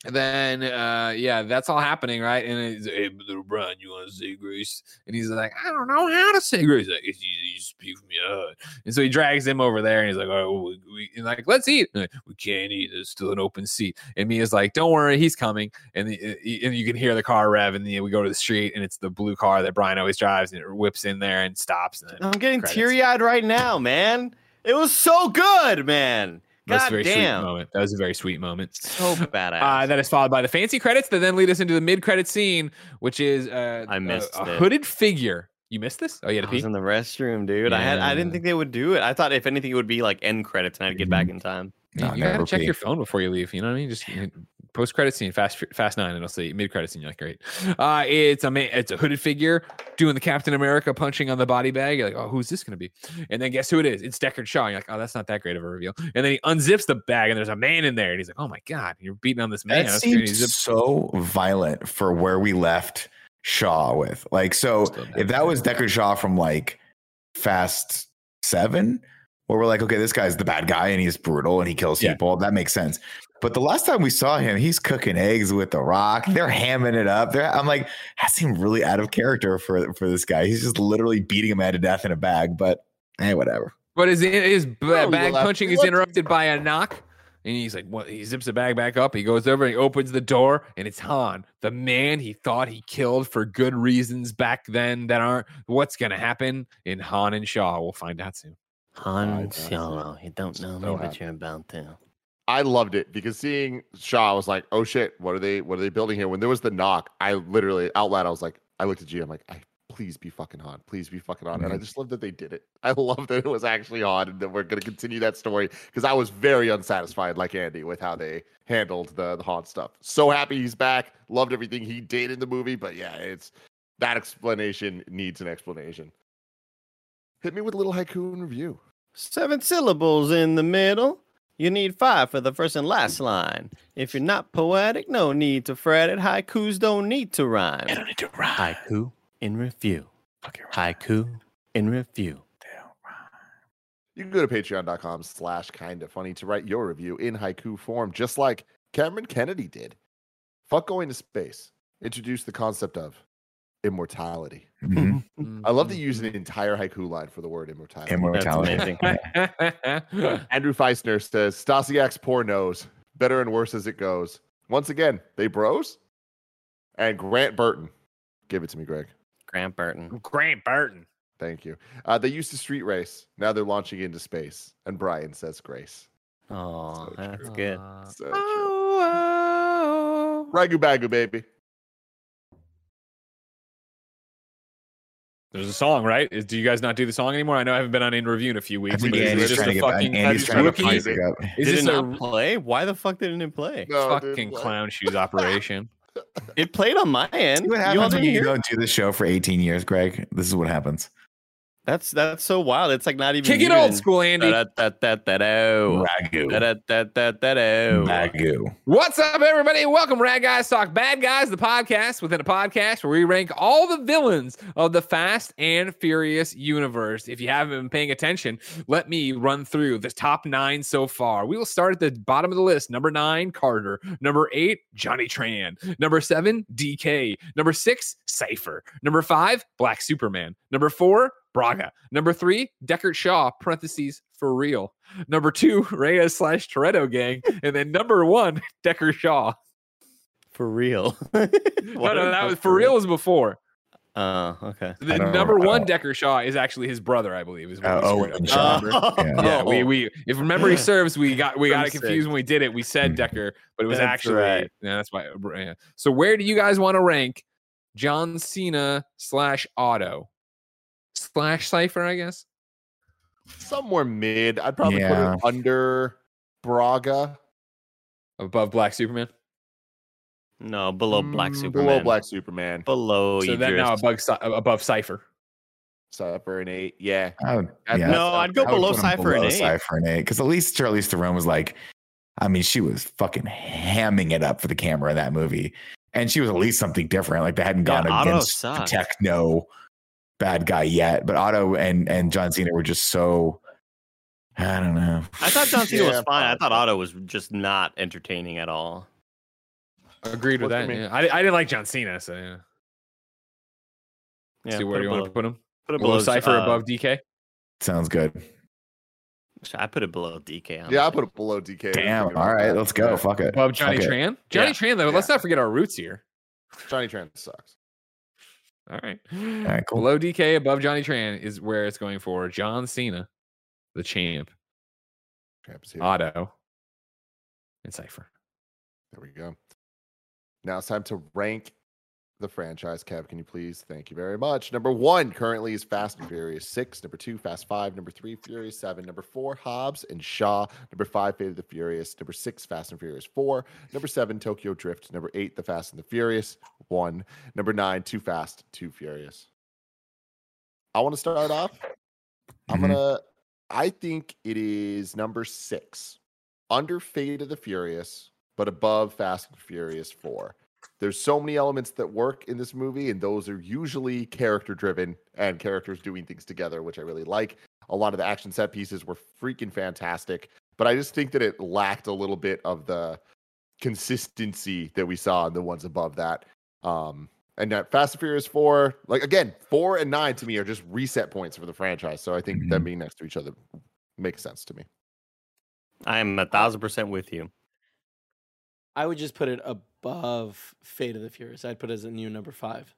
then uh, yeah, that's all happening, right? And he's like, hey, little Brian, you want to say grace? And he's like, I don't know how to say grace. Like, it's easy, you speak your heart. And so he drags him over there, and he's like, oh, we, like, let's eat. Like, we can't eat. There's still an open seat. And Mia's like, don't worry, he's coming. And the, uh, and you can hear the car rev, and then we go to the street, and it's the blue car that Brian always drives, and it whips in there and stops. And I'm getting credits. teary eyed right now, man. It was so good, man. That's a God very sweet moment. That was a very sweet moment. So badass. Uh, that is followed by the fancy credits that then lead us into the mid-credit scene, which is uh, I a- missed a, it. hooded figure. You missed this? Oh, you had I to was in the restroom, dude. I had I didn't think they would do it. I thought if anything it would be like end credits and I'd get back in time. You, No, you gotta check pee. your phone before you leave. You know what I mean? Just post credit scene, fast fast nine, and I'll say mid credit scene. You're like, great. Uh, it's a ma- it's a hooded figure doing the Captain America punching on the body bag. You're like, oh, who's this gonna be? And then guess who it is? It's Deckard Shaw. You're like, oh, that's not that great of a reveal. And then he unzips the bag, and there's a man in there, and he's like, oh my god, you're beating on this man. That seems so violent for where we left Shaw with. Like, so if that was Deckard Shaw from like Fast Seven, where we're like, okay, this guy's the bad guy and he's brutal and he kills Yeah. people, that makes sense. But the last time we saw him, he's cooking eggs with the rock. They're mm-hmm. hamming it up. They're, I'm like, that seemed really out of character for for this guy. He's just literally beating a man to death in a bag. But hey, whatever. But his his b- Oh, bag punching is interrupted by a knock, and he's like, "What?" He zips the bag back up. He goes over and he opens the door, and it's Han, the man he thought he killed for good reasons back then that aren't. What's gonna happen in Han and Shaw? We'll find out soon. Han that's Solo, you don't know me, so but you're about to. I loved it because seeing Shaw, I was like, "Oh shit, what are they? What are they building here?" When there was the knock, I literally out loud, I was like, I looked at G, I'm like, "I please be fucking Han, please be fucking Han," and I mm-hmm. just love that they did it. I love that it was actually Han, and that we're gonna continue that story because I was very unsatisfied, like Andy, with how they handled the the Han stuff. So happy he's back. Loved everything he did in the movie, but yeah, it's that explanation needs an explanation. Hit me with a little haiku and review. Seven syllables in the middle. You need five for the first and last line. If you're not poetic, no need to fret it. Haikus don't need to rhyme. don't need to rhyme. Haiku in review. Fucking Haiku in review. You can go to patreon.com slash kind of funny to write your review in haiku form, just like Cameron Kennedy did. Fuck going to space. Introduce the concept of immortality. Mhm. I love that you use an entire haiku line for the word immortality. Immortality. amazing. Andrew Feisner says Stasiak's poor nose. Better and worse as it goes. Once again, they bros. And Grant Burton. Give it to me, Greg. Grant Burton. Grant Burton. Thank you. Uh, they used to street race. Now they're launching into space. And Brian says grace. Oh, So that's true. good. So true. Oh, oh. Ragu bagu, baby. There's a song, right? Is, do you guys not do the song anymore? I know I haven't been on in review in a few weeks. but is Andy's this trying to a fucking Andy's trying to rookie? pipe it up. Is Did this it a not play? Why the fuck didn't it play? No, it didn't fucking play. clown shoes operation? It played on my end. See what You all when you don't do the show for 18 years, Greg? This is what happens. That's that's so wild. It's like not even Kick it even- old school, Andy. Da-da-da-da-da-do. Ragu. Da-da-da-da-da-do. Ragu. What's up, everybody? Welcome, Rad Guys Talk Bad Guys, the podcast within a podcast where we rank all the villains of the Fast and Furious universe. If you haven't been paying attention, let me run through the top nine so far. We will start at the bottom of the list. Number nine, Carter. Number eight, Johnny Tran. Number seven, DK. Number six, Cipher. Number five, Black Superman. Number four, Braga. Number three, Deckard Shaw, parentheses, for real. Number two, Reyes slash Toretto gang. And then number one, Decker Shaw. For real. No, no, that was for real was before. Oh, okay. The number know. One Decker Shaw is actually his brother, I believe. Is what Uh, Owen. Shaw. Remember? Yeah. Yeah, we we if memory serves, we got we got it confused when we did it. We said Mhm. Decker, but it was That's actually right. yeah, that's why. Yeah. So where do you guys want to rank John Cena slash Otto slash Cipher? I guess. Somewhere mid. I'd probably Yeah. put it under Braga. above Black Superman. No, below Black Mm, Superman. Below Black Superman. Below so that now above above Cipher. Cypher an eight. Yeah. I would, yeah, No, I'd go I below Cipher and eight. Cipher and eight because at least Charlize Theron was like, I mean, she was fucking hamming it up for the camera in that movie, and she was at least something different. Like they hadn't gone Otto against the techno bad guy yet, but Otto and and John Cena were just so. I don't know. I thought John Cena was fine. I thought. Otto was just not entertaining at all. Agreed with Worked for that. me. Yeah. I, I didn't like John Cena, so yeah. Yeah, See where do it you want to put him? Put it Below below Cipher, uh, above DK. Sounds good. I put it below DK. Yeah, I put it below DK. Damn. think All about right, that. let's go. Yeah. Fuck it. Above Johnny Fuck it. Tran. Johnny Yeah. Tran, though. Let's not forget our roots here. Johnny Tran sucks. All right. All right, cool. Below DK, above Johnny Tran is where it's going for John Cena, the champ, Champ is here. Otto, and Cipher. There we go. Now it's time to rank the franchise. Kev, can you please? Thank you very much. Number one currently is Fast and Furious 6. Number two, Fast 5. Number three, Furious 7. Number four, Hobbs and Shaw. Number five, Fate of the Furious. Number six, Fast and Furious 4. Number seven, Tokyo Drift. Number eight, The Fast and the Furious 1. Number nine, Too Fast, Too Furious. I want to start off. I'm Mhm. gonna. I think it is number six, under Fate of the Furious, but above Fast and Furious Four. There's so many elements that work in this movie, and those are usually character driven and characters doing things together, which I really like. A lot of the action set pieces were freaking fantastic, but I just think that it lacked a little bit of the consistency that we saw in the ones above that. Um, and that Fast and Furious 4, like again, 4 and 9 to me are just reset points for the franchise. So I think them Mhm. being next to each other makes sense to me. I am a thousand percent with you. I would just put it above Fate of the Furious. I'd put it as a new number five.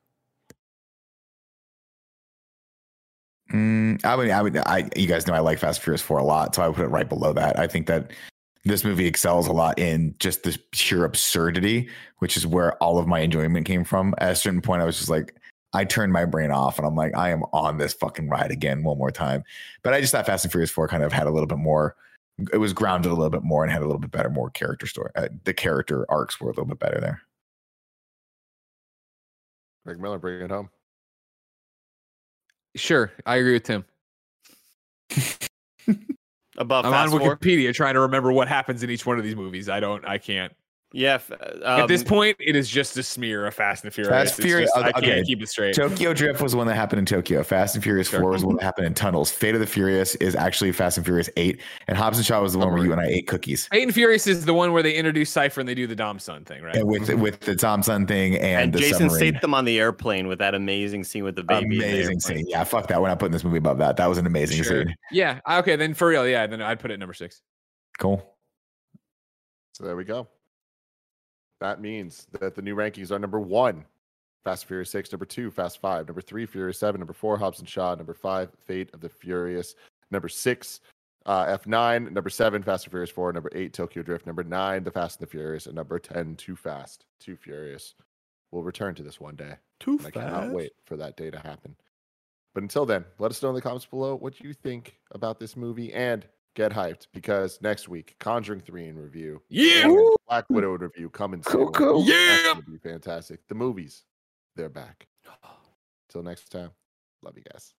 Mm, I would, I would, I, you guys know I like Fast Furious 4 a lot, so I would put it right below that. I think that this movie excels a lot in just this pure absurdity, which is where all of my enjoyment came from. At a certain point, I was just like, I turned my brain off and I'm like, I am on this fucking ride again one more time. But I just thought Fast and Furious 4 kind of had a little bit more, it was grounded a little bit more and had a little bit better, more character story. Uh, the character arcs were a little bit better there. Greg Miller, bring it home. Sure, I agree with Tim. Above I'm on Four. Wikipedia trying to remember what happens in each one of these movies. I don't. I can't. Yeah. f- At this um, point, it is just a smear of Fast and the Furious. Fast Furious- just- I can't keep it straight. Tokyo Drift was the one that happened in Tokyo. Fast and Furious Sure. 4 was the one that happened in tunnels. Fate of the Furious is actually Fast and Furious 8. And Hobbs and Shaw was the one where you and I ate cookies. Fate and Furious is the one where they introduce Cipher and they do the Dom son thing, right? And with with the Tom Sun thing and, and the Jason submarine. Statham on the airplane with that amazing scene with the baby. in the amazing scene. Yeah, fuck that. We're not putting this movie above that. That was an amazing Sure. scene. Yeah. Okay. Then for real, yeah. Then I'd put it number six. Cool. So there we go. That means that the new rankings are number one, Fast and Furious 6, number two, Fast 5, number three, Furious 7, number four, Hobbs and Shaw, number five, Fate of the Furious, number six, uh, F9, number seven, Fast and Furious 4, number eight, Tokyo Drift, number nine, The Fast and the Furious, and number 10, Too Fast, Too Furious. We'll return to this one day. Too and I cannot wait for that day to happen. But until then, let us know in the comments below what you think about this movie and get hyped because next week, Conjuring 3 in review. Yeah. and Black Widow in review coming Cool, soon. cool. Yeah. gonna be fantastic. The movies, they're back. Till next time, love you guys.